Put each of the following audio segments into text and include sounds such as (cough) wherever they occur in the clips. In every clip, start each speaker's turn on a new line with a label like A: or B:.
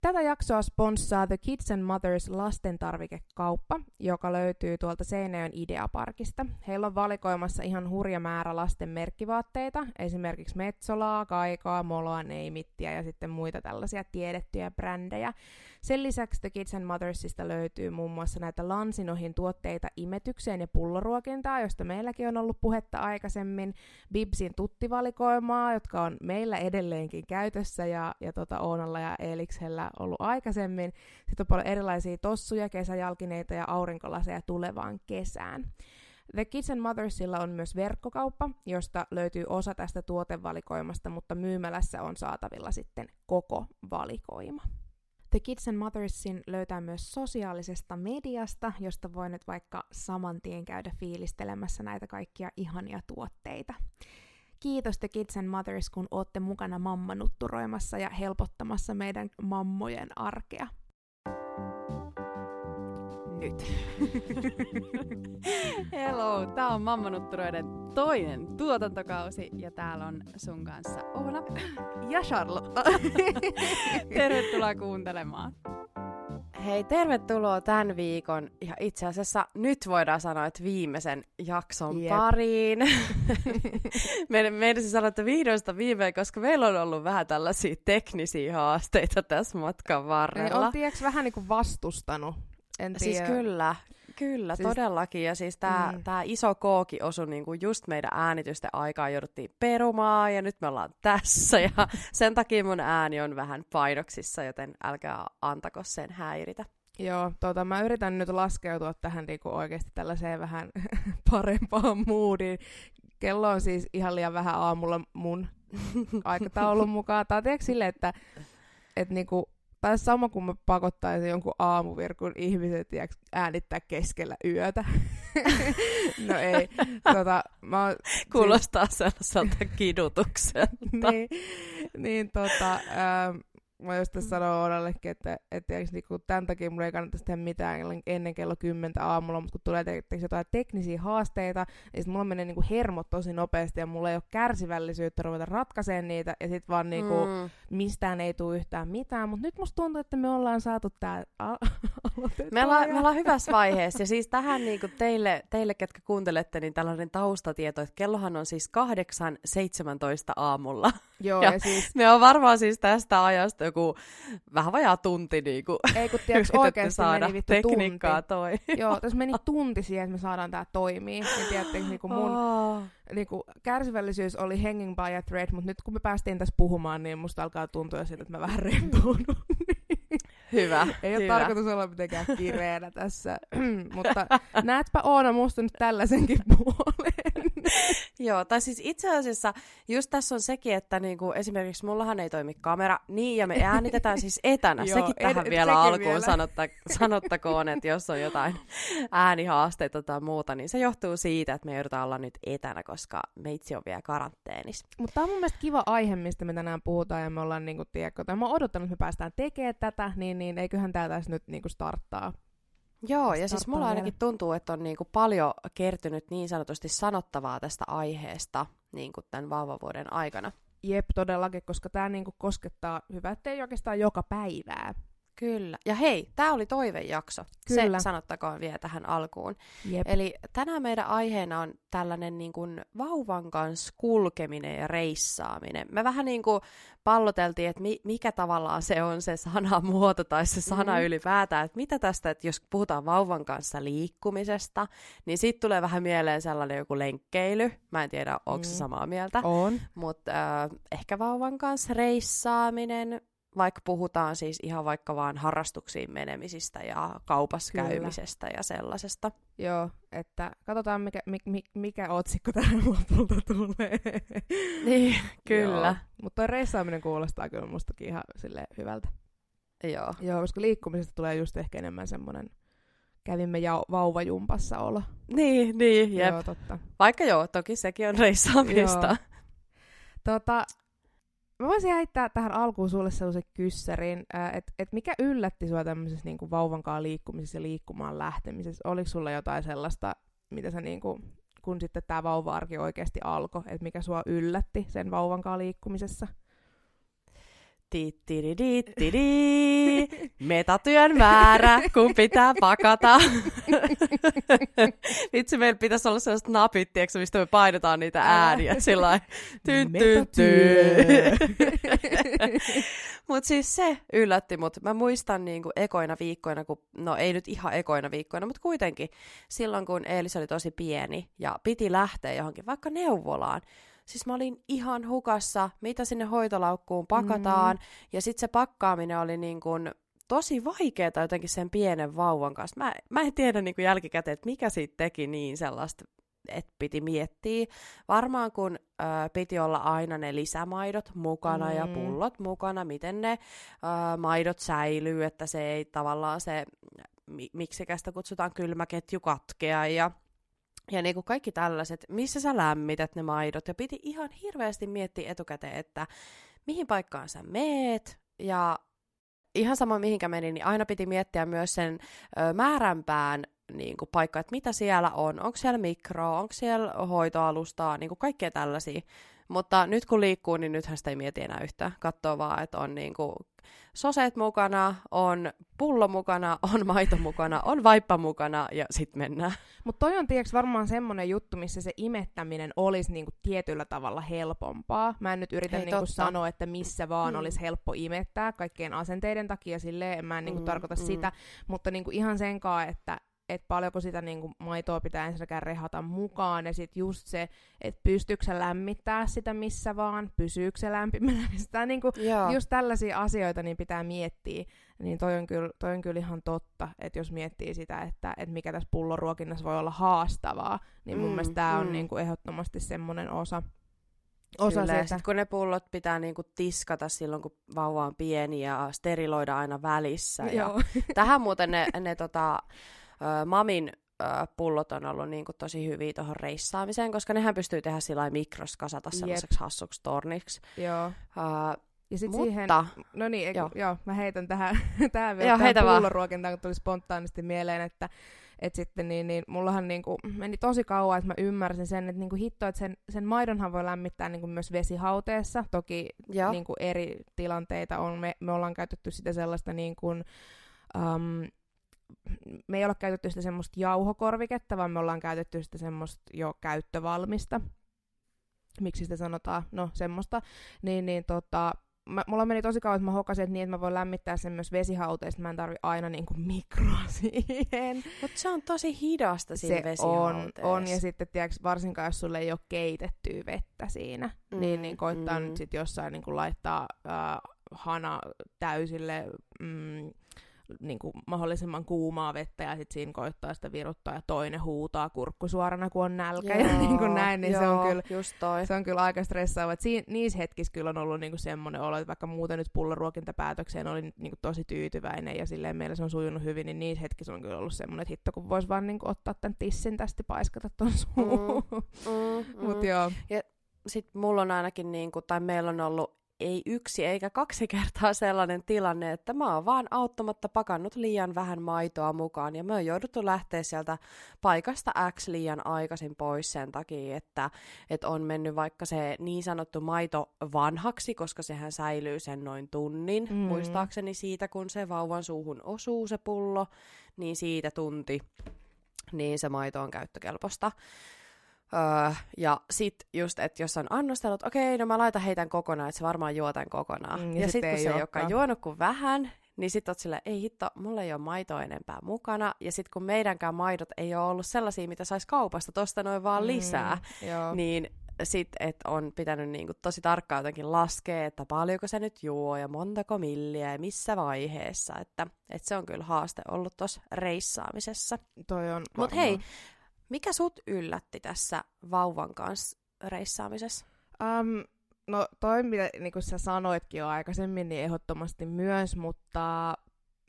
A: Tätä jaksoa sponssaa The Kids and Mothers lastentarvikekauppa, joka löytyy tuolta Seinäjön Ideaparkista. Heillä on valikoimassa ihan hurja määrä lasten merkkivaatteita, esimerkiksi Metsolaa, Kaikoa, Moloa, Neimittiä ja sitten muita tällaisia tiedettyjä brändejä. Sen lisäksi The Kids and Mothersista löytyy muun muassa näitä Lansinohin tuotteita imetykseen ja pulloruokintaa, josta meilläkin on ollut puhetta aikaisemmin, Bibsin tuttivalikoimaa, jotka on meillä edelleenkin käytössä ja, ja tota Oonalla ja Eliksellä ollut aikaisemmin. Sitten on paljon erilaisia tossuja, kesäjalkineita ja aurinkolaseja tulevaan kesään. The Kids and Mothersilla on myös verkkokauppa, josta löytyy osa tästä tuotevalikoimasta, mutta myymälässä on saatavilla sitten koko valikoima. The Kids and Mothersin löytää myös sosiaalisesta mediasta, josta voi nyt vaikka saman tien käydä fiilistelemässä näitä kaikkia ihania tuotteita. Kiitos The Kids and Mothers, kun olette mukana mammanutturoimassa ja helpottamassa meidän mammojen arkea.
B: Nyt. Hello, tää on Mammanutturoiden toinen tuotantokausi ja täällä on sun kanssa Oona
A: ja Charlotte. (laughs)
B: Tervetuloa kuuntelemaan.
C: Hei, tervetuloa tämän viikon ja itse asiassa nyt voidaan sanoa, että viimeisen jakson yep. pariin. (laughs) meidän, meidän se sanoa, että vihdoista viimein, koska meillä on ollut vähän tällaisia teknisiä haasteita tässä matkan varrella.
A: Ei, vähän niin kuin vastustanut en
C: siis tiedä. Siis kyllä, kyllä, siis, todellakin. Ja siis tämä mm. Tää iso kooki osui niinku just meidän äänitysten aikaa, jouduttiin perumaan ja nyt me ollaan tässä. Ja (laughs) sen takia mun ääni on vähän painoksissa, joten älkää antako sen häiritä.
A: Joo, tota, mä yritän nyt laskeutua tähän niinku oikeasti tällaiseen vähän (laughs) parempaan moodiin. Kello on siis ihan liian vähän aamulla mun (laughs) aikataulun mukaan. Tai tiedätkö silleen, että et niinku, tai sama kuin mä pakottaisin jonkun aamuvirkun ihmiset äänittää keskellä yötä. (laughs) no ei. Tota, mä oon, (laughs)
C: Kuulostaa siis... sellaiselta kidutukselta.
A: niin, niin tota, ähm, mä just tässä sanoin Oodallekin, että, että niinku, tämän takia mulla ei kannattaisi tehdä mitään ennen kello 10 aamulla, mutta kun tulee te- te- jotain teknisiä haasteita, niin sit mulla menee niinku hermot tosi nopeasti ja mulla ei ole kärsivällisyyttä ruveta ratkaisemaan niitä ja sit vaan niinku, mm. mistään ei tule yhtään mitään, mutta nyt musta tuntuu, että me ollaan saatu tää a- (laughs)
C: me, ollaan, me ollaan hyvässä vaiheessa ja (laughs) siis tähän niinku teille, teille, ketkä kuuntelette, niin tällainen taustatieto, että kellohan on siis 8.17 aamulla.
A: Joo, ja, ja siis...
C: me on varmaan siis tästä ajasta joku vähän vajaa tunti niin kuin
A: Ei kun tiiäks, (laughs) oikeasti
C: saada
A: meni vittu
C: tekniikkaa toi.
A: Joo, tässä meni tunti siihen, että me saadaan tää toimii. Niin tiedätte, niin kuin mun oh. niin kuin, kärsivällisyys oli hanging by a thread, mutta nyt kun me päästiin tässä puhumaan, niin musta alkaa tuntua siltä, että mä vähän rentoudun. (laughs)
C: Hyvä.
A: Ei
C: ole
A: hyvä. tarkoitus olla mitenkään kireänä tässä. (clears throat) Mutta näetpä Oona musta nyt tällaisenkin puolen. (laughs)
C: Joo, tai siis itse asiassa just tässä on sekin, että niinku, esimerkiksi mullahan ei toimi kamera, niin ja me äänitetään siis etänä. (laughs) Joo, sekin tähän ed- vielä alkuun vielä. Sanotta, sanottakoon, että jos on jotain äänihaasteita tai muuta, niin se johtuu siitä, että me joudutaan olla nyt etänä, koska meitsi on vielä karanteenissa.
A: Mutta tämä on mun mielestä kiva aihe, mistä me tänään puhutaan, ja me ollaan niinku, tiedätkö, tai mä oon odottanut, että me päästään tekemään tätä, niin, niin eiköhän tää tässä nyt niinku starttaa.
C: Joo, ja siis mulla ainakin tuntuu, että on niinku paljon kertynyt niin sanotusti sanottavaa tästä aiheesta niinku tämän vauvavuoden aikana.
A: Jep, todellakin, koska tämä niinku koskettaa, hyvä ettei oikeastaan joka päivää.
C: Kyllä. Ja hei, tämä oli toivejakso. Kyllä. Se sanottakoon vielä tähän alkuun. Jep. Eli tänään meidän aiheena on tällainen niin kuin vauvan kanssa kulkeminen ja reissaaminen. Me vähän niin kuin palloteltiin, että mi- mikä tavallaan se on se sanamuoto tai se sana mm. ylipäätään, että mitä tästä, että jos puhutaan vauvan kanssa liikkumisesta, niin sitten tulee vähän mieleen sellainen joku lenkkeily. Mä en tiedä, onko mm. se samaa mieltä.
A: On.
C: Mutta äh, ehkä vauvan kanssa reissaaminen, vaikka puhutaan siis ihan vaikka vaan harrastuksiin menemisistä ja kaupassa kyllä. käymisestä ja sellaisesta.
A: Joo, että katsotaan mikä, mikä, mikä otsikko tähän (laughs) lopulta tulee.
C: Niin, kyllä.
A: Mutta toi reissaaminen kuulostaa kyllä mustakin ihan sille hyvältä.
C: Joo.
A: Joo, koska liikkumisesta tulee just ehkä enemmän semmoinen kävimme ja vauvajumpassa olla.
C: Niin, niin, jep.
A: Joo, totta.
C: Vaikka joo, toki sekin on reissaamista. Joo.
A: Tota, Mä voisin heittää tähän alkuun sulle sellaisen kyssärin, että et mikä yllätti sua tämmöisessä niinku vauvankaan liikkumisessa ja liikkumaan lähtemisessä? Oliko sulla jotain sellaista, mitä sä niinku, kun sitten tämä vauva-arki oikeasti alkoi, että mikä sua yllätti sen vauvankaan liikkumisessa?
C: Metatyön määrä, kun pitää pakata. Vitsi, meillä pitäisi olla sellaiset napit, tiiäksä, mistä me painetaan niitä ääniä. Sillä Mutta siis se yllätti mut. Mä muistan niinku ekoina viikkoina, kun, no ei nyt ihan ekoina viikkoina, mutta kuitenkin silloin, kun Eelis oli tosi pieni ja piti lähteä johonkin vaikka neuvolaan, Siis mä olin ihan hukassa, mitä sinne hoitolaukkuun pakataan. Mm. Ja sitten se pakkaaminen oli niin kuin tosi vaikeaa jotenkin sen pienen vauvan kanssa. Mä, mä en tiedä niin kuin jälkikäteen, että mikä siitä teki niin sellaista että piti miettiä. Varmaan kun ö, piti olla aina ne lisämaidot mukana mm. ja pullot mukana, miten ne ö, maidot säilyy, että se ei tavallaan se, mi- miksikästä kutsutaan kylmäketju katkea ja ja niin kuin kaikki tällaiset, missä sä lämmität ne maidot. Ja piti ihan hirveästi miettiä etukäteen, että mihin paikkaan sä meet. Ja ihan sama mihinkä meni, niin aina piti miettiä myös sen ö, määränpään niin kuin paikka, että mitä siellä on. Onko siellä mikro, onko siellä hoitoalustaa, niin kuin kaikkea tällaisia. Mutta nyt kun liikkuu, niin nythän sitä ei mieti enää yhtään. Katsoo vaan, että on niin kuin soseet mukana, on pullo mukana, (laughs) on maito mukana, on vaippa mukana ja sitten mennään.
A: Mutta toi on tiiäks, varmaan semmoinen juttu, missä se imettäminen olisi niinku tietyllä tavalla helpompaa. Mä en nyt yritä Hei, niinku sanoa, että missä vaan mm. olisi helppo imettää kaikkien asenteiden takia, silleen en mä en niinku mm, tarkoita mm. sitä, mutta niinku ihan senkaan, että että paljonko sitä niin kuin, maitoa pitää ensinnäkään rehata mukaan, ja sitten just se, että pystyykö se lämmittää sitä missä vaan, pysyykö se lämpimänä, (laughs) sitä niin kuin, just tällaisia asioita niin pitää miettiä, niin toi on kyllä, toi on kyllä ihan totta, että jos miettii sitä, että, että mikä tässä pulloruokinnassa voi olla haastavaa, niin mun mm, mielestä tämä mm. on niin kuin, ehdottomasti semmoinen osa,
C: osa Kyllä, siitä. kun ne pullot pitää niinku tiskata silloin, kun vauva on pieni ja steriloida aina välissä. Ja (laughs) tähän muuten ne, ne tota, ö, mamin ö, pullot on ollut niin kuin tosi hyviä tuohon reissaamiseen, koska nehän pystyy tehdä sillä mikros kasata sellaiseksi hassuksi torniksi.
A: Joo.
C: Uh,
A: ja sitten siihen, no niin, joo. joo, mä heitän tähän, (laughs) tähän vielä joo, tähän pulloruokintaan, kun tuli spontaanisti mieleen, että et sitten niin, niin mullahan niinku meni tosi kauan, että mä ymmärsin sen, että niinku hitto, että sen, sen maidonhan voi lämmittää niinku myös vesihauteessa. Toki niinku eri tilanteita on. Me, me ollaan käytetty sitä sellaista niinku, um, me ei olla käytetty sitä semmoista jauhokorviketta, vaan me ollaan käytetty sitä semmoista jo käyttövalmista. Miksi sitä sanotaan? No, semmoista. Niin, niin tota, mä, mulla meni tosi kauan, että mä hokasin, että niin, että mä voin lämmittää sen myös vesihauteesta, mä en tarvi aina niinku mikroa (laughs) siihen.
C: Mutta se on tosi hidasta siinä
A: se on, on, ja sitten tiiäks, varsinkaan jos sulle ei ole keitettyä vettä siinä, mm, niin, niin koittaa mm. nyt sitten jossain niinku laittaa äh, hana täysille mm, niin kuin mahdollisimman kuumaa vettä ja sitten siinä koittaa sitä viruttaa ja toinen huutaa kurkkusuorana, kun on nälkä joo, ja niin kuin näin, niin joo, se, on kyllä,
C: just toi.
A: se on kyllä aika stressaava. Siin, niissä hetkissä kyllä on ollut niin kuin semmoinen olo, että vaikka muuten nyt pulloruokintapäätökseen oli niin kuin tosi tyytyväinen ja silleen meillä se on sujunut hyvin, niin niissä hetkissä on kyllä ollut semmoinen, että hitto kun voisi vaan niin kuin ottaa tämän tissin tästä paiskata ton suuhun. Mm, mm, mm. Mut joo.
C: Ja sitten mulla on ainakin, niin kuin, tai meillä on ollut ei yksi eikä kaksi (laughs) kertaa sellainen tilanne, että mä oon vaan auttamatta pakannut liian vähän maitoa mukaan ja me on jouduttu lähteä sieltä paikasta X liian aikaisin pois sen takia, että, että on mennyt vaikka se niin sanottu maito vanhaksi, koska sehän säilyy sen noin tunnin, mm. muistaakseni siitä, kun se vauvan suuhun osuu se pullo, niin siitä tunti, niin se maito on käyttökelpoista. Öö, ja sit just, että jos on annostellut, okei, okay, no mä laitan heitän kokonaan, että se varmaan juo tämän kokonaan. Mm, ja, ja sit, kun se ei olekaan juonut kuin vähän, niin sit oot silleen, ei hitto, mulla ei ole maitoa enempää mukana. Ja sit kun meidänkään maidot ei ole ollut sellaisia, mitä sais kaupasta tosta noin vaan mm, lisää, mm, niin sit, että on pitänyt niinku tosi tarkkaan jotenkin laskea, että paljonko se nyt juo ja montako milliä ja missä vaiheessa. Että, että se on kyllä haaste ollut tuossa reissaamisessa.
A: Toi on
C: Mut hei, mikä sut yllätti tässä vauvan kanssa reissaamisessa?
A: Um, no toi, mitä niin kuin sä sanoitkin jo aikaisemmin, niin ehdottomasti myös, mutta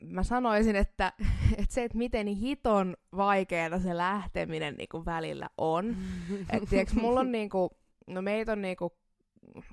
A: mä sanoisin, että, (laughs) että se, että miten hiton vaikeaa se lähteminen niin kuin välillä on. (laughs) että tiiäks, mulla on niin kuin, no meitä on niin kuin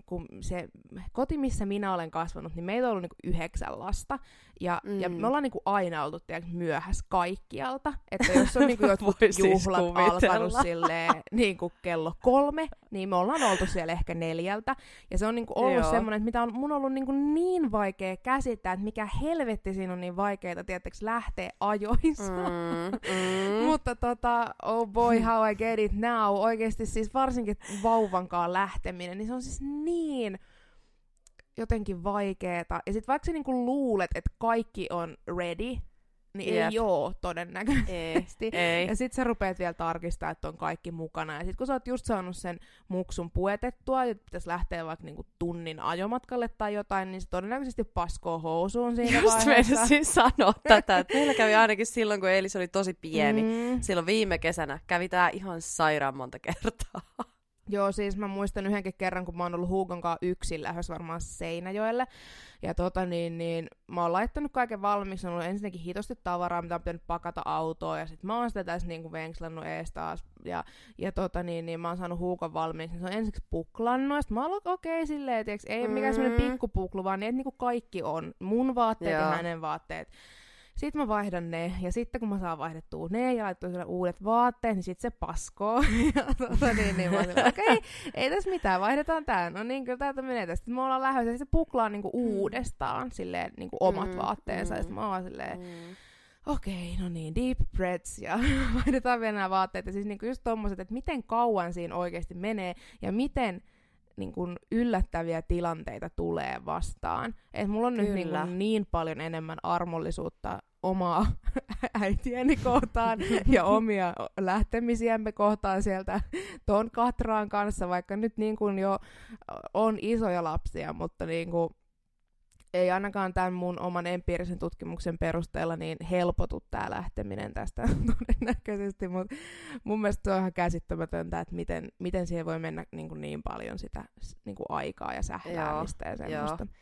A: kun se koti, missä minä olen kasvanut, niin meitä on ollut niinku yhdeksän lasta. Ja, mm. ja me ollaan niinku aina oltu tiedätkö, myöhässä kaikkialta. Että jos on (laughs) niinku jotkut siis juhlat siis alkanut silleen, niinku kello kolme, niin me ollaan oltu siellä ehkä neljältä. Ja se on niinku ollut Joo. semmoinen, että mitä on mun ollut niinku niin vaikea käsittää, että mikä helvetti siinä on niin vaikeaa, tietysti lähteä ajoissa. Mm, (laughs) mm. Mutta tota, oh boy, how I get it now. Oikeasti siis varsinkin vauvankaan lähteminen, niin se on siis niin jotenkin vaikeeta. Ja sitten vaikka sä niinku luulet, että kaikki on ready, niin Jep. ei oo todennäköisesti. Ei, ei. Ja sit sä rupeat vielä tarkistaa, että on kaikki mukana. Ja sit kun sä oot just saanut sen muksun puetettua, ja pitäisi lähteä vaikka niinku tunnin ajomatkalle tai jotain, niin se todennäköisesti paskoo housuun siinä
C: just vaiheessa. Just siis sanoa tätä, että meillä kävi ainakin silloin, kun Elis oli tosi pieni. Mm. Silloin viime kesänä kävi tää ihan sairaan monta kertaa.
A: Joo, siis mä muistan yhdenkin kerran, kun mä oon ollut Huukon kanssa yksin lähes varmaan Seinäjoelle. Ja tota niin, niin mä oon laittanut kaiken valmiiksi, on ollut ensinnäkin hitosti tavaraa, mitä on pitänyt pakata autoa, ja sit mä oon sitä tässä niinku venkslannut ees taas, ja, ja tota niin, niin mä oon saanut Huukon valmiiksi, niin se on ensiksi puklannut, ja sit mä oon okei okay, silleen, tiiäks, ei mm-hmm. mikään semmonen pikkupuklu, vaan niin, että niinku kaikki on, mun vaatteet Joo. ja hänen vaatteet. Sitten mä vaihdan ne, ja sitten kun mä saan vaihdettua ne ja laittua sille uudet vaatteet, niin sitten se paskoo. (laughs) ja tuota, niin, niin mä okei, okay, ei tässä mitään, vaihdetaan tää. No niin, kyllä täältä menee tästä. Me ollaan lähdössä, ja se puklaa niinku mm. uudestaan silleen, niinku omat mm, vaatteensa, mm, ja sitten mä oon silleen, mm okei, okay, no niin, deep breaths ja (laughs) vaihdetaan vielä nämä vaatteet. Ja siis niinku just tommoset, että miten kauan siinä oikeasti menee ja miten niin kuin yllättäviä tilanteita tulee vastaan. Et mulla on Kyllä. nyt niin, niin paljon enemmän armollisuutta omaa (laughs) äitiäni kohtaan ja omia lähtemisiämme kohtaan sieltä ton Katraan kanssa, vaikka nyt niin kuin jo on isoja lapsia, mutta niin kuin ei ainakaan tämän mun oman empiirisen tutkimuksen perusteella niin helpotu tämä lähteminen tästä (laughs) todennäköisesti, mutta mun mielestä se on ihan käsittämätöntä, että miten, miten siihen voi mennä niin, kuin niin paljon sitä niin kuin aikaa ja sähläämistä joo, ja semmoista. Joo.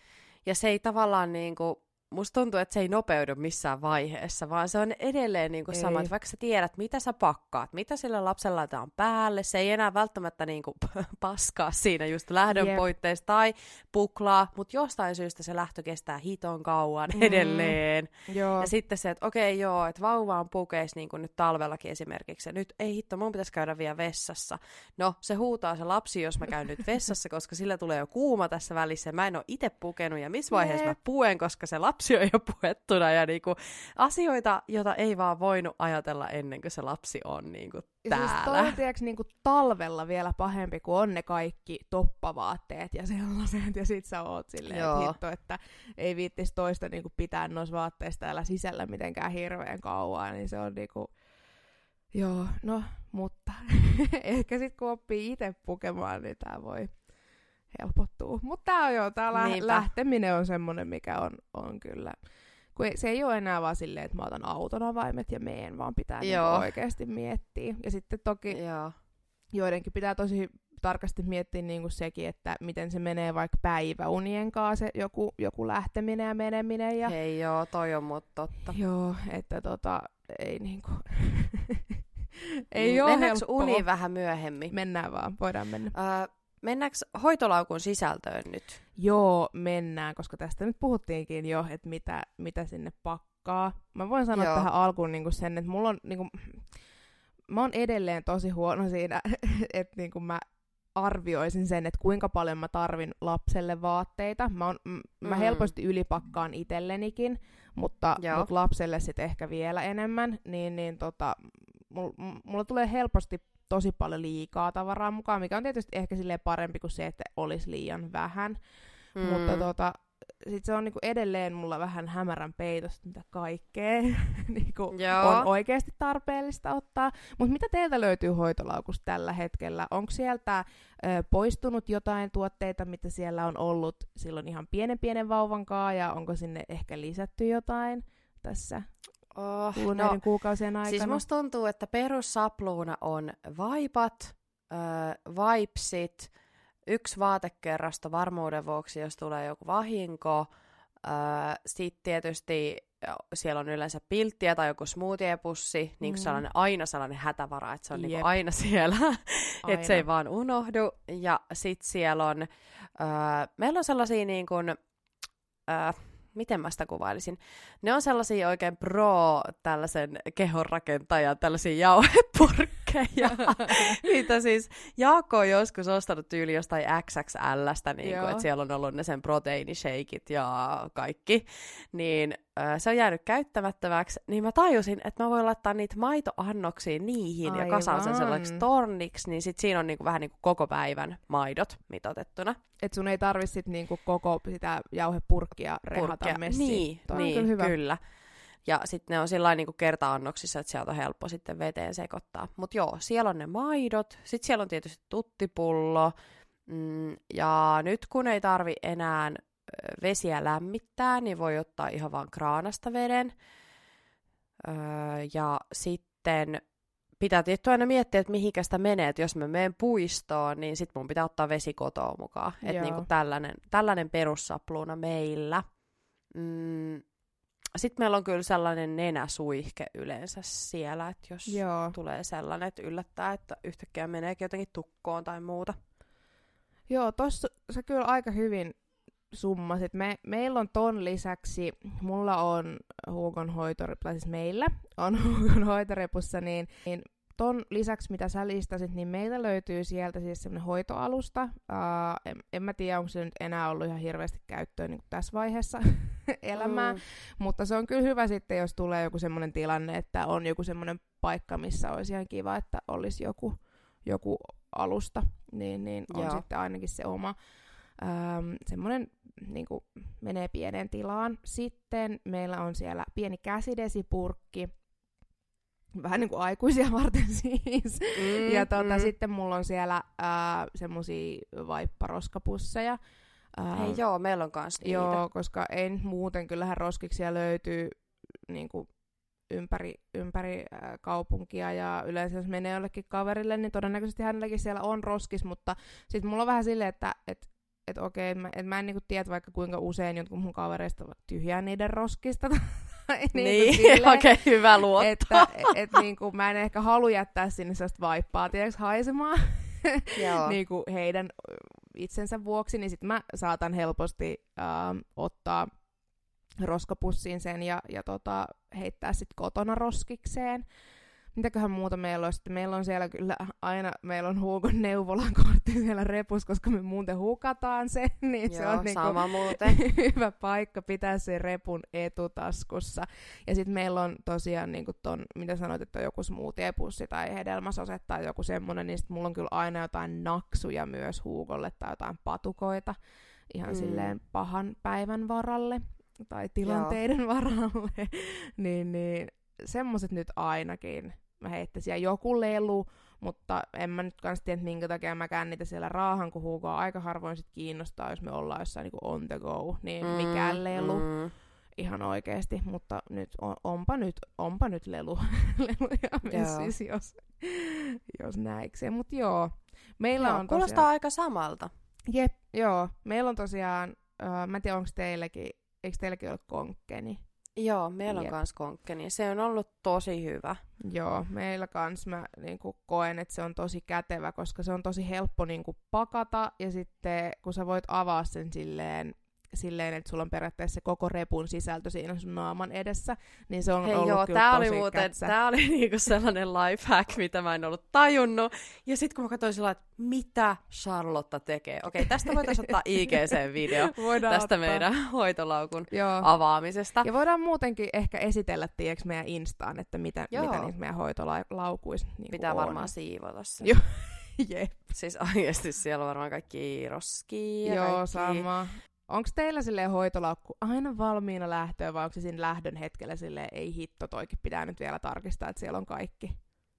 C: Ja se ei tavallaan niin kuin, musta tuntuu, että se ei nopeudu missään vaiheessa, vaan se on edelleen niin kuin sama, että vaikka sä tiedät, mitä sä pakkaat, mitä sillä lapsella laitetaan päälle, se ei enää välttämättä niin kuin (laughs) paskaa siinä just lähdön yep. tai puklaa, mutta jostain syystä se lähtö kestää hiton kauan mm. edelleen. Joo. Ja sitten se, että okei okay, joo, että vauva on pukeis niin kuin nyt talvellakin esimerkiksi, ja nyt ei hitto, mun pitäisi käydä vielä vessassa. No, se huutaa se lapsi, jos mä käyn nyt vessassa, koska sillä tulee jo kuuma tässä välissä, mä en ole itse pukenut, ja missä vaiheessa yep. mä puen, koska se lapsi lapsi on jo puettuna ja niinku asioita, joita ei vaan voinut ajatella ennen kuin se lapsi on niinku täällä. Ja
A: siis toi tiiäks, niinku talvella vielä pahempi, kuin on ne kaikki toppavaatteet ja sellaiset, ja sit sä oot silleen, että hitto, että ei viittis toista niinku pitää noissa vaatteissa täällä sisällä mitenkään hirveän kauan, niin se on niinku... Joo, no, mutta (laughs) ehkä sitten kun oppii itse pukemaan, niin tää voi helpottuu. Mutta tämä on jo, tää lä- lähteminen on semmoinen, mikä on, on kyllä... Kun se ei ole enää vaan silleen, että mä otan auton avaimet ja meen, vaan pitää niinku oikeasti miettiä. Ja sitten toki Joo. joidenkin pitää tosi tarkasti miettiä niin kuin sekin, että miten se menee vaikka päiväunien kanssa, se joku, joku lähteminen ja meneminen. Ja...
C: Hei joo, toi on mut totta.
A: Joo, että tota, ei niinku... (laughs) ei ole helppoa.
C: uni vähän myöhemmin?
A: Mennään vaan, voidaan mennä.
C: Uh, Mennäänkö hoitolaukun sisältöön nyt?
A: Joo, mennään, koska tästä nyt puhuttiinkin jo, että mitä, mitä sinne pakkaa. Mä voin sanoa Joo. tähän alkuun niinku sen, että mulla on, niinku, mä oon edelleen tosi huono siinä, (laughs) että niinku mä arvioisin sen, että kuinka paljon mä tarvin lapselle vaatteita. Mä, on, m- mm. mä helposti ylipakkaan itsellenikin, mutta mut lapselle sitten ehkä vielä enemmän. Niin, niin tota, mulla, mulla tulee helposti tosi paljon liikaa tavaraa mukaan, mikä on tietysti ehkä silleen parempi kuin se, että olisi liian vähän. Mm. Mutta tota, sit se on niinku edelleen mulla vähän hämärän peitosta, mitä kaikkea (laughs) niinku on oikeasti tarpeellista ottaa. Mutta mitä teiltä löytyy hoitolaukusta tällä hetkellä? Onko sieltä ö, poistunut jotain tuotteita, mitä siellä on ollut silloin ihan pienen pienen vauvan kanssa, ja onko sinne ehkä lisätty jotain tässä Oh, kuluneiden no, kuukausien aikana?
C: Siis musta tuntuu, että perussapluuna on vaipat, äh, vaipsit, yksi vaatekerrasto varmuuden vuoksi, jos tulee joku vahinko. Äh, Sitten tietysti siellä on yleensä pilttiä tai joku smoothiepussi, niin mm. sellainen, aina sellainen hätävara, että se on niin aina siellä, (laughs) että se ei vaan unohdu. Ja sitten siellä on, öö, meillä on sellaisia niin kuin, öö, miten mä sitä kuvailisin? Ne on sellaisia oikein pro tällaisen kehonrakentajan, tällaisia jauhepurkkeja. (laughs) (laughs) Niitä siis Jaakko on joskus ostanut tyyli jostain XXLstä, niin kuin, että siellä on ollut ne sen proteiinishakeit ja kaikki. Niin äh, se on jäänyt käyttämättömäksi, niin mä tajusin, että mä voin laittaa niitä maitoannoksia niihin Aivan. ja kasaan sen sellaiseksi torniksi, niin sit siinä on niinku vähän niinku koko päivän maidot mitotettuna.
A: Et sun ei tarvi sit niinku koko sitä jauhepurkkia rehata Purkkia. messiin.
C: Niin, niin kyllä, hyvä. kyllä. Ja sitten ne on sillä niinku kerta-annoksissa, että sieltä on helppo sitten veteen sekoittaa. Mutta joo, siellä on ne maidot, sitten siellä on tietysti tuttipullo, mm, ja nyt kun ei tarvi enää vesiä lämmittää, niin voi ottaa ihan vaan kraanasta veden. Öö, ja sitten pitää tietty aina miettiä, että mihinkä sitä menee, että jos mä menen puistoon, niin sit mun pitää ottaa vesi kotoa mukaan. Että niinku tällainen, tällainen perussapluuna meillä. Mm, sitten meillä on kyllä sellainen nenäsuihke yleensä siellä, että jos Joo. tulee sellainen, että yllättää, että yhtäkkiä meneekin jotenkin tukkoon tai muuta.
A: Joo, tossa sä kyllä aika hyvin summasit. Me, meillä on ton lisäksi, mulla on Huukon hoitori, tai siis meillä on (laughs) Huukon hoitorepussa, niin, niin ton lisäksi, mitä sä listasit, niin meiltä löytyy sieltä siis semmoinen hoitoalusta. Uh, en, en mä tiedä, onko se nyt enää ollut ihan hirveästi käyttöön niin tässä vaiheessa (laughs) elämää, mm. mutta se on kyllä hyvä sitten, jos tulee joku semmoinen tilanne, että on joku semmoinen paikka, missä olisi ihan kiva, että olisi joku, joku alusta, niin, niin on Joo. sitten ainakin se oma ähm, semmoinen niin menee pieneen tilaan. Sitten meillä on siellä pieni käsidesipurkki, vähän niin kuin aikuisia (laughs) varten siis. Mm, ja tuota, mm. sitten mulla on siellä äh, semmosia vaipparoskapusseja.
C: Äh, Hei joo, meillä on kans niitä.
A: Joo, koska ei nyt muuten, kyllähän roskiksia löytyy niin kuin, ympäri, ympäri äh, kaupunkia ja yleensä jos menee jollekin kaverille, niin todennäköisesti hänelläkin siellä on roskis, mutta sitten mulla on vähän silleen, että et että okei, että mä, et mä en niinku tiedä vaikka kuinka usein jotkut mun kavereista tyhjää niiden roskista. (laughs)
C: niinku (laughs) niin, (laughs) okei, okay, hyvä luotto.
A: Että et, niinku, mä en ehkä halua jättää sinne sellaista vaippaa, tiedätkö, haisemaan. (laughs) Niinku heidän itsensä vuoksi, niin sitten mä saatan helposti ähm, ottaa roskapussiin sen ja, ja tota, heittää sitten kotona roskikseen mitäköhän muuta meillä on. Sitten meillä on siellä kyllä aina, meillä on Huukon neuvolan kortti siellä repus, koska me muuten hukataan sen, (laughs) niin Joo, se on niinku
C: sama niinku muuten. (laughs)
A: hyvä paikka pitää se repun etutaskussa. Ja sitten meillä on tosiaan niinku ton, mitä sanoit, että joku smoothie-pussi tai hedelmäsose tai joku semmonen, niin sitten mulla on kyllä aina jotain naksuja myös Huukolle tai jotain patukoita ihan mm. silleen pahan päivän varalle tai tilanteiden Joo. varalle, (laughs) niin, niin semmoset nyt ainakin mä heittäisin. Ja joku lelu, mutta en mä nyt kans tiedä, minkä takia mä niitä siellä raahan, kun Hugoa aika harvoin sit kiinnostaa, jos me ollaan jossain niin on the go, niin mm, mikään lelu. Mm. Ihan oikeesti, mutta nyt on, onpa nyt, onpa nyt lelu, (laughs) leluja messissä, jos, jos näikseen. Mutta joo, meillä joo, on
C: kuulostaa tosiaan... aika samalta.
A: Jep, joo. Meillä on tosiaan, uh, mä en tiedä onko teilläkin, eikö teilläkin ole konkkeni?
C: Joo, meillä on kans konkkeni. Se on ollut tosi hyvä.
A: Joo, meillä kans mä niin koen, että se on tosi kätevä, koska se on tosi helppo niin pakata ja sitten kun sä voit avaa sen silleen silleen, että sulla on periaatteessa koko repun sisältö siinä sun naaman edessä, niin se on Hei ollut joo, kyllä tää tosi oli muuten, kätsä.
C: tää oli (laughs) niinku sellainen life hack, mitä mä en ollut tajunnut. Ja sitten kun mä katsoin sillä että mitä Charlotta tekee. Okei, (laughs) tästä voitaisiin ottaa IGC-video tästä ottaa. meidän hoitolaukun joo. avaamisesta.
A: Ja voidaan muutenkin ehkä esitellä, tiedätkö, meidän Instaan, että mitä, mitä niissä meidän hoitolaukuissa niin
C: Pitää on. varmaan siivota se.
A: Joo. (laughs) Jep.
C: Siis oikeasti siellä on varmaan kaikki roskia
A: Joo,
C: kaikki...
A: sama. Onko teillä sille hoitolaukku aina valmiina lähtöä vai onko se siinä lähdön hetkellä sille ei hitto, toikin pitää nyt vielä tarkistaa, että siellä on kaikki?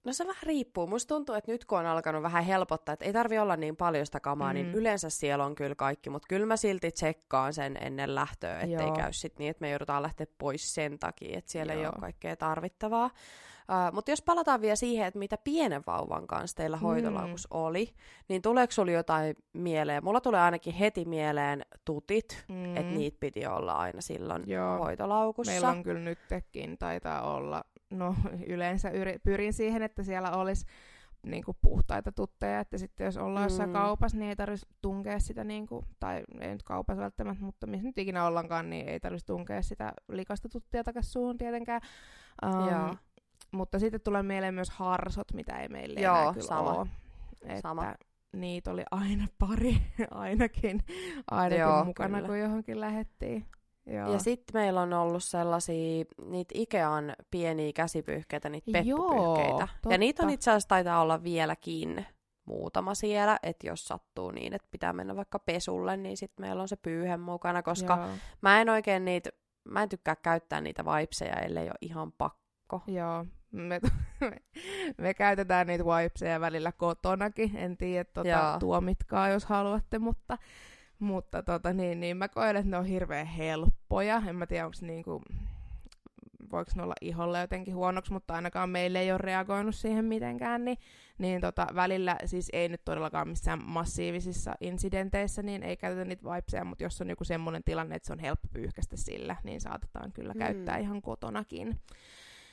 C: No se vähän riippuu. Musta tuntuu, että nyt kun on alkanut vähän helpottaa, että ei tarvi olla niin paljon sitä kamaa, niin mm. niin yleensä siellä on kyllä kaikki, mutta kyllä mä silti tsekkaan sen ennen lähtöä, ettei Joo. käy sit niin, että me joudutaan lähteä pois sen takia, että siellä Joo. ei ole kaikkea tarvittavaa. Uh, mutta jos palataan vielä siihen, että mitä pienen vauvan kanssa teillä hoitolaukus mm. oli, niin tuleeko sulla jotain mieleen? Mulla tulee ainakin heti mieleen tutit, mm. että niitä piti olla aina silloin Joo. hoitolaukussa.
A: Meillä on kyllä nytkin, taitaa olla no (laughs) yleensä yri, pyrin siihen, että siellä olisi niin kuin puhtaita tutteja, että sitten jos ollaan mm. jossain kaupassa, niin ei tarvitsisi tunkea sitä, niin kuin, tai ei nyt kaupassa välttämättä, mutta missä nyt ikinä ollaankaan, niin ei tarvitsisi tunkea sitä likasta tuttia takaisin suuhun tietenkään. Um, Joo. Mutta sitten tulee mieleen myös harsot, mitä ei meille Joo, enää kyllä sama. ole. Että sama. niitä oli aina pari (laughs) ainakin, ainakin Joo, mukana, kyllä. kun johonkin lähettiin.
C: Joo. Ja sitten meillä on ollut sellaisia, niitä Ikean pieniä käsipyyhkeitä, niitä peppupyyhkeitä. Joo, ja niitä on itse asiassa taitaa olla vieläkin muutama siellä, että jos sattuu niin, että pitää mennä vaikka pesulle, niin sitten meillä on se pyyhe mukana, koska Joo. mä en oikein niitä, mä en tykkää käyttää niitä vipeseja, ellei ole ihan pakko.
A: Joo, me, me, (laughs) me käytetään niitä wipeseja välillä kotonakin, en tiedä, tuota, tuomitkaa jos haluatte, mutta mutta tota, niin, niin mä koen, että ne on hirveän helppoja. En mä tiedä, onko niinku, voiko ne olla iholle jotenkin huonoksi, mutta ainakaan meille ei ole reagoinut siihen mitenkään, niin, niin tota, välillä, siis ei nyt todellakaan missään massiivisissa incidenteissä, niin ei käytetä niitä vibeseja, mutta jos on joku semmoinen tilanne, että se on helppo pyyhkästä sillä, niin saatetaan kyllä mm. käyttää ihan kotonakin.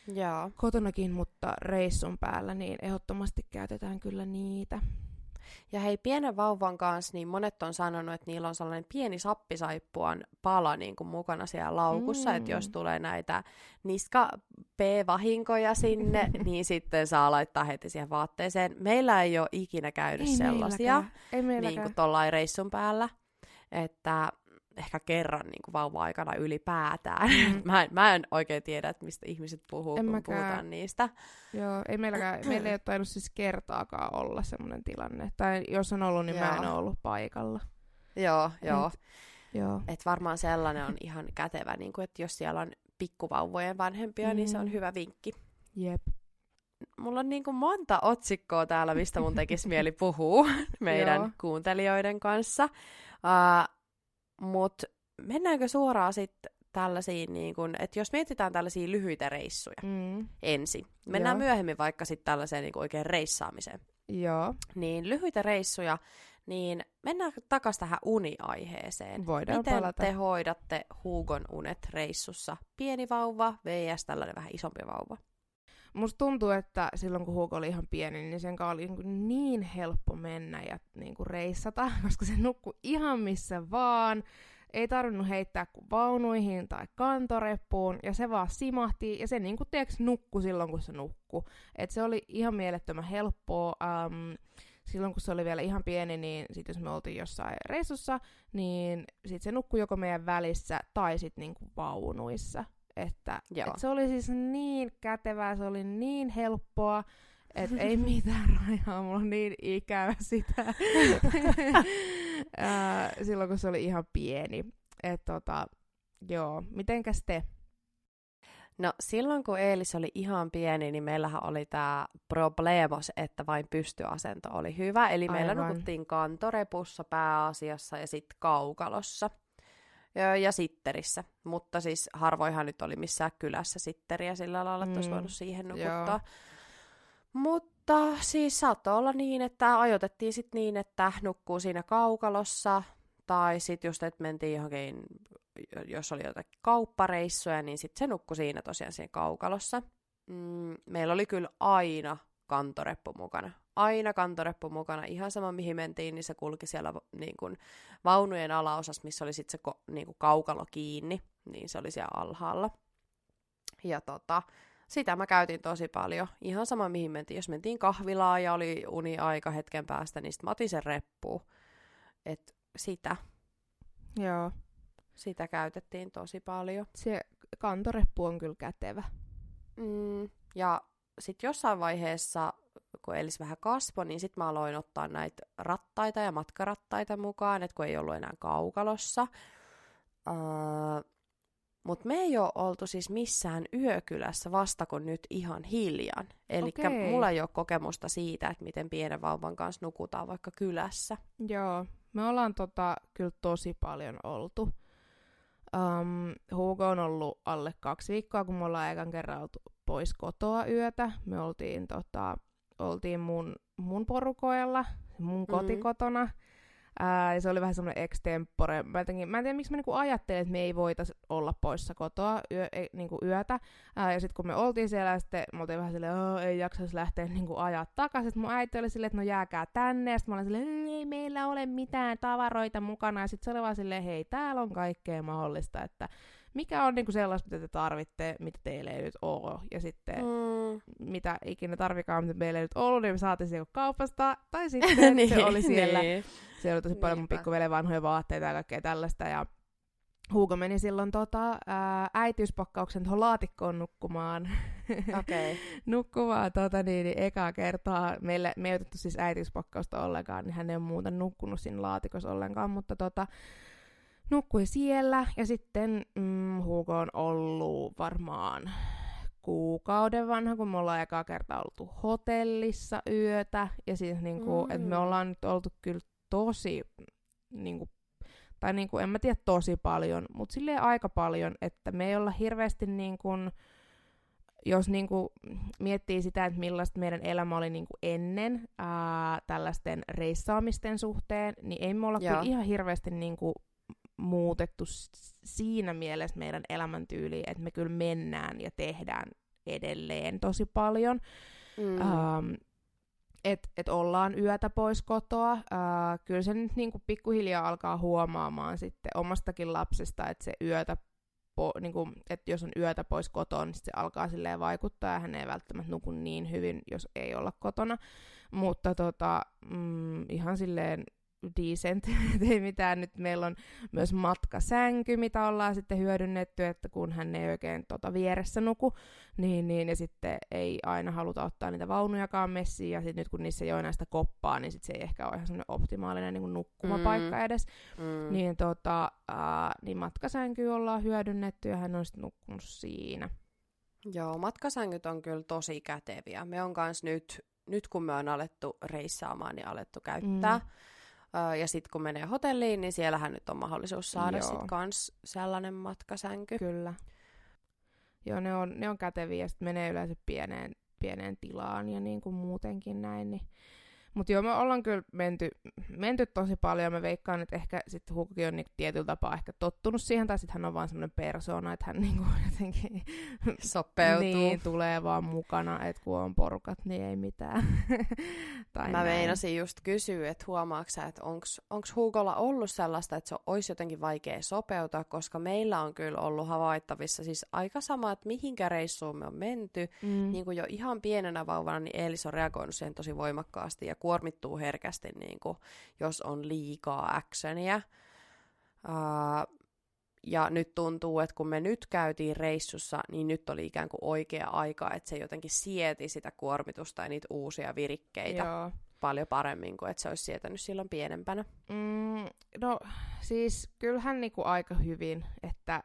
C: Joo.
A: Kotonakin, mutta reissun päällä, niin ehdottomasti käytetään kyllä niitä.
C: Ja hei, pienen vauvan kanssa, niin monet on sanonut, että niillä on sellainen pieni sappisaippuan pala niin kuin mukana siellä laukussa, mm. että jos tulee näitä niska P-vahinkoja sinne, (laughs) niin sitten saa laittaa heti siihen vaatteeseen. Meillä ei ole ikinä käynyt ei sellaisia, ei niin kuin tuollain reissun päällä, että ehkä kerran niin kuin vauva-aikana ylipäätään. Mm. (laughs) mä, en, mä en oikein tiedä, että mistä ihmiset puhuu, en kun mäkään. puhutaan niistä.
A: Joo, ei meilläkään, (clears throat) meillä ei ole tainnut siis kertaakaan olla semmoinen tilanne. Tai jos on ollut, niin joo. mä en ole ollut paikalla.
C: Joo, joo. Et, joo. Et varmaan sellainen on (clears throat) ihan kätevä, niin kuin, että jos siellä on pikkuvauvojen vanhempia, mm. niin se on mm. hyvä vinkki.
A: Jep.
C: Mulla on niin kuin monta otsikkoa täällä, mistä mun tekisi mieli puhua (laughs) meidän kuuntelijoiden kanssa. Uh, mutta mennäänkö suoraan sitten tällaisiin, niin kun, että jos mietitään tällaisia lyhyitä reissuja mm. ensin, mennään Joo. myöhemmin vaikka sitten tällaiseen niin oikein reissaamiseen.
A: Joo.
C: Niin lyhyitä reissuja, niin mennään takaisin tähän uniaiheeseen.
A: Voidaan
C: Miten
A: palata.
C: te hoidatte Hugon unet reissussa? Pieni vauva vs. tällainen vähän isompi vauva.
A: Musta tuntuu, että silloin kun Hugo oli ihan pieni, niin sen kanssa oli niin, niin helppo mennä ja niin kuin reissata, (laughs) koska se nukkui ihan missä vaan. Ei tarvinnut heittää kuin vaunuihin tai kantoreppuun, ja se vaan simahti, ja se niin kuin tiedätkö, nukkui silloin, kun se nukkui. Et se oli ihan mielettömän helppoa. Um, silloin kun se oli vielä ihan pieni, niin sit jos me oltiin jossain reissussa, niin sit se nukkui joko meidän välissä tai sitten niinku vaunuissa. Että, että se oli siis niin kätevää, se oli niin helppoa, että ei (laughs) mitään rajaa, mulla on niin ikävä sitä. (laughs) silloin kun se oli ihan pieni. Et tota, joo, mitenkäs te?
C: No silloin kun Eelis oli ihan pieni, niin meillähän oli tämä problemos, että vain pystyasento oli hyvä. Eli Aivan. meillä nukuttiin kantorepussa pääasiassa ja sitten kaukalossa ja, ja sitterissä. Mutta siis harvoinhan nyt oli missään kylässä sitteriä sillä lailla, että mm. olisi voinut siihen nukuttaa. Joo. Mutta siis saattoi olla niin, että ajoitettiin sitten niin, että nukkuu siinä kaukalossa, tai sitten just, että mentiin johonkin, jos oli jotakin kauppareissuja, niin sitten se nukkui siinä tosiaan siinä kaukalossa. Mm, meillä oli kyllä aina kantoreppu mukana. Aina kantoreppu mukana. Ihan sama mihin mentiin, niin se kulki siellä niin kuin, vaunujen alaosassa, missä oli sitten se ko, niin kuin, kaukalo kiinni, niin se oli siellä alhaalla. Ja tota, sitä mä käytin tosi paljon. Ihan sama mihin mentiin. Jos mentiin kahvilaan ja oli uni aika hetken päästä, niin sitten mä otin sen reppuun. Et sitä.
A: Joo.
C: Sitä käytettiin tosi paljon.
A: Se kantoreppu on kyllä kätevä.
C: Mm, ja sitten jossain vaiheessa, kun Elis vähän kasvoi, niin sitten mä aloin ottaa näitä rattaita ja matkarattaita mukaan, että kun ei ollut enää kaukalossa. Uh, Mutta me ei ole oltu siis missään yökylässä vasta kun nyt ihan hiljan. Eli okay. mulla ei ole kokemusta siitä, että miten pienen vauvan kanssa nukutaan vaikka kylässä.
A: Joo, me ollaan tota, kyllä tosi paljon oltu. Um, Hugo on ollut alle kaksi viikkoa, kun me ollaan ekan kerran oltu pois kotoa yötä. Me oltiin, tota, oltiin mun, mun porukoilla, mun mm-hmm. kotikotona. Ää, ja se oli vähän semmoinen extempore. Mä, jotenkin, mä en tiedä, miksi mä niinku ajattelin, että me ei voitaisi olla poissa kotoa yö, ei, niinku yötä. Ää, ja sitten kun me oltiin siellä, sitten me oltiin vähän silleen, ei jaksaisi lähteä niinku ajaa takaisin. Sitten mun äiti oli silleen, että no jääkää tänne. Ja sitten mä olin silleen, ei meillä ole mitään tavaroita mukana. Ja sitten se oli vaan silleen, hei, täällä on kaikkea mahdollista, että mikä on niinku sellaista, mitä te tarvitte, mitä teille ei nyt ole. Ja sitten mm. Mitä ikinä tarvikaan, mitä meillä ei nyt ollut, niin me saatiin se kaupasta. Tai (laughs) sitten niin, se oli siellä. Niin. Siellä oli tosi paljon mun pikkuvelen vanhoja vaatteita ja kaikkea tällaista. Ja Hugo meni silloin tota, ää, äitiyspakkauksen tuohon laatikkoon nukkumaan. (laughs)
C: Okay.
A: nukkumaan tota, niin, niin, ekaa kertaa. Meille, me ei otettu siis äitiyspakkausta ollenkaan, niin hän ei ole muuten nukkunut siinä laatikossa ollenkaan, mutta tota, nukkui siellä. Ja sitten mm, Hugo on ollut varmaan kuukauden vanha, kun me ollaan ekaa kertaa oltu hotellissa yötä. Ja siis niinku, mm. että me ollaan nyt oltu kyllä tosi, niin kuin, tai niin kuin, en mä tiedä tosi paljon, mutta silleen aika paljon, että me ei olla hirveästi niin kuin, jos niin kuin miettii sitä, että millaista meidän elämä oli niin kuin ennen ää, tällaisten reissaamisten suhteen, niin ei me olla kyllä ihan hirveästi niin kuin muutettu siinä mielessä meidän elämäntyyli, että me kyllä mennään ja tehdään edelleen tosi paljon. Mm. Ähm, että et ollaan yötä pois kotoa. Ää, kyllä se nyt niinku pikkuhiljaa alkaa huomaamaan sitten omastakin lapsesta, että se yötä po, niinku, että jos on yötä pois kotoa, niin se alkaa silleen vaikuttaa ja hän ei välttämättä nuku niin hyvin, jos ei olla kotona. Mutta tota, mm, ihan silleen decent, (laughs) ei mitään. Nyt meillä on myös matkasänky, mitä ollaan sitten hyödynnetty, että kun hän ei oikein tota vieressä nuku, niin, niin, ja sitten ei aina haluta ottaa niitä vaunujakaan messiin, ja sitten nyt kun niissä ei ole näistä koppaa, niin sitten se ei ehkä ole ihan semmoinen optimaalinen niin nukkumapaikka mm. edes. Mm. Niin, tota, äh, niin matkasänky ollaan hyödynnetty, ja hän on sitten nukkunut siinä.
C: Joo, matkasängyt on kyllä tosi käteviä. Me on kans nyt, nyt kun me on alettu reissaamaan, niin alettu käyttää. Mm ja sitten kun menee hotelliin, niin siellähän nyt on mahdollisuus saada sitten kans sellainen matkasänky.
A: Kyllä. Joo, ne on, ne on käteviä ja sitten menee yleensä pieneen, pieneen tilaan ja niin kuin muutenkin näin. Niin mutta joo, me ollaan kyllä menty, menty tosi paljon. Mä veikkaan, että ehkä sitten Huukki on niinku tietyllä tapaa ehkä tottunut siihen, tai sitten hän on vaan semmoinen persona, että hän niinku (laughs) jotenkin
C: sopeutuu.
A: niin, tulee vaan mukana, että kun on porukat, niin ei mitään. (laughs)
C: tai Mä näin. meinasin just kysyä, että huomaatko että onko Huukolla ollut sellaista, että se olisi jotenkin vaikea sopeutua, koska meillä on kyllä ollut havaittavissa siis aika sama, että mihinkä reissuun me on menty. Mm. Niin kuin jo ihan pienenä vauvana, niin Eelis on reagoinut siihen tosi voimakkaasti ja kuormittuu herkästi, niin kuin, jos on liikaa actionia. Uh, ja nyt tuntuu, että kun me nyt käytiin reissussa, niin nyt oli ikään kuin oikea aika, että se jotenkin sieti sitä kuormitusta ja niitä uusia virikkeitä Joo. paljon paremmin kuin että se olisi sietänyt silloin pienempänä.
A: Mm, no siis kyllähän niinku aika hyvin, että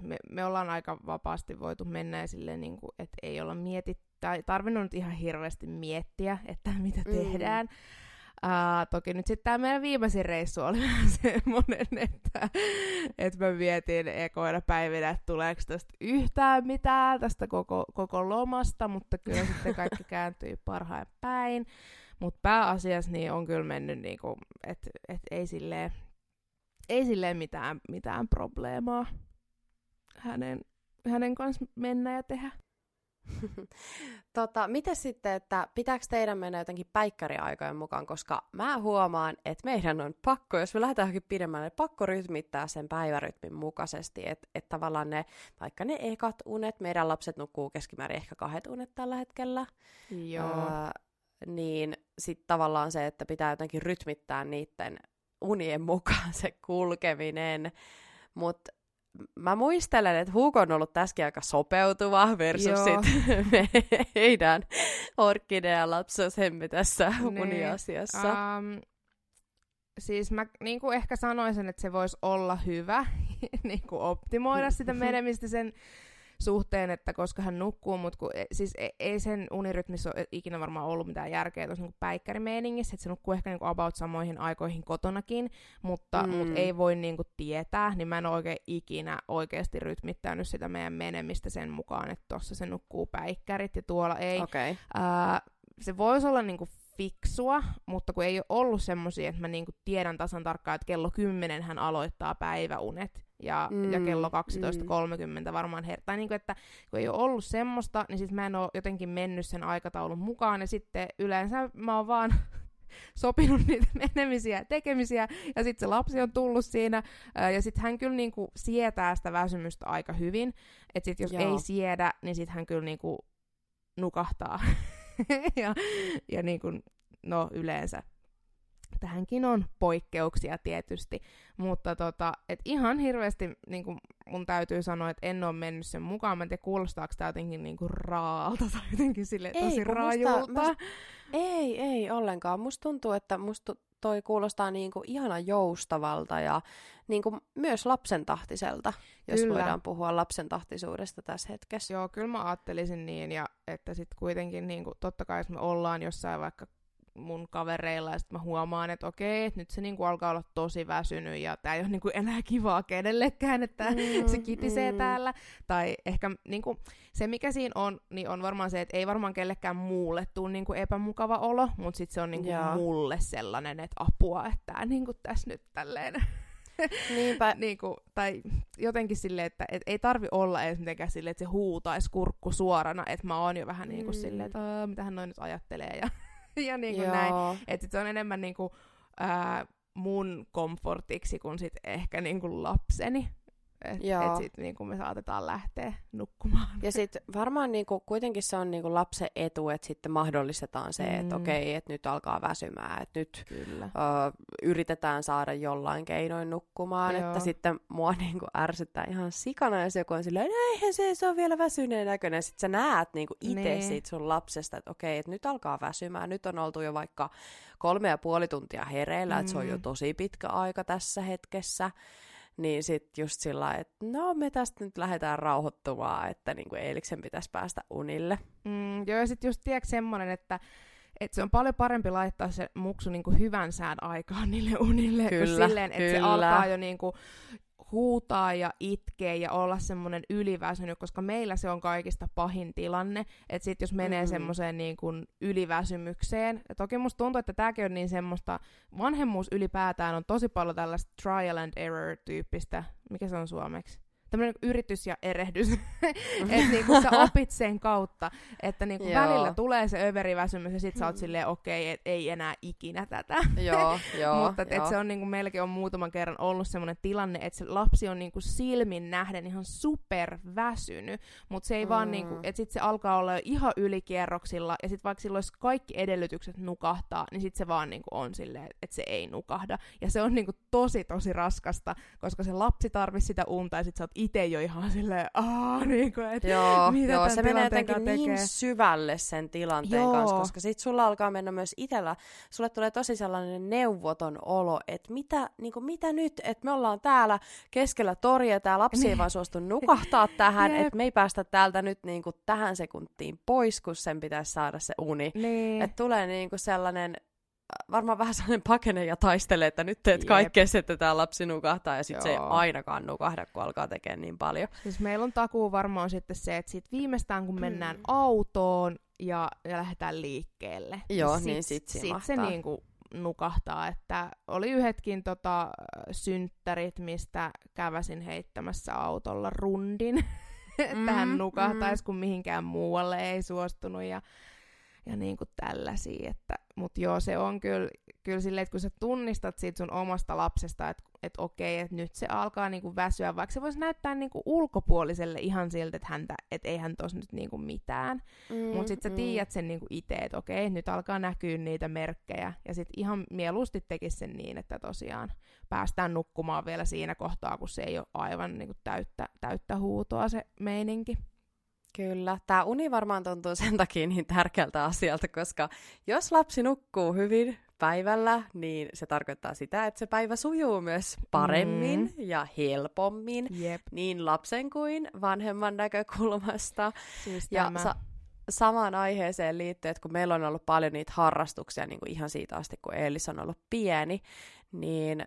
A: me, me ollaan aika vapaasti voitu mennä ja silleen, niinku, että ei olla mietitty tai tarvinnut nyt ihan hirveästi miettiä, että (laughs) mitä mm. tehdään. Uh, toki nyt sitten tämä meidän viimeisin reissu oli (laughs) vähän semmoinen, että, että mä mietin ekoina päivinä, että tuleeko tästä yhtään mitään tästä koko, koko lomasta, mutta kyllä sitten kaikki (laughs) kääntyi parhain päin. Mutta pääasiassa niin on kyllä mennyt niinku, että et ei silleen, ei silleen mitään, mitään probleemaa hänen, hänen kanssa mennä ja tehdä. (laughs)
C: tota, miten sitten, että pitääkö teidän mennä jotenkin päikkäriaikojen mukaan, koska mä huomaan, että meidän on pakko, jos me lähdetään johonkin pidemmälle, pakko rytmittää sen päivärytmin mukaisesti, että et tavallaan ne, vaikka ne ekat unet, meidän lapset nukkuu keskimäärin ehkä kahdet unet tällä hetkellä,
A: Joo. Öö,
C: niin sitten tavallaan se, että pitää jotenkin rytmittää niiden unien mukaan se kulkeminen, mutta mä muistelen, että Hugo on ollut tässäkin aika sopeutuva versus sit (laughs) meidän orkidea lapsuushemme tässä niin. uniasiassa. Um,
A: siis mä niin kuin ehkä sanoisin, että se voisi olla hyvä (laughs) niin kuin optimoida sitä menemistä sen suhteen, että koska hän nukkuu, mutta kun, e, siis ei, ei sen unirytmissä ole ikinä varmaan ollut mitään järkeä tuossa niin päikkärimeeningissä, että se nukkuu ehkä niin kuin about samoihin aikoihin kotonakin, mutta mm. mut ei voi niin kuin tietää, niin mä en oikein ikinä oikeasti rytmittänyt sitä meidän menemistä sen mukaan, että tuossa se nukkuu päikkärit ja tuolla ei.
C: Okay.
A: Ää, se voisi olla niinku fiksua, mutta kun ei ole ollut semmoisia, että mä niinku tiedän tasan tarkkaan, että kello 10 hän aloittaa päiväunet ja, mm, ja kello 12.30 mm. varmaan her- Tai niinku, että kun ei ole ollut semmoista, niin sit mä en ole jotenkin mennyt sen aikataulun mukaan. Ja sitten yleensä mä oon vaan (laughs) sopinut niitä menemisiä ja tekemisiä, ja sitten se lapsi on tullut siinä, ja sitten hän kyllä niinku sietää sitä väsymystä aika hyvin, että sitten jos Joo. ei siedä, niin sitten hän kyllä niinku nukahtaa. (laughs) Ja, ja niin kuin, no yleensä tähänkin on poikkeuksia tietysti, mutta tota, et ihan hirveästi niin kuin mun täytyy sanoa, että en ole mennyt sen mukaan. Mä en tiedä, kuulostaako tämä jotenkin niin kuin raalta tai jotenkin sille ei, tosi rajulta. Musta, musta,
C: ei, ei ollenkaan. Musta tuntuu, että musta toi kuulostaa niin kuin ihana joustavalta ja niin kuin myös lapsentahtiselta, jos kyllä. voidaan puhua lapsentahtisuudesta tässä hetkessä.
A: Joo, kyllä mä ajattelisin niin, ja että sitten kuitenkin niin kuin, totta kai jos me ollaan jossain vaikka mun kavereilla, ja sitten mä huomaan, että okei, että nyt se niinku alkaa olla tosi väsynyt, ja tää ei ole niinku enää kivaa kenellekään, että mm, se kitisee mm. täällä. Tai ehkä niinku, se, mikä siinä on, niin on varmaan se, että ei varmaan kellekään muulle tule niinku epämukava olo, mutta sitten se on niinku mulle sellainen, että apua, että tää niinku tässä nyt tälleen (laughs)
C: Niinpä.
A: niinku, tai jotenkin silleen, että et ei tarvi olla edes mitenkään silleen, että se huutaisi kurkku suorana, että mä oon jo vähän niinku mm. silleen, että mitä hän noin nyt ajattelee ja (laughs) (laughs) ja niin kuin näin. Että se on enemmän niin kuin, ää, mun komfortiksi kuin sit ehkä niin kuin lapseni. Että et sitten niinku me saatetaan lähteä nukkumaan.
C: Ja sitten varmaan niinku, kuitenkin se on niinku lapsen etu, että sitten mahdollistetaan se, mm. että okei, että nyt alkaa väsymään, että nyt Kyllä. Ö, yritetään saada jollain keinoin nukkumaan, Joo. että sitten mua niinku ärsyttää ihan sikana, jos joku on silleen, no eihän se, se on vielä väsyneen näköinen. Sitten sä näet niinku itse niin. siitä sun lapsesta, että okei, että nyt alkaa väsymään, nyt on oltu jo vaikka kolme ja puoli tuntia hereillä, mm. että se on jo mm. tosi pitkä aika tässä hetkessä niin sitten just sillä että no me tästä nyt lähdetään rauhoittumaan, että niinku eiliksen pitäisi päästä unille.
A: Mm, joo, ja sitten just tiedätkö semmoinen, että et se on paljon parempi laittaa se muksu niinku hyvän sään aikaan niille unille, kyllä, kuin silleen, että se alkaa jo niinku huutaa ja itkeä ja olla semmoinen yliväsynyt, koska meillä se on kaikista pahin tilanne, että sitten jos menee mm. semmoiseen niin kuin yliväsymykseen, ja toki musta tuntuu, että tämäkin on niin semmoista, vanhemmuus ylipäätään on tosi paljon tällaista trial and error tyyppistä, mikä se on suomeksi? Tämmöinen yritys ja erehdys, (laughs) että niinku sä opit sen kautta, että niinku välillä tulee se överiväsymys ja sit sä oot silleen, okei, okay, et ei enää ikinä tätä.
C: joo, (laughs) joo,
A: Mutta et, et se on niinku, meilläkin on muutaman kerran ollut semmoinen tilanne, että se lapsi on niinku silmin nähden ihan super väsynyt, mutta se ei mm. vaan niinku, että sit se alkaa olla jo ihan ylikierroksilla ja sit vaikka sillä olisi kaikki edellytykset nukahtaa, niin sit se vaan niinku on silleen, että se ei nukahda. Ja se on niinku tosi tosi raskasta, koska se lapsi tarvitsee sitä unta ja sit sä oot itse jo ihan silleen, aah, niin kuin, että
C: joo,
A: mitä
C: joo, se menee jotenkin niin syvälle sen tilanteen joo. kanssa, koska sit sulla alkaa mennä myös itsellä, sulle tulee tosi sellainen neuvoton olo, että mitä, niin kuin, mitä nyt, että me ollaan täällä keskellä toria, tämä lapsi ei niin. vaan suostu nukahtaa tähän, että me ei päästä täältä nyt niin kuin, tähän sekuntiin pois, kun sen pitäisi saada se uni. Niin. Että tulee niin kuin sellainen varmaan vähän sellainen pakene ja taistelee, että nyt teet kaikkea, että tämä lapsi nukahtaa ja sitten se ei ainakaan nukahda, kun alkaa tekemään niin paljon.
A: Siis meillä on takuu varmaan sitten se, että sit viimeistään kun mennään mm. autoon ja, ja lähdetään liikkeelle,
C: Joo, niin, niin sit, sit,
A: sit se niinku nukahtaa, että oli yhdetkin tota, synttärit, mistä käväsin heittämässä autolla rundin, (laughs) että hän mm, nukahtaisi, mm. kun mihinkään muualle ei suostunut ja ja niin kuin tällaisia. Että, mutta joo, se on kyllä, kyllä silleen, että kun sä tunnistat siitä sun omasta lapsesta, että, että okei, että nyt se alkaa niin kuin väsyä, vaikka se voisi näyttää niin kuin ulkopuoliselle ihan siltä, että, häntä, että ei hän tos nyt niin kuin mitään. Mm, mutta sitten sä mm. tiedät sen niin kuin itse, että okei, nyt alkaa näkyä niitä merkkejä. Ja sitten ihan mieluusti tekisi sen niin, että tosiaan päästään nukkumaan vielä siinä kohtaa, kun se ei ole aivan niin kuin täyttä, täyttä huutoa se meininki.
C: Kyllä. Tämä uni varmaan tuntuu sen takia niin tärkeältä asialta, koska jos lapsi nukkuu hyvin päivällä, niin se tarkoittaa sitä, että se päivä sujuu myös paremmin mm. ja helpommin,
A: Jep.
C: niin lapsen kuin vanhemman näkökulmasta.
A: Siis
C: ja sa- samaan aiheeseen liittyen, että kun meillä on ollut paljon niitä harrastuksia niin kuin ihan siitä asti, kun Eelis on ollut pieni, niin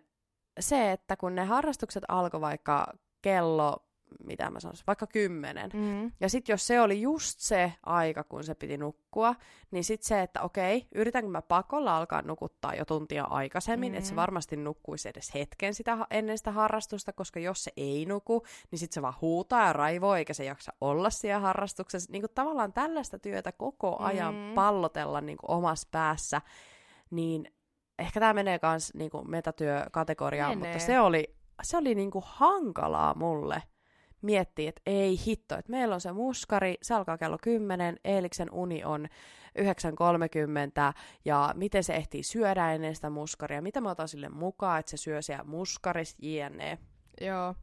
C: se, että kun ne harrastukset alkoi vaikka kello mitä mä sanoisin, vaikka kymmenen.
A: Mm.
C: Ja sitten jos se oli just se aika, kun se piti nukkua, niin sitten se, että okei, yritänkö mä pakolla alkaa nukuttaa jo tuntia aikaisemmin, mm. että se varmasti nukkuisi edes hetken sitä, ennen sitä harrastusta, koska jos se ei nuku, niin sitten se vaan huutaa ja raivoo, eikä se jaksa olla siellä harrastuksessa. Niin kuin tavallaan tällaista työtä koko ajan mm. pallotella niin kuin omassa päässä, niin ehkä tämä menee myös niin metatyökategoriaan, menee. mutta se oli, se oli niin kuin hankalaa mulle miettii, että ei hitto, että meillä on se muskari, se alkaa kello 10, Eeliksen uni on 9.30 ja miten se ehtii syödä ennen sitä muskaria, mitä mä otan sille mukaan, että se syö siellä muskarissa, jne.
A: Joo,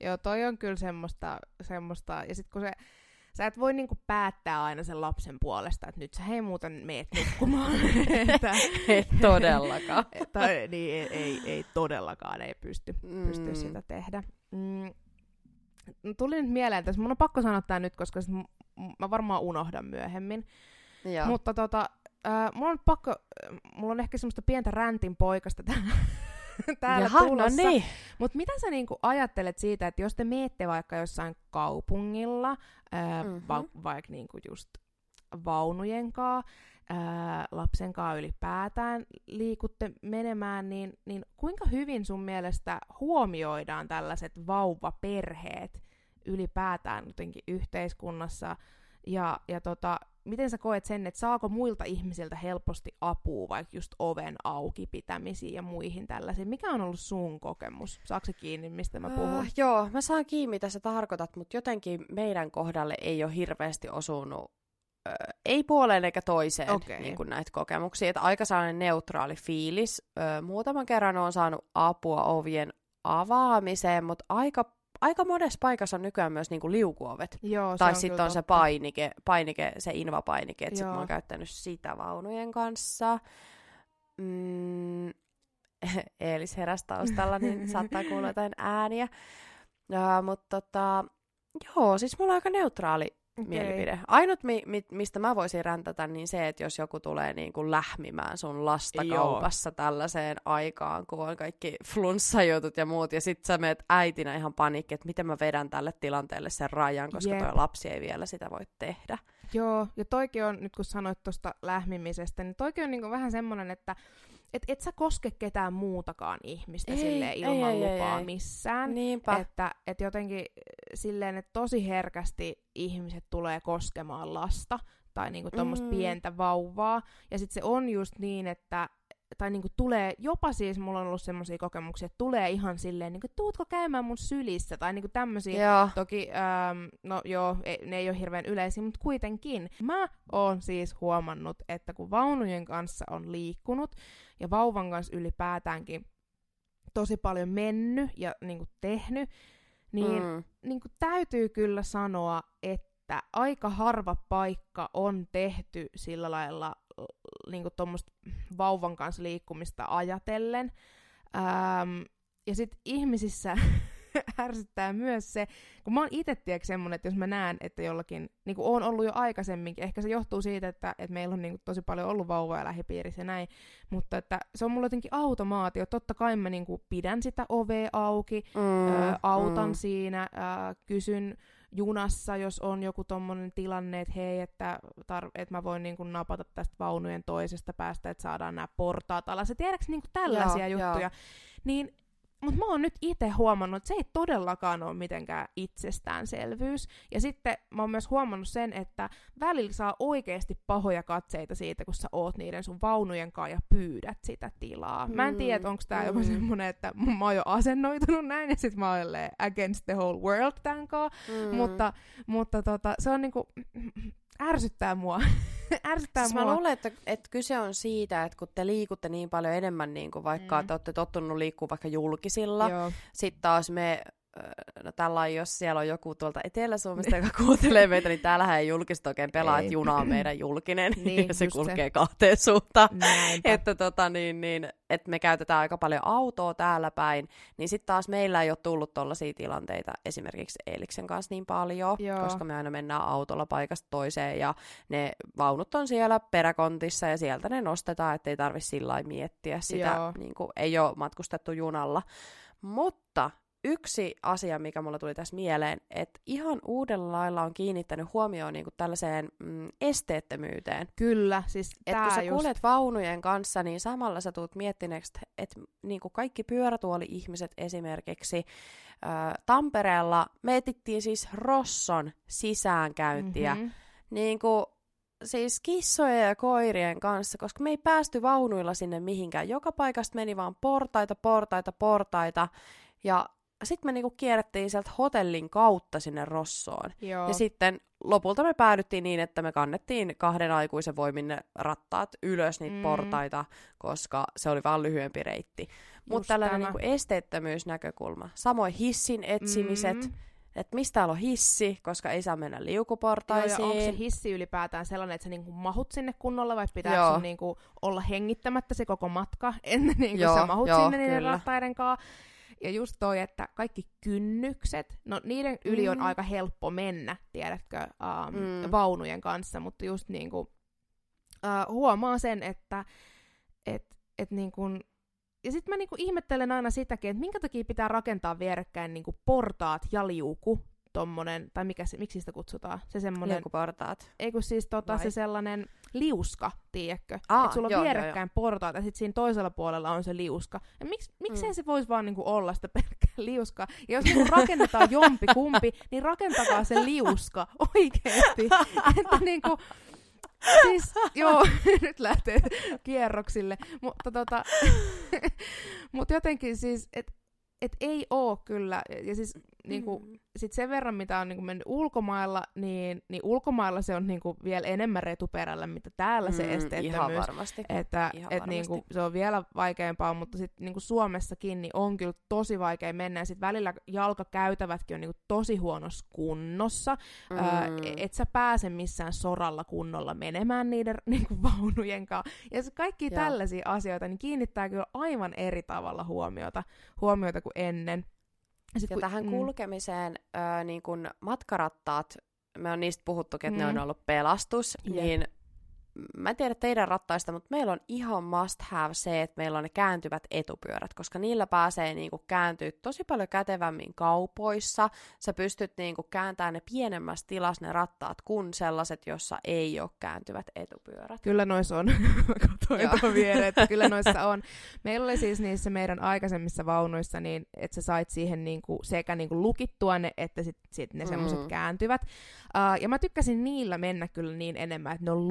A: Joo toi on kyllä semmoista, semmoista. ja sitten kun se, sä et voi niinku päättää aina sen lapsen puolesta, että nyt sä hei muuten meet nukkumaan. (laughs)
C: että, ei todellakaan.
A: tai, niin, ei, ei, ei todellakaan ei pysty, mm. pysty sitä tehdä. Mm, tuli nyt mieleen, että mun on pakko sanoa tämä nyt, koska sit mä varmaan unohdan myöhemmin.
C: Joo.
A: Mutta tota, äh, mulla on pakko, mulla on ehkä semmoista pientä räntin poikasta täällä, (laughs) täällä
C: Jaha, no
A: tulossa.
C: No niin.
A: Mutta mitä sä niinku ajattelet siitä, että jos te miette vaikka jossain kaupungilla, äh, mm-hmm. va- vaikka niinku just vaunujen kanssa, ää, lapsen kanssa ylipäätään liikutte menemään, niin, niin kuinka hyvin sun mielestä huomioidaan tällaiset vauvaperheet ylipäätään jotenkin yhteiskunnassa, ja, ja tota, miten sä koet sen, että saako muilta ihmisiltä helposti apua, vaikka just oven auki pitämisiin ja muihin tällaisiin? Mikä on ollut sun kokemus? Saako se kiinni, mistä mä puhun? Uh,
C: joo, mä saan kiinni, mitä sä tarkoitat, mutta jotenkin meidän kohdalle ei ole hirveästi osunut ei puoleen eikä toiseen okay. niin kuin näitä kokemuksia. Että aika sellainen neutraali fiilis. Ö, muutaman kerran on saanut apua ovien avaamiseen, mutta aika, aika monessa paikassa on nykyään myös niin kuin liukuovet.
A: Joo,
C: tai sitten on se painike, painike, se invapainike, että sitten mä oon käyttänyt sitä vaunujen kanssa. Mm, (laughs) Eelis heräsi taustalla, niin (laughs) saattaa kuulla jotain ääniä. Ja, mutta tota, joo, siis mulla on aika neutraali okay. mielipide. Ainut, mi- mi- mistä mä voisin räntätä, niin se, että jos joku tulee niin kuin lähmimään sun lasta Joo. kaupassa tällaiseen aikaan, kun on kaikki flunssajutut ja muut, ja sit sä meet äitinä ihan panikki, että miten mä vedän tälle tilanteelle sen rajan, koska Jep. toi lapsi ei vielä sitä voi tehdä.
A: Joo, ja toikin on, nyt kun sanoit tuosta lähmimisestä, niin toikin on niin vähän semmoinen, että et, et sä koske ketään muutakaan ihmistä ei, silleen ilman ei, lupaa ei, ei. missään.
C: Niinpä.
A: Että et jotenkin eh, silleen, että tosi herkästi ihmiset tulee koskemaan lasta tai niinku tuommoista mm. pientä vauvaa. Ja sitten se on just niin, että tai niinku tulee, jopa siis mulla on ollut semmoisia kokemuksia, että tulee ihan silleen, niinku, tuutko käymään mun sylissä, tai niinku tämmöisiä. Toki, ähm, no joo, ei, ne ei ole hirveän yleisiä, mutta kuitenkin. Mä oon siis huomannut, että kun vaunujen kanssa on liikkunut, ja vauvan kanssa ylipäätäänkin tosi paljon mennyt ja niinku tehnyt, niin mm. niinku, täytyy kyllä sanoa, että aika harva paikka on tehty sillä lailla niinku tuommoista vauvan kanssa liikkumista ajatellen. Ähm, ja sitten ihmisissä (laughs) (laughs) ärsyttää myös se, kun mä oon itse tiedätkö semmonen, että jos mä näen, että jollakin, niin kuin oon ollut jo aikaisemminkin, ehkä se johtuu siitä, että, että meillä on niin kuin tosi paljon ollut vauvoja lähipiirissä ja näin, mutta että se on mulla jotenkin automaatio. Totta kai mä niin kuin pidän sitä ovea auki, mm, ää, autan mm. siinä, ää, kysyn junassa, jos on joku tommonen tilanne, että hei, että, tar- että mä voin niin kuin napata tästä vaunujen toisesta päästä, että saadaan nämä portaat alas. Ja tiedätkö niin kuin tällaisia joo, juttuja? Joo. Niin mutta mä oon nyt itse huomannut, että se ei todellakaan ole mitenkään itsestäänselvyys. Ja sitten mä oon myös huomannut sen, että välillä saa oikeasti pahoja katseita siitä, kun sä oot niiden sun vaunujen kanssa ja pyydät sitä tilaa. Mm, mä en tiedä, onko tää mm. jopa semmonen, että mä oon jo asennoitunut näin, ja sit mä oon against the whole world tämän kanssa. Mm. Mutta, mutta tota, se on niinku, ärsyttää mua. (laughs) ärsyttää
C: siis
A: mua.
C: Mä luulen, että, että kyse on siitä, että kun te liikutte niin paljon enemmän, niin kuin vaikka mm. te olette tottunut liikkua vaikka julkisilla, Joo. sitten taas me no tällä jos siellä on joku tuolta Etelä-Suomesta, joka (laughs) kuuntelee meitä, niin täällähän ei julkista oikein pelaa, että juna on meidän julkinen, niin, (laughs) ja se kulkee se. kahteen suuntaan. Että tota, niin, niin, että me käytetään aika paljon autoa täällä päin, niin sitten taas meillä ei ole tullut tollaisia tilanteita esimerkiksi Eeliksen kanssa niin paljon, Joo. koska me aina mennään autolla paikasta toiseen, ja ne vaunut on siellä peräkontissa, ja sieltä ne nostetaan, ettei tarvitse sillä miettiä sitä, niin kuin, ei ole matkustettu junalla. Mutta yksi asia, mikä mulla tuli tässä mieleen, että ihan uudella lailla on kiinnittänyt huomioon niin kuin tällaiseen mm, esteettömyyteen.
A: Kyllä, siis
C: Et kun sä just... kuljet vaunujen kanssa, niin samalla sä tulet miettineeksi, että niin kuin kaikki pyörätuoli-ihmiset esimerkiksi äh, Tampereella me etittiin siis Rosson sisäänkäyntiä. Mm-hmm. Niin kuin, siis kissojen ja koirien kanssa, koska me ei päästy vaunuilla sinne mihinkään. Joka paikasta meni vaan portaita, portaita, portaita. Ja sitten me niinku kierrettiin sieltä hotellin kautta sinne Rossoon. Joo. Ja sitten lopulta me päädyttiin niin, että me kannettiin kahden aikuisen voimin ne rattaat ylös niitä mm. portaita, koska se oli vaan lyhyempi reitti. Mutta tällainen niinku esteettömyysnäkökulma. Samoin hissin etsimiset. Mm että mistä täällä on hissi, koska ei saa mennä liukuportaisiin. Joo,
A: ja onko se hissi ylipäätään sellainen, että sä niinku mahut sinne kunnolla, vai pitää sun niinku olla hengittämättä se koko matka ennen kuin joo, sä mahut joo, sinne niiden rattaiden kanssa. Ja just toi, että kaikki kynnykset, no niiden yli mm. on aika helppo mennä, tiedätkö, um, mm. vaunujen kanssa, mutta just niinku, uh, huomaa sen, että et, et niinku, ja sitten mä niinku ihmettelen aina sitäkin, että minkä takia pitää rakentaa vierekkäin niinku portaat ja liuku, tommonen, tai mikä se, miksi sitä kutsutaan? Se semmonen...
C: Liukuportaat.
A: Ei kun siis tota, se sellainen liuska, tiedätkö? Että sulla on joo, vierekkäin joo, joo. portaat ja sitten siinä toisella puolella on se liuska. Ja miksi, miksei mm. se voisi vaan niinku olla sitä pelkkää (laughs) liuskaa? Ja jos niinku rakennetaan jompi kumpi, (laughs) niin rakentakaa se liuska oikeesti. (laughs) että niinku, siis, joo, nyt lähtee kierroksille. Mutta tota, mut jotenkin siis, että et ei oo kyllä, ja siis niinku, mm. sit sen verran, mitä on niinku mennyt ulkomailla, niin, niin ulkomailla se on niinku vielä enemmän retuperällä, mitä täällä mm, se esteettömyys. Ihan
C: varmasti.
A: Että
C: ihan
A: et varmasti. Niinku, se on vielä vaikeampaa, mutta sitten niinku Suomessakin niin on kyllä tosi vaikea mennä, ja sitten välillä jalkakäytävätkin on niinku tosi huonossa kunnossa, mm. öö, et sä pääse missään soralla kunnolla menemään niiden (laughs) niinku, vaunujen kanssa. Ja se kaikki Joo. tällaisia asioita niin kiinnittää kyllä aivan eri tavalla huomiota, huomiota kuin ennen.
C: Sit ja kun, tähän mm. kulkemiseen ö, niin kun matkarattaat, me on niistä puhuttu, että mm. ne on ollut pelastus, yeah. niin mä en tiedä teidän rattaista, mutta meillä on ihan must have se, että meillä on ne kääntyvät etupyörät, koska niillä pääsee niinku kääntyä tosi paljon kätevämmin kaupoissa. Sä pystyt niinku kääntämään ne pienemmässä tilassa ne rattaat kuin sellaiset, jossa ei ole kääntyvät etupyörät.
A: Kyllä noissa on. (laughs) Katoin viereen, että kyllä (laughs) noissa on. Meillä oli siis niissä meidän aikaisemmissa vaunuissa, niin että sä sait siihen niinku sekä niinku lukittua ne, että sitten sit ne semmoiset mm. kääntyvät. Uh, ja mä tykkäsin niillä mennä kyllä niin enemmän, että ne on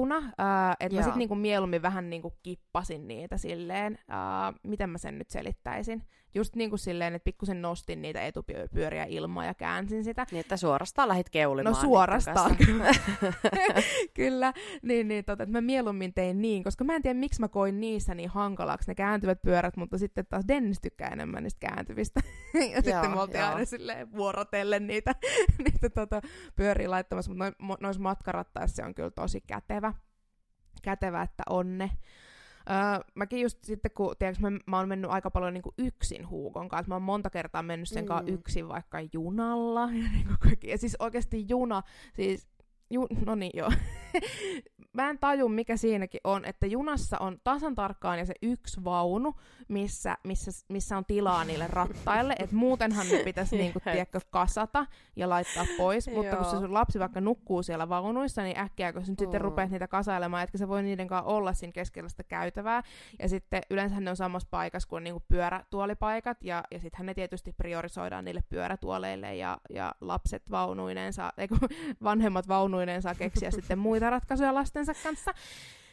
A: lukittuna. Uh, että mä sitten niinku mieluummin vähän niinku kippasin niitä silleen. Uh, miten mä sen nyt selittäisin? Just niin kuin silleen, että pikkusen nostin niitä etupyöriä ilmaa ja käänsin sitä.
C: Niin, että suorastaan lähit keulimaan.
A: No suorastaan, kyllä. (laughs) kyllä. Niin, niin tota, että mä mieluummin tein niin, koska mä en tiedä, miksi mä koin niissä niin hankalaksi ne kääntyvät pyörät, mutta sitten taas Dennis tykkää enemmän niistä kääntyvistä. (laughs) ja joo, sitten me oltiin aina silleen vuorotellen niitä, (laughs) niitä tota, pyöriä laittamassa, mutta noissa matkarattaissa se on kyllä tosi kätevä. Kätevä, että on ne. Öö, mäkin just sitten, kun tiedätkö, mä, mä oon mennyt aika paljon niin kuin yksin Huukon kanssa. Mä oon monta kertaa mennyt sen mm. kanssa yksin vaikka junalla. (laughs) Ja, niin kuin ja siis oikeasti juna, siis Ju, no niin, joo. (laughs) mä en taju, mikä siinäkin on, että junassa on tasan tarkkaan ja se yksi vaunu, missä, missä, missä on tilaa niille rattaille, että muutenhan ne pitäisi niinku, tiedätkö, kasata ja laittaa pois, mutta kun se sun lapsi vaikka nukkuu siellä vaunuissa, niin äkkiä kun sä nyt mm. sitten rupeat niitä kasailemaan, että se voi niiden kanssa olla siinä keskellä sitä käytävää, ja sitten yleensä ne on samassa paikassa kuin niinku pyörätuolipaikat, ja, ja sittenhän ne tietysti priorisoidaan niille pyörätuoleille, ja, ja lapset vaunuineensa, eikö, vanhemmat vaunuineensa keksiä sitten muita ratkaisuja lastensa kanssa.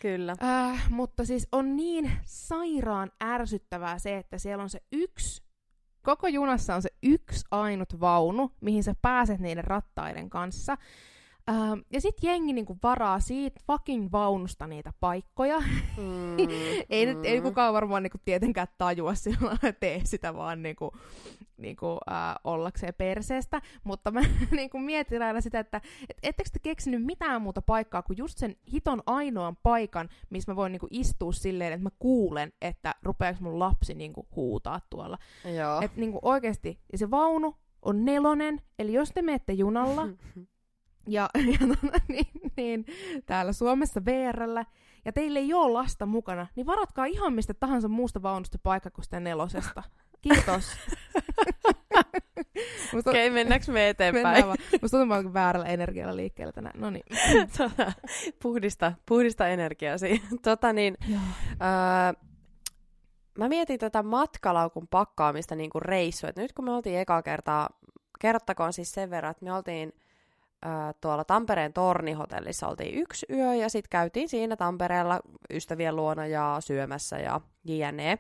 C: Kyllä.
A: Äh, mutta siis on niin sairaan ärsyttävää se, että siellä on se yksi, koko junassa on se yksi ainut vaunu, mihin sä pääset niiden rattaiden kanssa. Ähm, ja sitten jengi niinku varaa siitä fucking vaunusta niitä paikkoja. Mm, (laughs) ei, mm. Nyt, ei kukaan varmaan niinku tietenkään tajua sillä tee sitä vaan niinku, niinku, äh, ollakseen perseestä. Mutta mä (laughs) niinku mietin aina sitä, että et, ettekö te keksinyt mitään muuta paikkaa kuin just sen hiton ainoan paikan, missä mä voin niinku istua silleen, että mä kuulen, että rupeaks mun lapsi niinku huutaa tuolla.
C: Joo.
A: Et niinku oikeesti, ja se vaunu on nelonen, eli jos te menette junalla, (laughs) ja, (laughs) ja tota niin, niin, täällä Suomessa VRllä, ja teille ei ole lasta mukana, niin varatkaa ihan mistä tahansa muusta vaunusta paikka kuin sitä nelosesta. Kiitos. (laughs)
C: Musta, Okei, okay, mennäänkö me eteenpäin?
A: Musta tuntuu, että väärällä energialla liikkeellä tänään. No niin. (laughs)
C: tota, puhdista, puhdista energiasi. tota niin, öö, mä mietin tätä matkalaukun pakkaamista niin kuin reissu. Et nyt kun me oltiin eka kertaa, kerrottakoon siis sen verran, että me oltiin tuolla Tampereen tornihotellissa oltiin yksi yö ja sitten käytiin siinä Tampereella ystävien luona ja syömässä ja jne.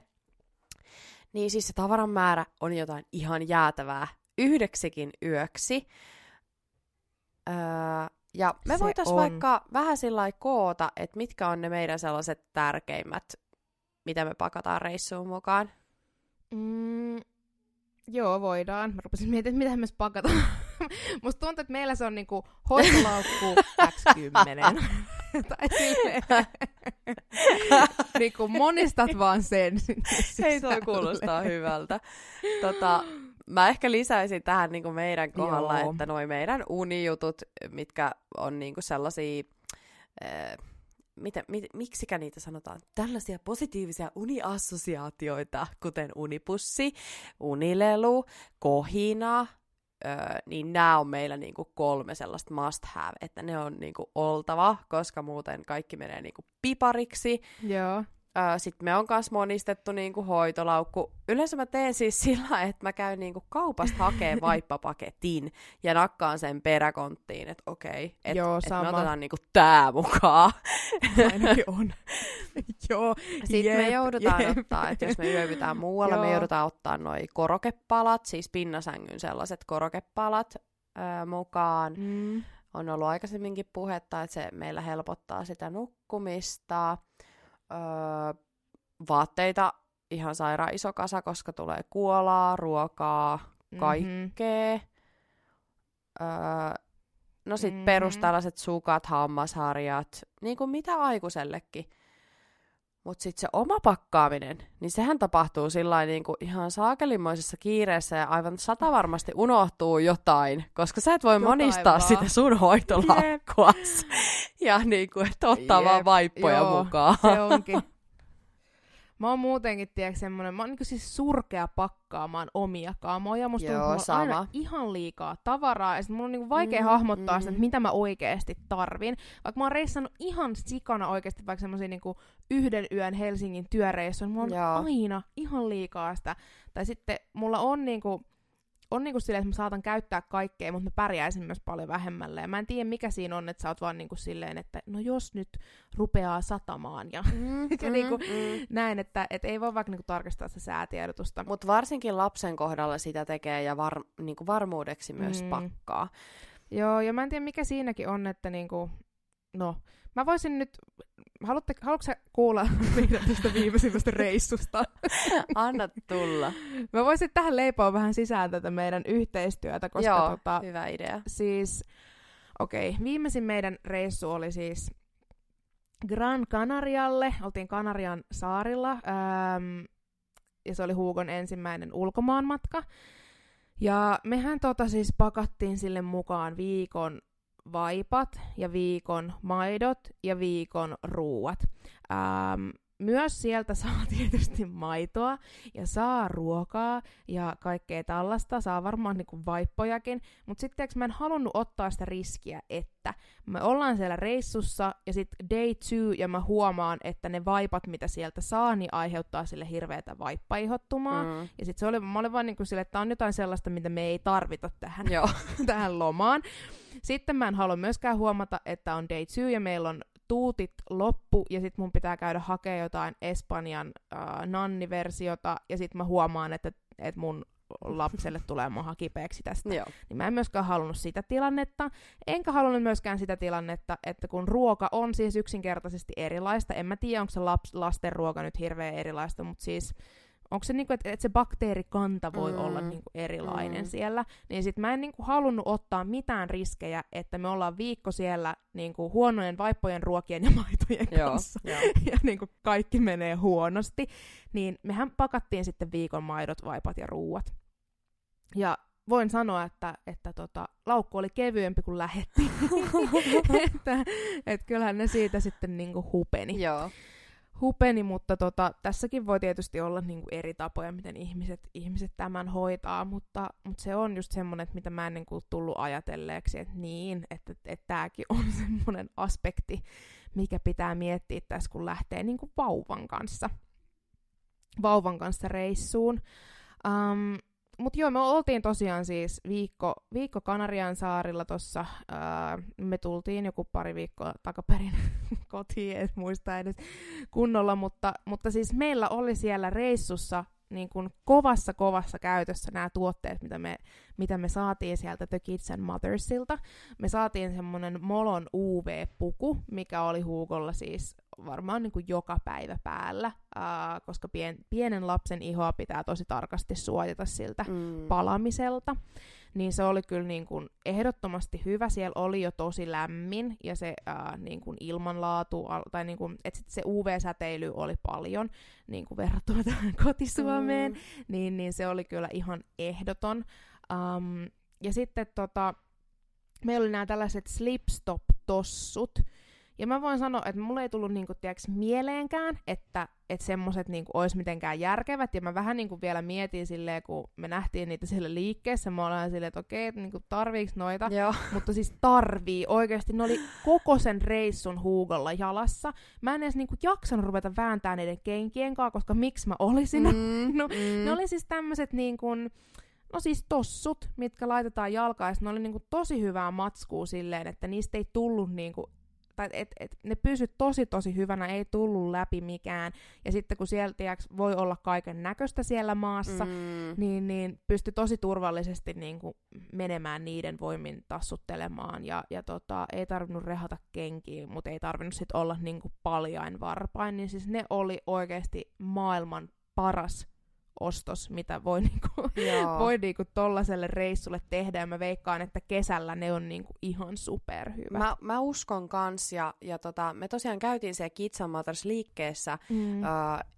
C: Niin siis se tavaran määrä on jotain ihan jäätävää yhdeksikin yöksi. Öö, ja me voitaisiin vaikka vähän sillä koota, että mitkä on ne meidän sellaiset tärkeimmät, mitä me pakataan reissuun mukaan.
A: Mm, joo, voidaan. Mä rupesin miettimään, mitä me pakataan. (laughs) Musta tuntuu, että meillä se on niinku hoitolaukku X10. (laughs) tai silleen, (laughs) niinku monistat vaan sen.
C: Hei, toi kuulostaa hyvältä. Tota, mä ehkä lisäisin tähän niinku meidän kohdalla, Joo. että noi meidän unijutut, mitkä on niinku sellaisia... Äh, miten, mit, miksikä niitä sanotaan, tällaisia positiivisia uniassosiaatioita, kuten unipussi, unilelu, kohina, öö, niin nämä on meillä niinku kolme sellaista must have, että ne on niinku oltava, koska muuten kaikki menee niinku pipariksi.
A: Joo.
C: Öö, Sitten me on myös monistettu niinku hoitolaukku. Yleensä mä teen siis (laughs) sillä, että mä käyn niinku kaupasta hakee (laughs) vaippapaketin ja nakkaan sen peräkonttiin, että okei, että et me otetaan niinku tää mukaan. (laughs)
A: Ainakin on. Joo,
C: Sitten jep, me joudutaan jep. ottaa, että jos me yövytään muualla, me joudutaan ottaa noi korokepalat, siis pinnasängyn sellaiset korokepalat öö, mukaan. Mm. On ollut aikaisemminkin puhetta, että se meillä helpottaa sitä nukkumista öö, vaatteita ihan sairaan iso kasa, koska tulee kuolaa, ruokaa, mhm. kaikkea. Mm-hmm. Öö, no sit mm-hmm. perus tällaiset sukat, hammasharjat, niin kuin mitä aikuisellekin. Mutta sitten se oma pakkaaminen, niin sehän tapahtuu sillä niin kuin ihan saakelimoisessa kiireessä ja aivan sata varmasti unohtuu jotain, koska sä et voi jotain monistaa vaan. sitä sun hoitolakkuas. (laughs) ja niin kuin, että ottaa Jep. vaan vaippoja Joo, mukaan.
A: se onkin. (laughs) Mä oon muutenkin, tiedätkö, semmonen, mä oon niin siis surkea pakkaamaan omia kamoja. Musta Joo, on sama. aina ihan liikaa tavaraa, ja sit mun on niin vaikea mm, hahmottaa mm. sitä, että mitä mä oikeasti tarvin. Vaikka mä oon reissannut ihan sikana oikeasti vaikka semmosia niin yhden yön Helsingin työreissun, mulla on Joo. aina ihan liikaa sitä. Tai sitten mulla on niinku, on niinku silleen, että mä saatan käyttää kaikkea, mutta mä pärjäisin myös paljon vähemmällä. Ja mä en tiedä, mikä siinä on, että sä oot vaan niinku silleen, että no jos nyt rupeaa satamaan ja, mm, (laughs) ja mm, niinku, mm. näin, että et ei voi vaikka niinku tarkistaa sitä säätiedotusta.
C: Mutta varsinkin lapsen kohdalla sitä tekee ja var, niinku varmuudeksi myös mm. pakkaa.
A: Joo, ja mä en tiedä, mikä siinäkin on, että niinku, no, Mä voisin nyt, haluatte, haluatko kuulla (laughs) meidän tästä viimeisimmästä reissusta? (laughs)
C: Anna tulla.
A: Mä voisin tähän leipoa vähän sisään tätä meidän yhteistyötä, koska
C: Joo,
A: tota,
C: hyvä idea.
A: Siis, okei, okay, viimeisin meidän reissu oli siis Gran Canarialle, oltiin Kanarian saarilla, ähm, ja se oli Huugon ensimmäinen ulkomaanmatka. Ja mehän tota siis pakattiin sille mukaan viikon vaipat ja viikon maidot ja viikon ruuat. Ähm, myös sieltä saa (laughs) tietysti maitoa ja saa ruokaa ja kaikkea tällaista, saa varmaan niinku vaippojakin, mutta sitten mä en halunnut ottaa sitä riskiä, että me ollaan siellä reissussa ja sitten day two ja mä huomaan, että ne vaipat, mitä sieltä saa, niin aiheuttaa sille hirveätä vaippaihottumaa. Mm. Ja sitten se oli, mä olin vaan niinku sille, että on jotain sellaista, mitä me ei tarvita tähän, (laughs) tähän lomaan. Sitten mä en halua myöskään huomata, että on day two ja meillä on tuutit loppu ja sitten mun pitää käydä hakemaan jotain Espanjan äh, nanniversiota ja sitten mä huomaan, että, että mun lapselle tulee maha kipeäksi tästä.
C: Joo.
A: Niin mä en myöskään halunnut sitä tilannetta. Enkä halunnut myöskään sitä tilannetta, että kun ruoka on siis yksinkertaisesti erilaista, en mä tiedä, onko se laps, lasten ruoka nyt hirveän erilaista, mutta siis onko se niinku, että et se bakteerikanta voi mm. olla niinku erilainen mm. siellä, niin sit mä en niinku halunnut ottaa mitään riskejä, että me ollaan viikko siellä niinku huonojen vaippojen, ruokien ja maitojen
C: Joo,
A: kanssa,
C: joo. (laughs)
A: ja niinku kaikki menee huonosti, niin mehän pakattiin sitten viikon maidot, vaipat ja ruuat. Ja voin sanoa, että, että tota, laukku oli kevyempi kuin lähetti. (laughs) (laughs) että, et kyllähän ne siitä sitten niinku hupeni
C: Joo.
A: Hupeni, mutta tota, tässäkin voi tietysti olla niinku eri tapoja, miten ihmiset, ihmiset tämän hoitaa, mutta, mutta se on just semmoinen, että mitä mä en niinku tullut ajatelleeksi, että niin, että, että tämäkin on (laughs) semmoinen aspekti, mikä pitää miettiä tässä, kun lähtee niinku vauvan kanssa, vauvan kanssa reissuun. Um, mutta joo, me oltiin tosiaan siis viikko, viikko Kanarian saarilla tuossa. me tultiin joku pari viikkoa takaperin (laughs) kotiin, en muista edes kunnolla, mutta, mutta siis meillä oli siellä reissussa niin kuin kovassa kovassa käytössä nämä tuotteet, mitä me, mitä me saatiin sieltä The Kids and Mothersilta. Me saatiin semmonen Molon UV-puku, mikä oli Huukolla siis varmaan niin kuin joka päivä päällä, ää, koska pien, pienen lapsen ihoa pitää tosi tarkasti suojata siltä mm. palamiselta. Niin se oli kyllä niin kuin ehdottomasti hyvä. Siellä oli jo tosi lämmin ja se ää, niin kuin ilmanlaatu, tai niin kuin, että sit se UV-säteily oli paljon niin kuin verrattuna tähän (laughs) kotisuomeen, mm. niin, niin se oli kyllä ihan ehdoton. Um, ja sitten tota, meillä oli nämä tällaiset slipstop-tossut, ja mä voin sanoa, että mulle ei tullut niinku, tiiäks, mieleenkään, että et semmoset niinku, olisi mitenkään järkevät. Ja mä vähän niinku, vielä mietin silleen, kun me nähtiin niitä siellä liikkeessä, mä olen silleen, että okei, että niinku, tarviiks noita.
C: Joo.
A: Mutta siis tarvii oikeasti. Ne oli koko sen reissun huugolla jalassa. Mä en edes niinku, jaksanut ruveta vääntää niiden kenkien kanssa, koska miksi mä olisin.
C: Mm, (laughs)
A: no,
C: mm.
A: Ne oli siis tämmöiset niin kuin, no siis tossut, mitkä laitetaan jalkaan, ja ne oli niinku tosi hyvää matskua silleen, että niistä ei tullut niinku tai et, et, ne pysyt tosi tosi hyvänä, ei tullut läpi mikään. Ja sitten kun sieltä tiiäks, voi olla kaiken näköistä siellä maassa,
C: Mm.
A: niin, niin pystyi tosi turvallisesti niin kuin menemään niiden voimin tassuttelemaan. Ja, ja tota, ei tarvinnut rehata kenkiä, mutta ei tarvinnut sit olla niin kuin paljain varpain. Niin siis ne oli oikeasti maailman paras ostos, mitä voi, niinku, (laughs) voi niinku tollaselle reissulle tehdä, ja mä veikkaan, että kesällä ne on niinku ihan superhyvät.
C: Mä, mä uskon kans, ja, ja tota, me tosiaan käytiin siellä Mothers liikkeessä,
A: mm.
C: uh,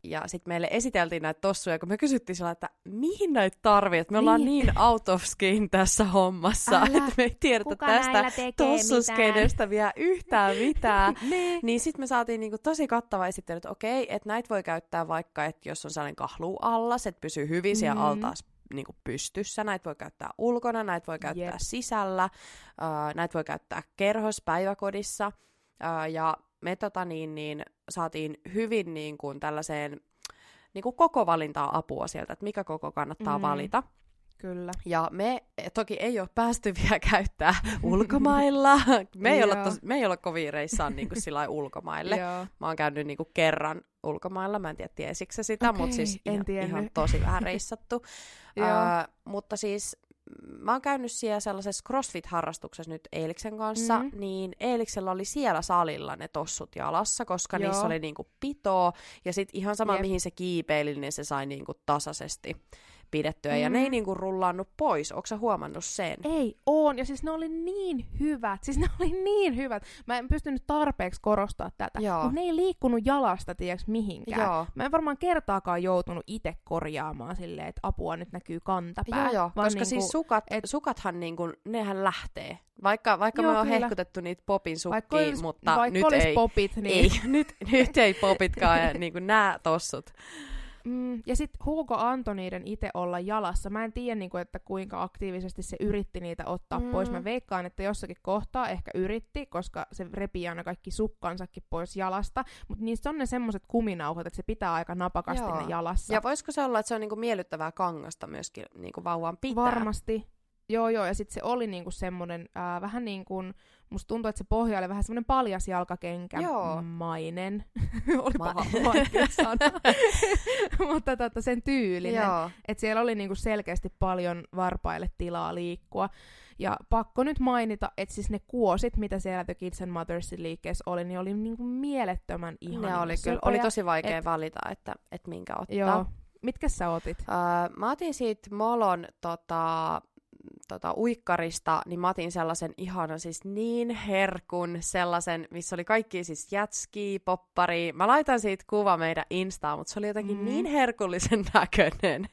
C: ja sitten meille esiteltiin näitä tossuja, kun me kysyttiin sillä, että mihin näitä tarvii, että me ollaan
A: Niin.
C: niin out of skin tässä hommassa,
A: Älä.
C: että me ei tiedetä
A: Kuka
C: tästä tossuskenestä vielä yhtään mitään. (laughs)
A: ne.
C: Niin sitten me saatiin niinku tosi kattava esittely, että okei, että näitä voi käyttää vaikka, että jos on sellainen kahlu allas, että pysyy hyvin siellä
A: Mhm.
C: altaas niinku pystyssä. Näitä voi käyttää ulkona, näitä voi käyttää
A: Jep.
C: sisällä, uh, näitä voi käyttää kerhos päiväkodissa. Uh, ja me tota, niin, niin, saatiin hyvin niin kuin, tällaiseen niin kuin koko valintaa apua sieltä, että mikä koko kannattaa
A: Mm.
C: valita.
A: Kyllä.
C: Ja me eh, toki ei ole päästy vielä käyttää (laughs) ulkomailla. Me ei, olla tos, me ei olla kovin reissaan niin kuin sillä ulkomaille. (laughs) Mä oon käynyt niinku kerran ulkomailla, mä en tiedä tiesikö sä sitä,
A: Okei,
C: mutta siis
A: en
C: ihan, ihan tosi vähän reissattu. (laughs) Ää, mutta siis mm, mä oon käynyt siellä sellaisessa CrossFit-harrastuksessa nyt Eeliksen kanssa,
A: Mm.
C: niin Eeliksellä oli siellä salilla ne tossut jalassa, koska
A: Joo.
C: niissä oli niinku pitoa, ja sit ihan sama
A: Jep.
C: mihin se kiipeili, niin se sai niinku tasaisesti pidettyä, ja ne
A: Mm.
C: ei niinku rullannut pois. Onko huomannut sen?
A: Ei, on. Ja siis ne oli niin hyvät. Siis ne (laughs) oli niin hyvät. Mä en pystynyt tarpeeksi korostaa tätä. Mutta ne ei liikkunut jalasta, tiedäks mihinkään.
C: Joo.
A: Mä en varmaan kertaakaan joutunut itse korjaamaan silleen, että apua nyt näkyy kantapää.
C: Joo, joo,
A: vaan
C: koska
A: niinku,
C: siis sukat,
A: et-
C: sukathan niinku, nehän lähtee. Vaikka, vaikka
A: Joo,
C: me on
A: kyllä.
C: hehkutettu niitä popin
A: vaikka
C: sukkia,
A: olis,
C: mutta
A: vaikka
C: nyt ei.
A: popit, niin...
C: Ei, (laughs) nyt, nyt ei popitkaan ja niinku nää tossut.
A: Mm, ja sitten Hugo antoi niiden itse olla jalassa. Mä en tiedä, niinku, että kuinka aktiivisesti se yritti niitä ottaa
C: Mm.
A: pois. Mä veikkaan, että jossakin kohtaa ehkä yritti, koska se repii aina kaikki sukkansakin pois jalasta. Mutta niissä on ne semmoset kuminauhat, että se pitää aika napakasti
C: Joo.
A: ne jalassa.
C: Ja voisiko se olla, että se on niinku miellyttävää kangasta myöskin niinku vauvan pitää?
A: Varmasti. Joo, joo, ja sitten se oli niinku semmoinen äh, vähän niin kuin, musta tuntuu, että se pohja oli vähän semmoinen paljas jalkakenkämainen. (laughs) oli Ma- (laughs) paha sana. (laughs) Mutta tota, sen tyylinen. Että siellä oli niinku selkeästi paljon varpaille tilaa liikkua. Ja pakko nyt mainita, että siis ne kuosit, mitä siellä The Kids and Mothersin liikkeessä oli, niin oli niinku mielettömän ihan.
C: Ne oli kyllä, oli tosi vaikea et, valita, että, että minkä ottaa.
A: Joo. Mitkä sä otit?
C: Uh, mä otin siitä Molon tota, tota, uikkarista, niin mä otin sellaisen ihanan, siis niin herkun, sellaisen, missä oli kaikki siis jätski, poppari. Mä laitan siitä kuva meidän Instaan, mutta se oli jotenkin mm. niin herkullisen (laughs) näköinen.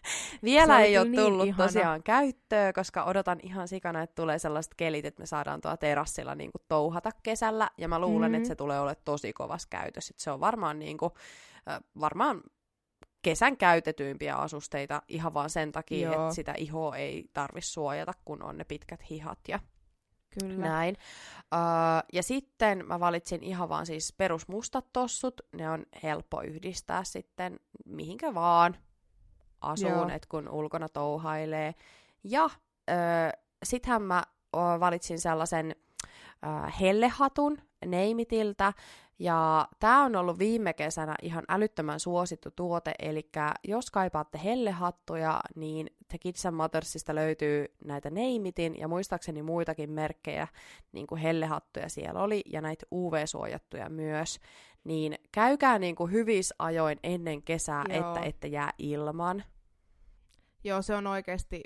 C: Vielä ei ole niin tullut ihana. tosiaan käyttöä, koska odotan ihan sikana, että tulee sellaiset kelit, että me saadaan tuolla terassilla niin kuin touhata kesällä. Ja mä luulen, mm. että se tulee olemaan tosi kovas käytös. Et se on varmaan niin kuin, varmaan kesän käytetyimpiä asusteita ihan vaan sen takia, Joo. että sitä ihoa ei tarvi suojata, kun on ne pitkät hihat ja Kyllä. näin. Uh, ja sitten mä valitsin ihan vaan siis perusmustat tossut. Ne on helppo yhdistää sitten mihinkä vaan asuun, että kun ulkona touhailee. Ja uh, sittenhän mä uh, valitsin sellaisen uh, hellehatun Neimitiltä, ja tämä on ollut viime kesänä ihan älyttömän suosittu tuote, eli jos kaipaatte hellehattuja, niin The Kids Mothersista löytyy näitä Neimitin ja muistaakseni muitakin merkkejä, niin kuin hellehattuja siellä oli, ja näitä UV-suojattuja myös. Niin käykää niin kuin hyvissä ajoin ennen kesää, Joo. että ette jää ilman.
A: Joo, se on oikeasti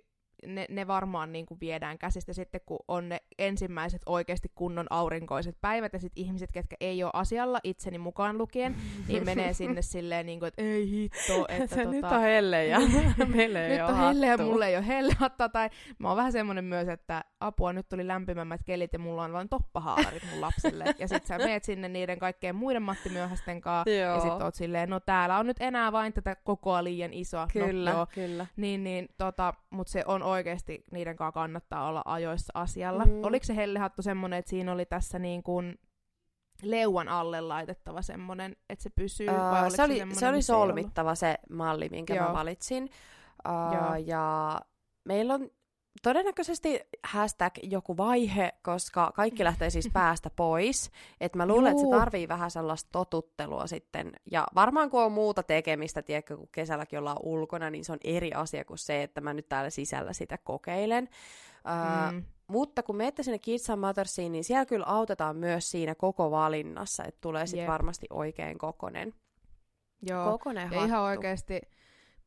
A: ne, ne varmaan niin kuin viedään käsistä sitten, kun on ne ensimmäiset oikeasti kunnon aurinkoiset päivät, ja sitten ihmiset, ketkä ei ole asialla, itseni mukaan lukien, niin menee sinne silleen, niin kuin, että ei hitto, (laughs) että tota, (laughs)
C: nyt on helle ja meille ei
A: Nyt on helle ja mulle ei ole helle tai mä oon vähän semmoinen myös, että apua, nyt tuli lämpimämmät kelit ja mulla on vain toppahaalarit mun lapselle, ja sit sä meet sinne niiden kaikkien muiden Matti Myöhästen kanssa, ja sit oot silleen, no täällä on nyt enää vain tätä kokoa liian isoa.
C: No, kyllä,
A: no,
C: joo. kyllä.
A: Niin, niin, tota, mut se on oikeasti niiden kanssa kannattaa olla ajoissa asialla. Mm. Oliko se hellehattu semmoinen, että siinä oli tässä niin kuin leuan alle laitettava semmoinen, että se pysyy? Uh, vai
C: se, oli, se, se oli solmittava se malli, minkä Joo. mä valitsin. Uh, ja meillä on todennäköisesti hashtag joku vaihe, koska kaikki lähtee siis (laughs) päästä pois. Et mä luulen, että se tarvii vähän sellaista totuttelua sitten. Ja varmaan kun on muuta tekemistä, tiedätkö, kun kesälläkin ollaan ulkona, niin se on eri asia kuin se, että mä nyt täällä sisällä sitä kokeilen. Mm. Uh, mutta kun menette sinne Kids and Mothersiin, niin siellä kyllä autetaan myös siinä koko valinnassa, että tulee sitten varmasti oikein kokonen.
A: Joo, kokonen ja hattu. ihan oikeasti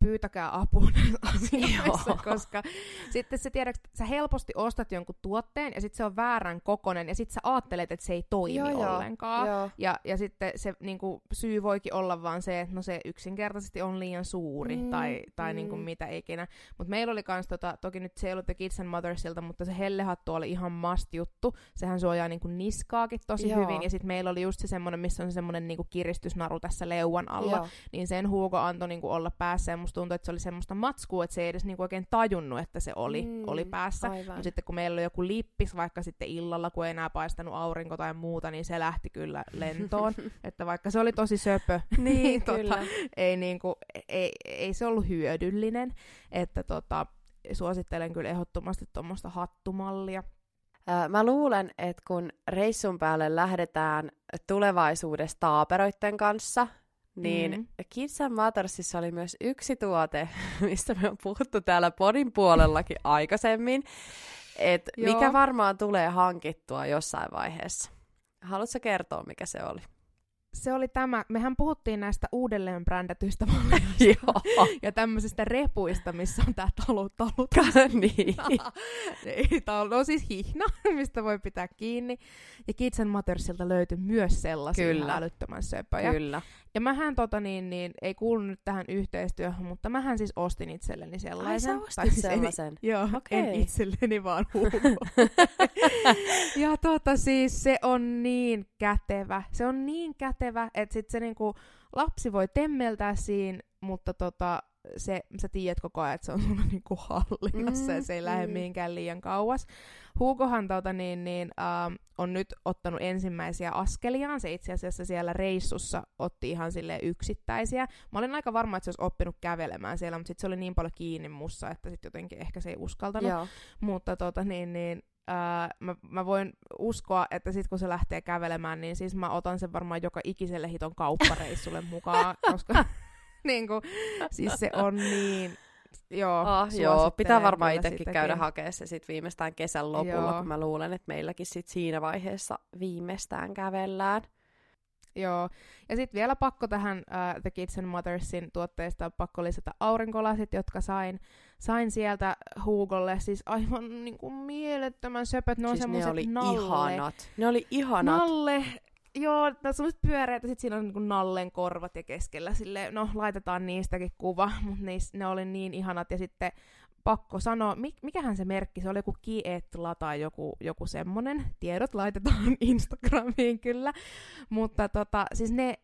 A: pyytäkää apua (laughs) asioissa, koska sitten sä tiedät, sä helposti ostat jonkun tuotteen ja sitten se on väärän kokonen ja sitten sä ajattelet, että se ei toimi joo, ollenkaan. Joo. Ja, ja sitten se niinku, syy voikin olla vaan se, että no se yksinkertaisesti on liian suuri mm, tai, tai mm. niinku mitä ikinä. Mutta meillä oli kans, tota, toki nyt se ei ollut The Kids and Mothersilta, mutta se hellehattu oli ihan must juttu. Sehän suojaa niinku niskaakin tosi joo. hyvin ja sitten meillä oli just se semmonen, missä on se semmonen niinku kiristysnaru tässä leuan alla. Joo. Niin sen Hugo antoi niinku olla päässä ja musta tuntui, että se oli semmoista matskua, että se ei edes niinku oikein tajunnut, että se oli, mm, oli päässä. Mutta sitten kun meillä oli joku lippis vaikka sitten illalla, kun ei enää paistanut aurinko tai muuta, niin se lähti kyllä lentoon. (laughs) että vaikka se oli tosi söpö, (laughs) niin, niin tota, ei, niinku, ei, ei se ollut hyödyllinen. Että tota, suosittelen kyllä ehdottomasti tuommoista hattumallia.
C: Mä luulen, että kun reissun päälle lähdetään tulevaisuudessa taaperoiden kanssa, niin mm. Kids and Mothersissa oli myös yksi tuote, (laughs) mistä me on puhuttu täällä podin puolellakin (laughs) aikaisemmin, et mikä varmaan tulee hankittua jossain vaiheessa. Haluatko kertoa, mikä se oli?
A: Se oli tämä, mehän puhuttiin näistä uudelleen brändätyistä (laughs) ja tämmöisistä repuista, missä on tää talut, talut. (laughs)
C: niin. (laughs)
A: Ei, tää on no siis hihna, mistä voi pitää kiinni. Ja Kids and Mothersilta löytyi myös sellaisia Kyllä. älyttömän söpöjä.
C: Kyllä.
A: Ja mähän tota niin, niin, ei kuulu nyt tähän yhteistyöhön, mutta mähän siis ostin itselleni sellaisen.
C: Ai sä ostit siis sellaisen? En,
A: joo, okay. en itselleni vaan ja tota siis se on niin kätevä. Se on niin kätevä, että sit se niinku, lapsi voi temmeltää siinä, mutta tota, se, sä tiedät koko ajan, että se on sulla (laughs) niinku hallinnassa mm, ja se ei mm. lähde mihinkään liian kauas. Hugohan tota, niin, niin, uh, on nyt ottanut ensimmäisiä askeliaan. Se itse asiassa siellä reissussa otti ihan sille yksittäisiä. Mä olin aika varma, että se olisi oppinut kävelemään siellä, mutta sitten se oli niin paljon kiinni mussa, että sitten jotenkin ehkä se ei uskaltanut. Joo. Mutta tota, niin, niin, Uh, mä, mä voin uskoa, että sit kun se lähtee kävelemään, niin siis mä otan sen varmaan joka ikiselle hiton kauppareissulle (laughs) mukaan, koska (laughs) niin kuin, siis se on niin Joo,
C: ah, joo pitää varmaan itsekin käydä hakemaan se sit viimeistään kesän lopulla, joo. kun mä luulen, että meilläkin sit siinä vaiheessa viimeistään kävellään.
A: Joo, ja sitten vielä pakko tähän uh, The Kids and Mothersin tuotteista pakko lisätä aurinkolasit, jotka sain, sain sieltä Hugolle. Siis aivan niin kuin mielettömän söpöt, ne siis on
C: ne oli
A: nalle.
C: ihanat. Ne oli ihanat.
A: Nalle, Joo, ne on semmoiset pyöreät, ja sitten siinä on niin nallen korvat ja keskellä sille, no laitetaan niistäkin kuva, (laughs) mutta ne oli niin ihanat, ja sitten pakko sanoa, mikähän se merkki, se oli joku Kietla tai joku, joku semmonen, tiedot laitetaan (laughs) Instagramiin kyllä, mutta tota, siis ne,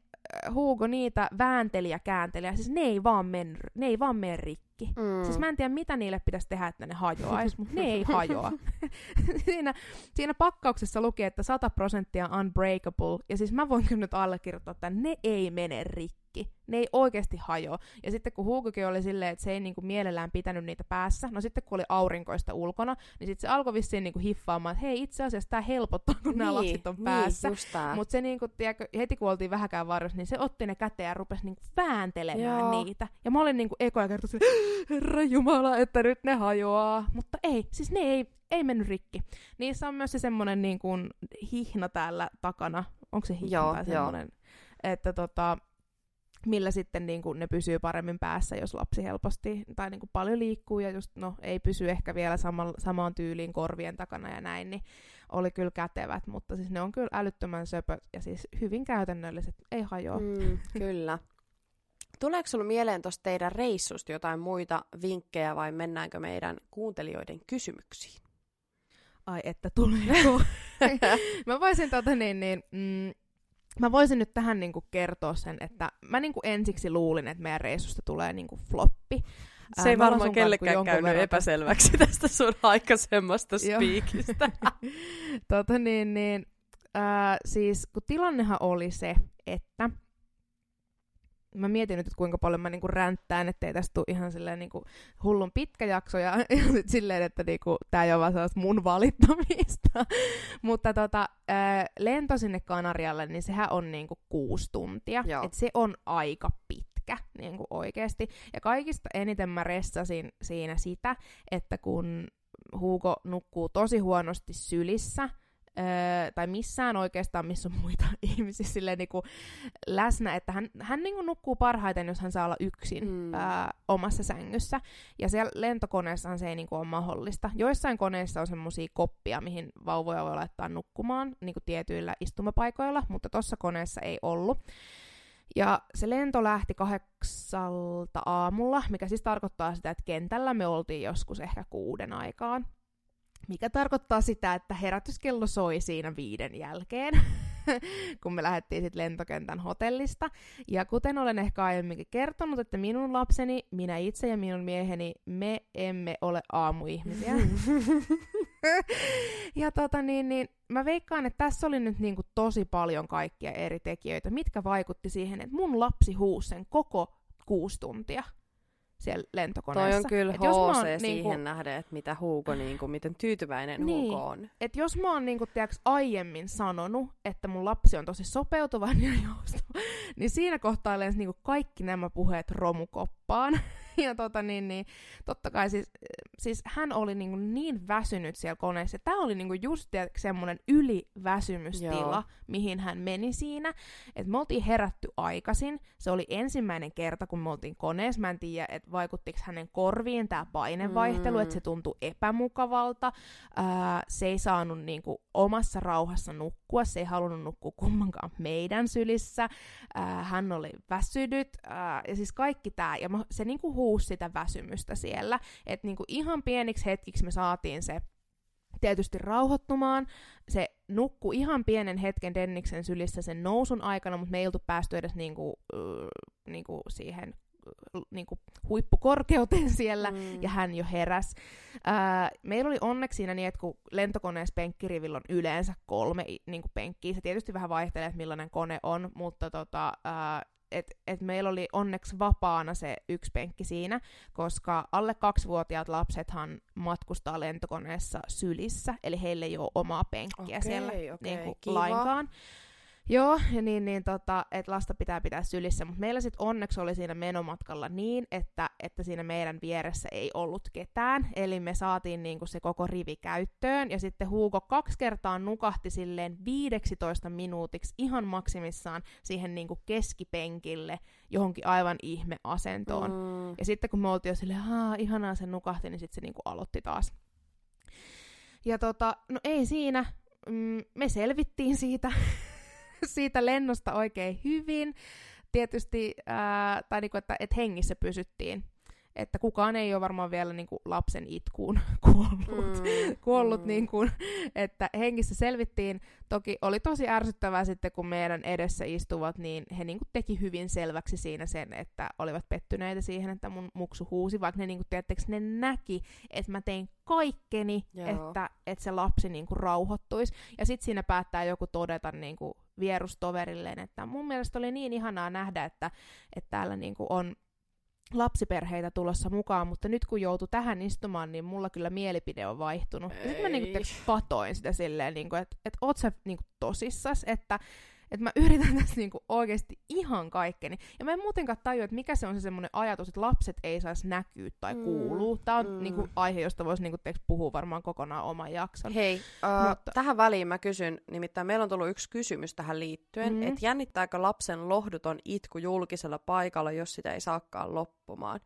A: Hugo niitä väänteli ja käänteli, ja siis ne ei vaan mene, ne ei vaan mene rikki. Mm. Siis mä en tiedä, mitä niille pitäisi tehdä, että ne hajoaisi, mutta ne ei hajoa. (laughs) siinä, siinä pakkauksessa luki, että 100 prosenttia unbreakable, ja siis mä voin kyllä nyt allekirjoittaa, että ne ei mene rikki rikki. Ne ei oikeasti hajoa. Ja sitten kun Hugokin oli silleen, että se ei niinku mielellään pitänyt niitä päässä, no sitten kun oli aurinkoista ulkona, niin sitten se alkoi vissiin niinku hiffaamaan, että hei itse asiassa tämä helpottaa, kun niin, nämä lasit on niin, päässä. Mutta se niinku, tiedätkö, heti kun oltiin vähäkään varjossa, niin se otti ne käteen ja rupesi niinku vääntelemään Joo. niitä. Ja mä olin niinku ekoja kertaa herra jumala, että nyt ne hajoaa. Mutta ei, siis ne ei, ei mennyt rikki. Niissä on myös se semmonen niin kuin hihna täällä takana. Onko se hihna Joo, tai semmonen? Että tota, millä sitten niin kuin ne pysyy paremmin päässä, jos lapsi helposti tai niin kuin paljon liikkuu ja just no, ei pysy ehkä vielä sama, samaan tyyliin korvien takana ja näin, niin oli kyllä kätevät, mutta siis ne on kyllä älyttömän söpöt ja siis hyvin käytännölliset, ei hajoa. Mm,
C: kyllä. Tuleeko sinulla mieleen tuosta teidän reissusta jotain muita vinkkejä vai mennäänkö meidän kuuntelijoiden kysymyksiin?
A: Ai että tuleeko? (laughs) Mä voisin tota niin, niin mm, mä voisin nyt tähän niinku kertoa sen, että mä niinku ensiksi luulin, että meidän reissusta tulee niinku floppi.
C: Se ei varmaan kellekään käynyt verran... epäselväksi (laughs) tästä sun aikaisemmasta speakistä. (laughs)
A: tota niin, niin äh, siis kun tilannehan oli se, että mä mietin nyt, että kuinka paljon mä niinku ränttään, ettei tästä tule ihan silleen niinku hullun pitkä jakso ja, ja (laughs) sit silleen, että niinku, tää ei ole vaan mun valittamista. (laughs) Mutta tota, ää, lento sinne Kanarialle, niin sehän on niinku kuusi tuntia. Et se on aika pitkä niinku oikeesti. Ja kaikista eniten mä ressasin siinä sitä, että kun Hugo nukkuu tosi huonosti sylissä, öö, tai missään oikeastaan, missä on muita (laughs) ihmisiä silleen, niin kuin läsnä, että hän, hän niin kuin nukkuu parhaiten, jos hän saa olla yksin mm. öö, omassa sängyssä. Ja siellä lentokoneessahan se ei niin kuin ole mahdollista. Joissain koneissa on semmoisia koppia, mihin vauvoja voi laittaa nukkumaan niin kuin tietyillä istumapaikoilla, mutta tuossa koneessa ei ollut. Ja se lento lähti kahdeksalta aamulla, mikä siis tarkoittaa sitä, että kentällä me oltiin joskus ehkä kuuden aikaan mikä tarkoittaa sitä, että herätyskello soi siinä viiden jälkeen, (laughs) kun me lähdettiin sitten lentokentän hotellista. Ja kuten olen ehkä aiemminkin kertonut, että minun lapseni, minä itse ja minun mieheni, me emme ole aamuihmisiä. (laughs) ja tota niin, niin mä veikkaan, että tässä oli nyt niinku tosi paljon kaikkia eri tekijöitä, mitkä vaikutti siihen, että mun lapsi huusi sen koko kuusi tuntia siellä lentokoneessa.
C: Toi on kyllä et jos siihen niinku, nähden, että mitä Hugo, niinku, miten tyytyväinen niin, Hugo on.
A: Et jos mä oon niinku, tiiäks, aiemmin sanonut, että mun lapsi on tosi sopeutuvan (laughs) ja joustava, niin siinä kohtaa niinku kaikki nämä puheet romukoppaan. (laughs) (laughs) ja tota, niin, niin, totta kai siis, siis hän oli niin, kuin niin väsynyt siellä koneessa. Tämä oli niin kuin just semmoinen yliväsymystila, Joo. mihin hän meni siinä. Että me oltiin herätty aikaisin. Se oli ensimmäinen kerta, kun me oltiin koneessa. Mä en tiedä, että vaikuttiko hänen korviin tämä painevaihtelu, mm. että se tuntui epämukavalta. Ää, se ei saanut niin kuin, omassa rauhassa nukkua. Se ei halunnut nukkua kummankaan meidän sylissä. Ää, hän oli väsynyt. Ää, ja siis kaikki tämä. Ja se niin kuin huusi sitä väsymystä siellä. Että niinku ihan pieniksi hetkiksi me saatiin se tietysti rauhoittumaan. Se nukkui ihan pienen hetken Denniksen sylissä sen nousun aikana, mutta me ei oltu päästy edes niinku, äh, niinku siihen niinku, huippukorkeuteen (laughs) siellä, mm. ja hän jo heräs. Ää, meillä oli onneksi siinä niin, että kun lentokoneessa penkkirivillä on yleensä kolme niinku, penkkiä, se tietysti vähän vaihtelee, että millainen kone on, mutta tota, ää, et, et meillä oli onneksi vapaana se yksi penkki siinä, koska alle kaksivuotiaat lapsethan matkustaa lentokoneessa sylissä, eli heille ei ole omaa penkkiä okay, siellä okay, niin kuin lainkaan. Joo, ja niin, niin tota, että lasta pitää pitää sylissä, mutta meillä sitten onneksi oli siinä menomatkalla niin, että, että siinä meidän vieressä ei ollut ketään, eli me saatiin niinku se koko rivi käyttöön, ja sitten Huuko kaksi kertaa nukahti silleen 15 minuutiksi ihan maksimissaan siihen niinku keskipenkille johonkin aivan ihme asentoon. Mm. Ja sitten kun me oltiin jo silleen, haa, ihanaa se nukahti, niin sitten se niinku aloitti taas. Ja tota, no ei siinä, mm, me selvittiin siitä (laughs) (laughs) siitä lennosta oikein hyvin. Tietysti, ää, tai niinku, että, että hengissä pysyttiin. Että kukaan ei ole varmaan vielä niinku lapsen itkuun (laughs) kuollut, mm, (laughs) kuollut mm. Niinku, että hengissä selvittiin. Toki oli tosi ärsyttävää sitten, kun meidän edessä istuvat, niin he niinku teki hyvin selväksi siinä sen, että olivat pettyneitä siihen, että mun muksu huusi, vaikka ne, niinku, tiedättekö, ne näki, että mä tein kaikkeni, että, että se lapsi niinku rauhoittuisi. Ja sitten siinä päättää joku todeta niinku, vierustoverilleen, että mun mielestä oli niin ihanaa nähdä, että, että täällä niinku on lapsiperheitä tulossa mukaan, mutta nyt kun joutu tähän istumaan, niin mulla kyllä mielipide on vaihtunut. Ei. Ja sitten mä niinku patoin sitä silleen, niinku, että et oot sä niinku tosissas, että että mä yritän (laughs) tässä niinku oikeasti ihan kaikkeni. Ja mä en muutenkaan tajua, että mikä se on se semmoinen ajatus, että lapset ei saisi näkyä tai mm, kuulua. Tämä on mm. niinku aihe, josta voisi niinku puhua varmaan kokonaan oman jakson.
C: Hei, uh, Mutta... tähän väliin mä kysyn, nimittäin meillä on tullut yksi kysymys tähän liittyen, mm. että jännittääkö lapsen lohduton itku julkisella paikalla, jos sitä ei saakaan loppumaan?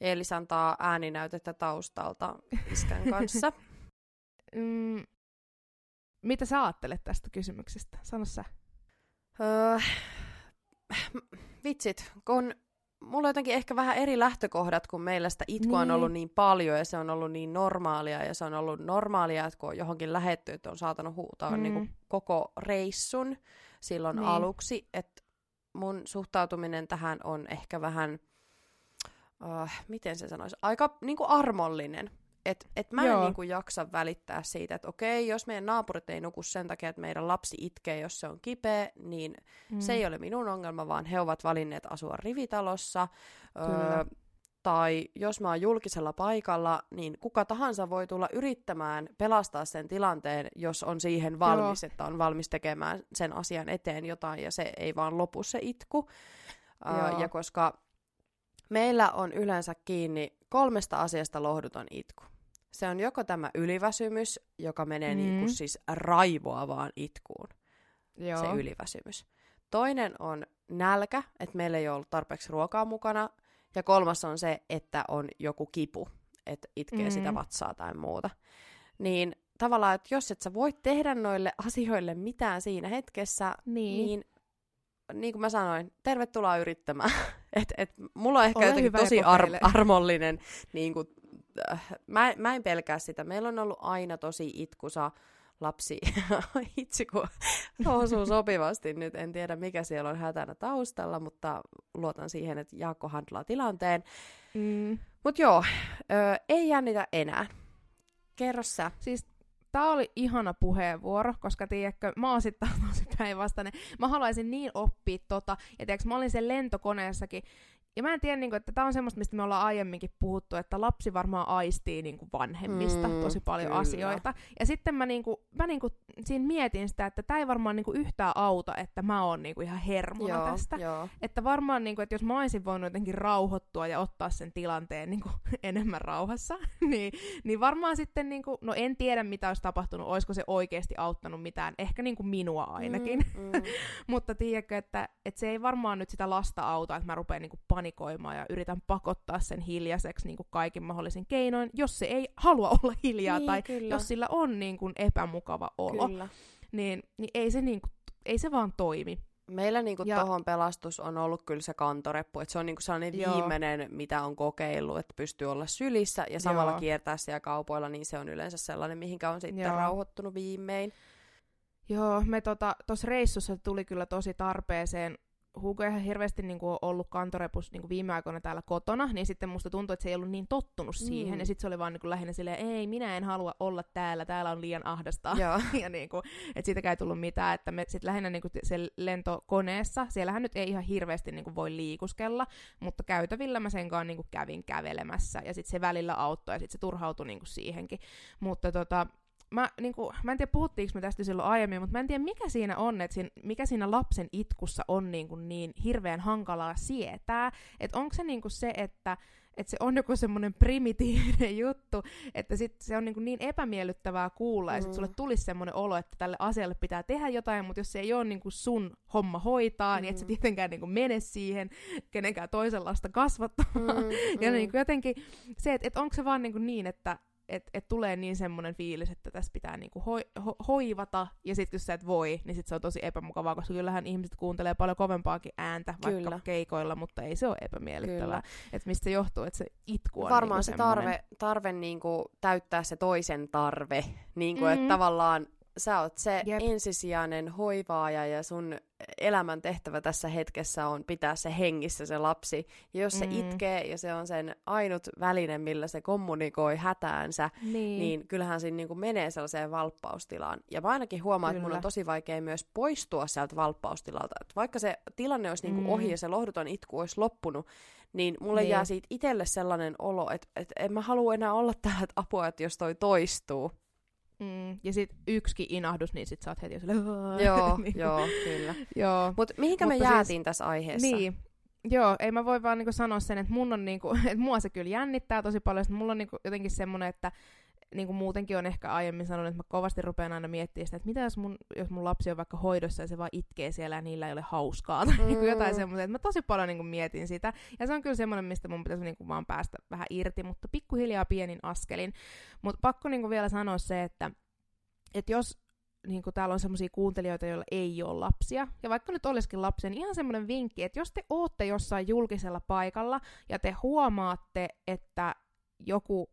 C: Eelis antaa ääninäytettä taustalta iskän (laughs) kanssa.
A: mm, mitä sä ajattelet tästä kysymyksestä? Sano sä.
C: Öö, vitsit, kun mulla on jotenkin ehkä vähän eri lähtökohdat, kun meillä sitä itkua niin. on ollut niin paljon ja se on ollut niin normaalia ja se on ollut normaalia, että kun on johonkin lähetty, että on saatanut huutaa mm. niin kuin koko reissun silloin niin. aluksi, että mun suhtautuminen tähän on ehkä vähän, uh, miten se sanoisi, aika niin kuin armollinen. Et, et mä Joo. en niinku jaksa välittää siitä, että okei, jos meidän naapurit ei nuku sen takia, että meidän lapsi itkee, jos se on kipeä, niin mm. se ei ole minun ongelma, vaan he ovat valinneet asua rivitalossa. Öö, tai jos mä oon julkisella paikalla, niin kuka tahansa voi tulla yrittämään pelastaa sen tilanteen, jos on siihen valmis, Joo. että on valmis tekemään sen asian eteen jotain ja se ei vaan lopu se itku. Öö, ja koska meillä on yleensä kiinni kolmesta asiasta lohduton itku. Se on joko tämä yliväsymys, joka menee mm. niin kuin siis raivoavaan itkuun, Joo. se yliväsymys. Toinen on nälkä, että meillä ei ole ollut tarpeeksi ruokaa mukana. Ja kolmas on se, että on joku kipu, että itkee mm. sitä vatsaa tai muuta. Niin tavallaan, että jos et sä voi tehdä noille asioille mitään siinä hetkessä, niin, niin niin kuin mä sanoin, tervetuloa yrittämään. (laughs) et, et, mulla on ehkä Ole jotenkin tosi ar- armollinen niin kuin, Äh, mä, mä en pelkää sitä. Meillä on ollut aina tosi itkusa lapsi. (laughs) Itse kun osuu sopivasti nyt. En tiedä, mikä siellä on hätänä taustalla, mutta luotan siihen, että Jaakko handlaa tilanteen. Mm. Mutta joo, ö, ei jännitä enää. Kerro sä.
A: Siis Tämä oli ihana puheenvuoro, koska tiedätkö, mä oon sitten tosi päinvastainen. Mä haluaisin niin oppia tota, ja tiedätkö, mä olin sen lentokoneessakin, ja mä en tiedä, niin kuin, että tämä on semmoista, mistä me ollaan aiemminkin puhuttu, että lapsi varmaan aistii niin kuin vanhemmista mm, tosi paljon kyllä. asioita. Ja sitten mä, niin kuin, mä niin kuin, siinä mietin sitä, että tämä ei varmaan niin kuin yhtään auta, että mä oon niin kuin ihan hermona joo, tästä. Joo. Että varmaan, niin kuin, että jos mä olisin voinut jotenkin rauhoittua ja ottaa sen tilanteen niin kuin, (laughs) enemmän rauhassa, (laughs) niin, niin varmaan sitten, niin kuin, no en tiedä mitä olisi tapahtunut, olisiko se oikeasti auttanut mitään, ehkä niin kuin minua ainakin. Mm, mm. (laughs) Mutta tiedätkö, että, että se ei varmaan nyt sitä lasta auta, että mä rupean niin kuin panikoimaan ja yritän pakottaa sen hiljaiseksi niin kuin kaikin mahdollisin keinoin, jos se ei halua olla hiljaa niin, tai kyllä. jos sillä on niin kuin epämukava olo, kyllä. Niin, niin ei, se niin kuin, ei se vaan toimi.
C: Meillä niinku ja... tohon pelastus on ollut kyllä se kantoreppu, että se on niinku sellainen Joo. viimeinen, mitä on kokeillut, että pystyy olla sylissä ja samalla Joo. kiertää siellä kaupoilla, niin se on yleensä sellainen, mihinkä on sitten Joo. rauhoittunut viimein.
A: Joo, me tuossa tota, reissussa tuli kyllä tosi tarpeeseen Hugo ihan hirveästi niin kuin, ollut kantorepus niin kuin viime aikoina täällä kotona, niin sitten musta tuntui, että se ei ollut niin tottunut siihen. Mm. Ja sitten se oli vaan niin kuin, lähinnä silleen, ei, minä en halua olla täällä, täällä on liian ahdasta. (laughs) ja niin kuin, että siitäkään ei tullut mitään. Että me sitten lähinnä niin kuin, se lentokoneessa, siellähän nyt ei ihan hirveästi niin kuin, voi liikuskella, mutta käytävillä mä senkaan niin kuin, kävin kävelemässä. Ja sitten se välillä auttoi ja sitten se turhautui niin kuin, siihenkin. Mutta tota, mä, niin kuin, mä en tiedä puhuttiinko me tästä silloin aiemmin, mutta mä en tiedä mikä siinä on, että siinä, mikä siinä lapsen itkussa on niin, kuin niin hirveän hankalaa sietää. Että onko se niin kuin se, että että se on joku semmoinen primitiivinen (laughs) juttu, että sit se on niin, kuin niin epämiellyttävää kuulla, mm. ja sitten sulle tulisi semmoinen olo, että tälle asialle pitää tehdä jotain, mutta jos se ei ole niin kuin sun homma hoitaa, mm. niin et sä tietenkään niin kuin mene siihen kenenkään toisenlaista kasvattamaan. Mm, (laughs) ja mm. Niin kuin jotenkin se, että, että onko se vaan niin, kuin niin että että et tulee niin semmoinen fiilis, että tässä pitää niinku hoi, ho, hoivata, ja sitten jos sä et voi, niin sit se on tosi epämukavaa, koska kyllähän ihmiset kuuntelee paljon kovempaakin ääntä, Kyllä. vaikka keikoilla, mutta ei se ole epämiellyttävää. Että mistä se johtuu, että se itku on
C: Varmaan
A: niinku
C: se tarve, tarve niinku täyttää se toisen tarve, niinku, mm-hmm. että tavallaan sä oot se Jep. ensisijainen hoivaaja ja sun elämän tehtävä tässä hetkessä on pitää se hengissä se lapsi. Ja jos mm. se itkee ja se on sen ainut väline, millä se kommunikoi hätäänsä, niin, niin kyllähän siinä niin menee sellaiseen valppaustilaan. Ja mä ainakin huomaan, Kyllä. että mun on tosi vaikea myös poistua sieltä valppaustilalta. Et vaikka se tilanne olisi niin mm. ohi ja se lohduton itku olisi loppunut, niin mulle niin. jää siitä itselle sellainen olo, että, että en mä halua enää olla täällä, että apua, että jos toi toistuu.
A: Mm, ja sit yksikin inahdus, niin sit sä oot heti silleen...
C: Joo, (laughs) niin. joo, kyllä.
A: joo.
C: Mut mihinkä Mutta me siis- jäätiin siis, tässä aiheessa?
A: Niin, Joo, ei mä voi vaan niinku sanoa sen, että mun on niinku, (laughs) että mua se kyllä jännittää tosi paljon, että mulla on niinku jotenkin semmoinen, että niin kuin muutenkin on ehkä aiemmin sanonut, että mä kovasti rupean aina miettimään sitä, että mitä jos mun, jos mun lapsi on vaikka hoidossa ja se vaan itkee siellä ja niillä ei ole hauskaa tai mm. niin kuin jotain semmoista, että mä tosi paljon niin kuin mietin sitä. Ja se on kyllä semmoinen, mistä mun pitäisi niin kuin vaan päästä vähän irti, mutta pikkuhiljaa pienin askelin. Mutta pakko niin kuin vielä sanoa se, että että jos niin kuin täällä on semmoisia kuuntelijoita, joilla ei ole lapsia, ja vaikka nyt olisikin lapsia, niin ihan semmoinen vinkki, että jos te ootte jossain julkisella paikalla ja te huomaatte, että joku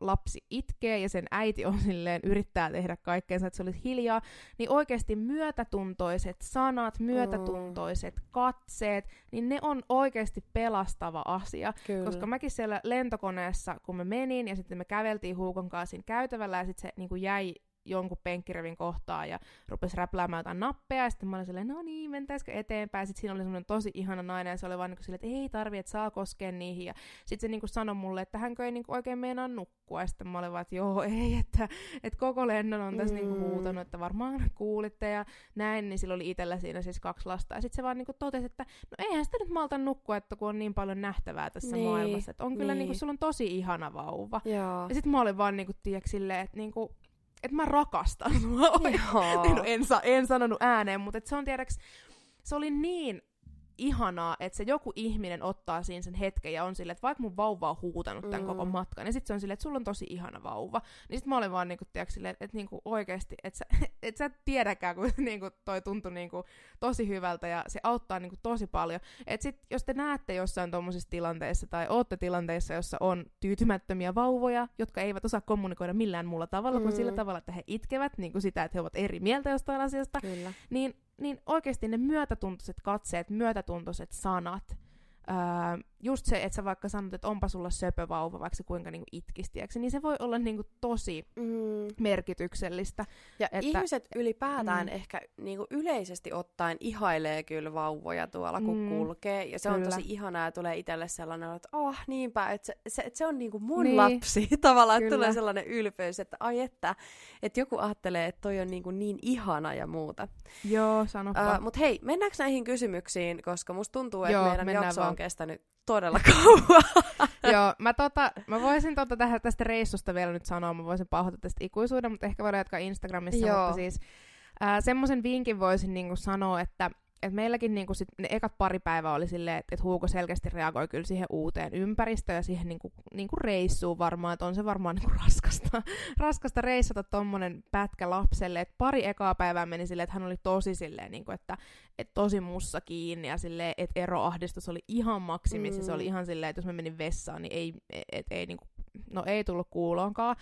A: lapsi itkee ja sen äiti on silleen yrittää tehdä kaikkeensa, että se olisi hiljaa, niin oikeasti myötätuntoiset sanat, myötätuntoiset mm. katseet, niin ne on oikeasti pelastava asia. Kyllä. Koska mäkin siellä lentokoneessa, kun mä menin ja sitten me käveltiin Huukon kanssa siinä käytävällä ja sitten se niin kuin jäi jonkun penkkirevin kohtaa ja rupesi räpläämään jotain nappeja, ja sitten mä olin silleen, no niin, mentäisikö eteenpäin, sitten siinä oli semmoinen tosi ihana nainen, ja se oli vaan niin silleen, että ei tarvi, että saa koskea niihin, ja sitten se niin kuin sanoi mulle, että hänkö ei niin kuin oikein meinaa nukkua, ja sitten mä olin vaan, että joo, ei, (laughs) että, että koko lennon on tässä niinku mm. niin kuin huutanut, että varmaan kuulitte, ja näin, niin sillä oli itsellä siinä siis kaksi lasta, ja sitten se vaan niin kuin totesi, että no eihän sitä nyt malta nukkua, että kun on niin paljon nähtävää tässä niin, maailmassa, että on kyllä niin. niin kuin, sulla on tosi ihana vauva. Joo. Ja sitten mä olin vaan niin kuin, tiedätkö, silleen, että niin kuin, että mä rakastan sua. (laughs) no, en, sa- en sanonut ääneen, mutta se on tiedäks, se oli niin ihanaa, että se joku ihminen ottaa siinä sen hetken ja on silleen, että vaikka mun vauva on huutanut tämän mm. koko matkan, niin sitten se on silleen, että sulla on tosi ihana vauva. Niin sitten mä olin vaan niinku, tiedätkö, silleen, että, niinku oikeasti, että sä, (laughs) et sä tiedäkään, kun (laughs) niinku toi tuntui niinku tosi hyvältä ja se auttaa niinku tosi paljon. Että sit, jos te näette jossain tuommoisissa tilanteissa tai ootte tilanteissa, jossa on tyytymättömiä vauvoja, jotka eivät osaa kommunikoida millään muulla tavalla mm. kuin sillä tavalla, että he itkevät, niin kuin sitä, että he ovat eri mieltä jostain asiasta, Kyllä. niin niin oikeasti ne myötätuntoiset katseet, myötätuntoiset sanat, öö, just se, että sä vaikka sanot, että onpa sulla söpövauva, vaikka se kuinka niinku itkistiäksi, niin se voi olla niinku tosi mm. merkityksellistä.
C: Ja että, ihmiset ylipäätään mm. ehkä niinku yleisesti ottaen ihailee kyllä vauvoja tuolla, kun mm. kulkee. Ja se kyllä. on tosi ihanaa ja tulee itselle sellainen, että oh niinpä, että se, se, että se on niinku mun niin. lapsi. (laughs) Tavallaan, että tulee sellainen ylpeys, että ai että, että joku ajattelee, että toi on niinku niin ihana ja muuta.
A: Joo, sanopa.
C: Uh, Mutta hei, mennäänkö näihin kysymyksiin, koska musta tuntuu, että Joo, meidän jakso vaan. on kestänyt todella (laughs) kauan.
A: Joo, mä, tota, mä voisin tota tähän, tästä reissusta vielä nyt sanoa, mä voisin pahoittaa tästä ikuisuuden, mutta ehkä voidaan jatkaa Instagramissa, Joo. mutta siis semmoisen vinkin voisin niinku sanoa, että et meilläkin niinku sit, ne ekat pari päivää oli silleen, että et Huuko selkeästi reagoi kyllä siihen uuteen ympäristöön ja siihen niinku, niinku reissuun varmaan, että on se varmaan niinku raskasta, (laughs) raskasta reissata tommonen pätkä lapselle, että pari ekaa päivää meni silleen, että hän oli tosi silleen, niinku, että et tosi mussa kiinni ja silleen, että eroahdistus oli ihan maksimissa, mm. se oli mm. ihan silleen, että jos mä menin vessaan, niin ei, et, et, ei niinku, no ei tullut kuuloonkaan.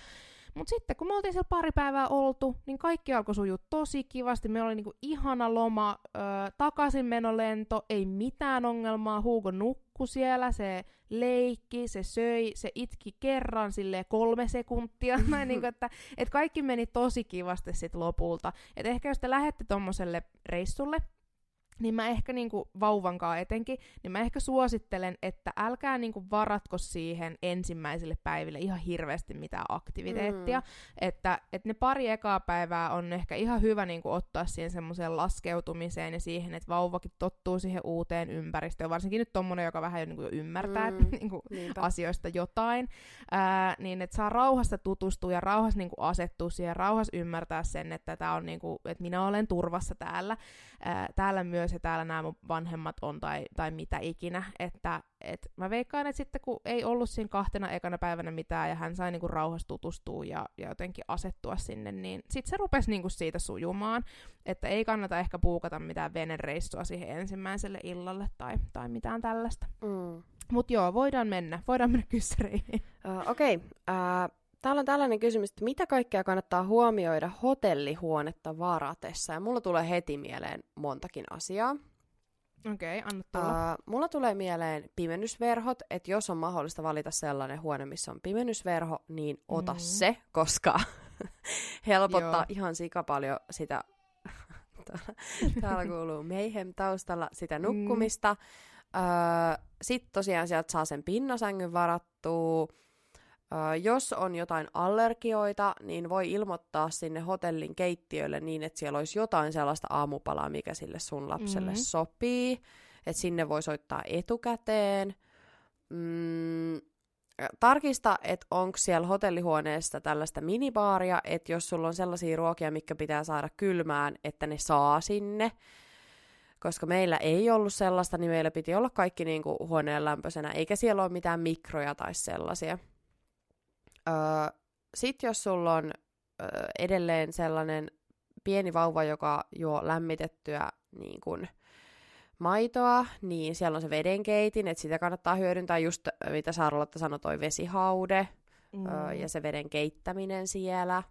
A: Mutta sitten kun me oltiin siellä pari päivää oltu, niin kaikki alkoi sujua tosi kivasti. Meillä oli niinku ihana loma, ö, takaisin menolento, ei mitään ongelmaa. Hugo nukku siellä, se leikki, se söi, se itki kerran sille kolme sekuntia. (laughs) Näin, niinku, että, et kaikki meni tosi kivasti sit lopulta. Et ehkä jos te lähette tommoselle reissulle, niin mä ehkä niinku vauvankaa etenkin, niin mä ehkä suosittelen, että älkää niinku varatko siihen ensimmäisille päiville ihan hirveästi mitään aktiviteettia. Mm. Että, että ne pari ekaa päivää on ehkä ihan hyvä niinku ottaa siihen semmoiseen laskeutumiseen ja siihen, että vauvakin tottuu siihen uuteen ympäristöön. Varsinkin nyt tommonen, joka vähän jo, niinku jo ymmärtää mm. (laughs) niinku asioista jotain. Ää, niin että saa rauhassa tutustua ja rauhassa niinku asettua siihen, rauhassa ymmärtää sen, että, tää on niinku, että minä olen turvassa täällä. Ää, täällä myös myös ja täällä nämä mun vanhemmat on tai, tai mitä ikinä. Että et mä veikkaan, että sitten kun ei ollut siinä kahtena ekana päivänä mitään ja hän sai niinku rauhassa tutustua ja, ja jotenkin asettua sinne, niin sitten se rupesi niinku siitä sujumaan. Että ei kannata ehkä puukata mitään venereissua siihen ensimmäiselle illalle tai, tai mitään tällaista. Mm. Mutta joo, voidaan mennä. Voidaan mennä kyssäreihin.
C: Uh, Okei. Okay. Uh, Täällä on tällainen kysymys, että mitä kaikkea kannattaa huomioida hotellihuonetta varatessa? Ja mulla tulee heti mieleen montakin asiaa.
A: Okei, okay, anna tulla.
C: Uh, mulla tulee mieleen pimennysverhot, että jos on mahdollista valita sellainen huone, missä on pimennysverho, niin ota mm. se, koska (laughs) helpottaa Joo. ihan sika paljon sitä, (laughs) täällä (laughs) kuuluu meihem taustalla, sitä mm. nukkumista. Mm. Uh, Sitten tosiaan sieltä saa sen pinnasängyn varattua, jos on jotain allergioita, niin voi ilmoittaa sinne hotellin keittiölle niin, että siellä olisi jotain sellaista aamupalaa, mikä sille sun lapselle mm-hmm. sopii. Että sinne voi soittaa etukäteen. Mm, tarkista, että onko siellä hotellihuoneessa tällaista minibaaria, että jos sulla on sellaisia ruokia, mikä pitää saada kylmään, että ne saa sinne. Koska meillä ei ollut sellaista, niin meillä piti olla kaikki niin kuin huoneen lämpöisenä, eikä siellä ole mitään mikroja tai sellaisia. Öö, Sitten jos sulla on öö, edelleen sellainen pieni vauva, joka juo lämmitettyä niin kun, maitoa, niin siellä on se vedenkeitin, että sitä kannattaa hyödyntää just, mitä Saarolotta sanoi, toi vesihaude mm. öö, ja se veden keittäminen siellä.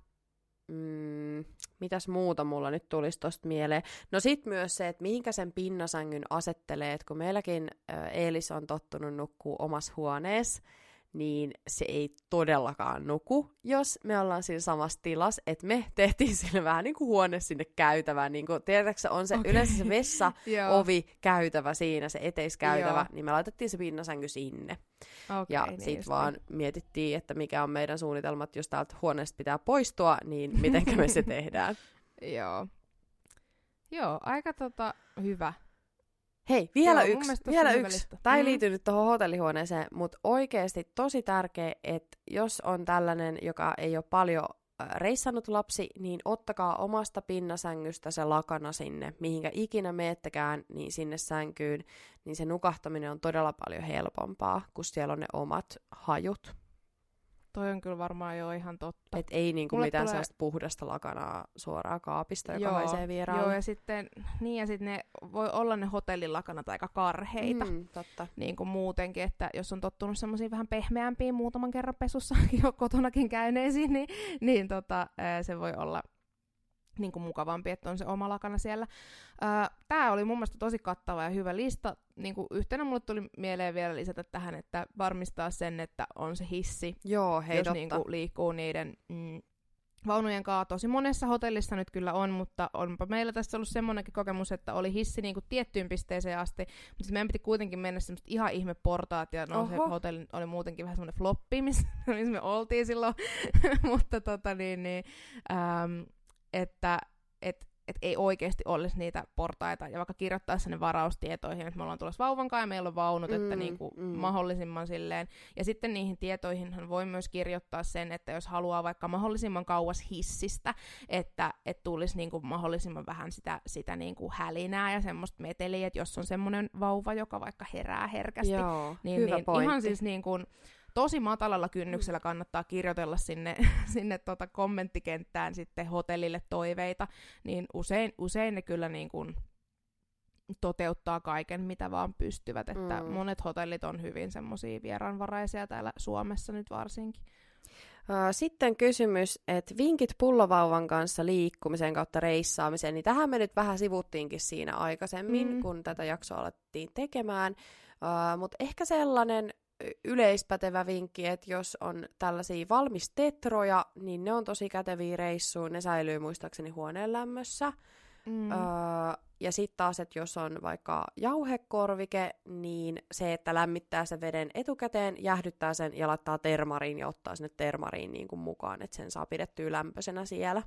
C: Mm, mitäs muuta mulla nyt tulisi tosta mieleen? No sit myös se, että mihinkä sen pinnasängyn asettelee, että kun meilläkin Eelis on tottunut nukkuu omassa huoneessa, niin se ei todellakaan nuku, jos me ollaan siinä samassa tilassa, että me (laughs) tehtiin sille vähän niin kuin huone sinne käytävään, niin kuin, tiedätkö, on se okay. yleensä se vessa, (laughs) ovi, käytävä siinä, se eteiskäytävä, Joo. niin me laitettiin se pinnasänky sinne. Okay, ja niin sitten vaan niin. mietittiin, että mikä on meidän suunnitelmat, jos täältä huoneesta pitää poistua, niin miten me se (laughs) tehdään.
A: Joo. Joo, aika tota, hyvä.
C: Hei, vielä Joo, yksi. Vielä yksi. Tämä ei mm. liity nyt tuohon hotellihuoneeseen, mutta oikeasti tosi tärkeä, että jos on tällainen, joka ei ole paljon reissannut lapsi, niin ottakaa omasta pinnasängystä se lakana sinne, mihinkä ikinä meettekään, niin sinne sänkyyn, niin se nukahtaminen on todella paljon helpompaa, kun siellä on ne omat hajut.
A: Toi on kyllä varmaan jo ihan totta.
C: Et ei niinku mitään tulee... sellaista puhdasta lakanaa suoraan kaapista, joka joo, haisee vieraalle.
A: Joo, ja sitten, niin ja sitten ne voi olla ne hotellilakanat aika karheita.
C: Mm, totta.
A: Niin kuin muutenkin, että jos on tottunut semmoisiin vähän pehmeämpiin muutaman kerran pesussa (laughs) jo kotonakin käyneisiin, niin, niin tota, se voi olla niin kuin mukavampi, että on se oma lakana siellä. Tämä oli mun mielestä tosi kattava ja hyvä lista. Niin kuin yhtenä mulle tuli mieleen vielä lisätä tähän, että varmistaa sen, että on se hissi,
C: Joo, hei,
A: jos niin kuin liikkuu niiden mm, vaunujen kanssa. Tosi monessa hotellissa nyt kyllä on, mutta onpa meillä tässä ollut semmoinenkin kokemus, että oli hissi niin kuin tiettyyn pisteeseen asti, mutta meidän piti kuitenkin mennä semmoista ihan ihme portaat, ja no, se hotelli oli muutenkin vähän semmoinen floppi, missä, (laughs) missä me oltiin silloin, (laughs) mutta tota niin, niin ähm, että et, et ei oikeasti olisi niitä portaita, ja vaikka kirjoittaa sinne varaustietoihin, että me ollaan tulossa vauvan kanssa ja meillä on vaunut, mm, että niinku mm. mahdollisimman silleen. Ja sitten niihin tietoihin voi myös kirjoittaa sen, että jos haluaa vaikka mahdollisimman kauas hissistä, että et tulisi niinku mahdollisimman vähän sitä, sitä niinku hälinää ja semmoista meteliä, että jos on semmoinen vauva, joka vaikka herää herkästi,
C: Joo,
A: niin, niin
C: pointti.
A: ihan siis niin kuin, tosi matalalla kynnyksellä kannattaa kirjoitella sinne, (laughs) sinne tota kommenttikenttään sitten hotellille toiveita, niin usein, usein ne kyllä niin kuin toteuttaa kaiken, mitä vaan pystyvät. Että mm. monet hotellit on hyvin semmoisia vieraanvaraisia täällä Suomessa nyt varsinkin.
C: Sitten kysymys, että vinkit pullovauvan kanssa liikkumisen kautta reissaamiseen, niin tähän me nyt vähän sivuttiinkin siinä aikaisemmin, mm. kun tätä jaksoa alettiin tekemään. Uh, Mutta ehkä sellainen yleispätevä vinkki, että jos on tällaisia valmistetroja, niin ne on tosi käteviä reissuun, ne säilyy muistaakseni huoneen lämmössä. Mm. Öö, ja sitten taas, että jos on vaikka jauhekorvike, niin se, että lämmittää sen veden etukäteen, jäähdyttää sen ja laittaa termariin ja ottaa sinne termariin niin kuin mukaan, että sen saa pidettyä lämpöisenä siellä.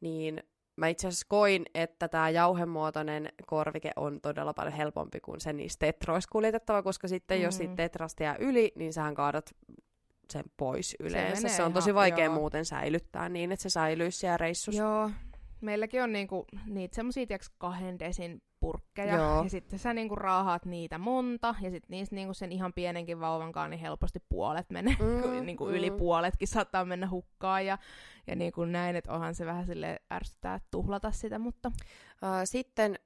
C: Niin mä itse asiassa koin, että tämä jauhemuotoinen korvike on todella paljon helpompi kuin se niistä tetroissa kuljetettava, koska sitten mm. jos siitä tetrasta jää yli, niin sähän kaadat sen pois yleensä. Se, se on tosi vaikea joo. muuten säilyttää niin, että se säilyisi siellä reissussa.
A: Joo, meilläkin on niinku niitä semmosia, tiiäks, kahden desin purkkeja, Joo. ja sitten sä niinku raahaat niitä monta, ja sitten niistä niinku sen ihan pienenkin vauvankaan niin helposti puolet menee, mm, niinku mm. yli puoletkin saattaa mennä hukkaan, ja, ja niinku näin, että onhan se vähän sille ärsyttää tuhlata sitä, mutta...
C: Sitten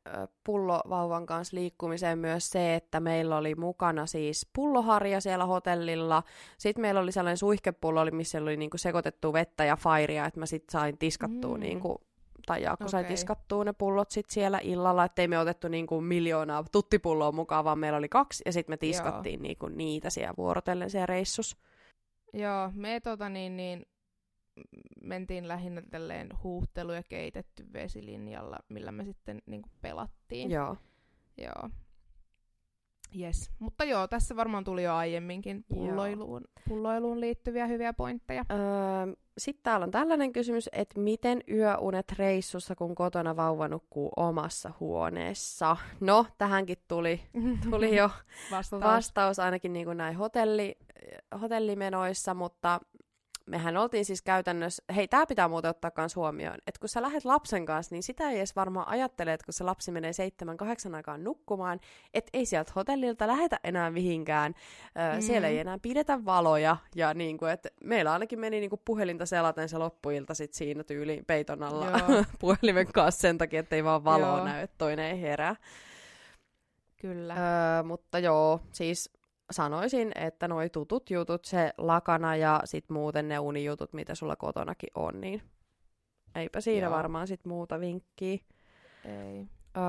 C: pullovauvan kanssa liikkumiseen myös se, että meillä oli mukana siis pulloharja siellä hotellilla. Sitten meillä oli sellainen suihkepullo, missä oli niinku sekoitettu vettä ja fairia, että mä sitten sain tiskattua mm. niinku tai Jaakko okay. sai tiskattua ne pullot sit siellä illalla, ettei me otettu niinku miljoonaa tuttipulloa mukaan, vaan meillä oli kaksi, ja sitten me tiskattiin niinku niitä siellä vuorotellen siellä reissus.
A: Joo, me tota niin, niin mentiin lähinnä tälleen huuhtelu- ja keitetty vesilinjalla, millä me sitten niinku pelattiin.
C: Joo.
A: Joo. Yes. Mutta joo, tässä varmaan tuli jo aiemminkin pulloiluun, pulloiluun liittyviä hyviä pointteja.
C: Öö, Sitten täällä on tällainen kysymys, että miten yöunet reissussa, kun kotona vauva nukkuu omassa huoneessa? No, tähänkin tuli, (laughs) tuli jo vastaus. vastaus ainakin niin kuin näin hotelli, hotellimenoissa, mutta mehän oltiin siis käytännössä, hei tämä pitää muuten ottaa myös huomioon, että kun sä lähdet lapsen kanssa, niin sitä ei edes varmaan ajattele, että kun se lapsi menee seitsemän, kahdeksan aikaan nukkumaan, että ei sieltä hotellilta lähetä enää mihinkään, mm. siellä ei enää pidetä valoja, ja niin kuin, että meillä ainakin meni niin kuin puhelinta selaten se loppuilta sit siinä tyyliin peiton alla (laughs) puhelimen kanssa sen takia, että ei vaan valoa joo. näy, että toinen ei herää.
A: Kyllä.
C: Öö, mutta joo, siis sanoisin, että noi tutut jutut, se lakana ja sit muuten ne unijutut, mitä sulla kotonakin on, niin eipä siinä Joo. varmaan sit muuta vinkkiä.
A: Ei.
C: Öö,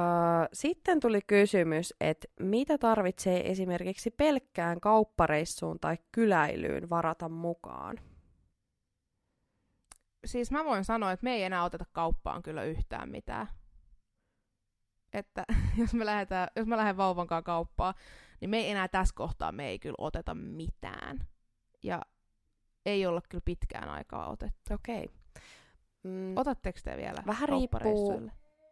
C: sitten tuli kysymys, että mitä tarvitsee esimerkiksi pelkkään kauppareissuun tai kyläilyyn varata mukaan?
A: Siis mä voin sanoa, että me ei enää oteta kauppaan kyllä yhtään mitään. Että (laughs) jos, me lähdetään, jos mä lähden vauvankaan kauppaan, niin me ei enää tässä kohtaa me ei kyllä oteta mitään. Ja ei olla kyllä pitkään aikaa otettu.
C: Okei. Okay.
A: Mm, Otatteko te vielä
C: Vähän riippuu,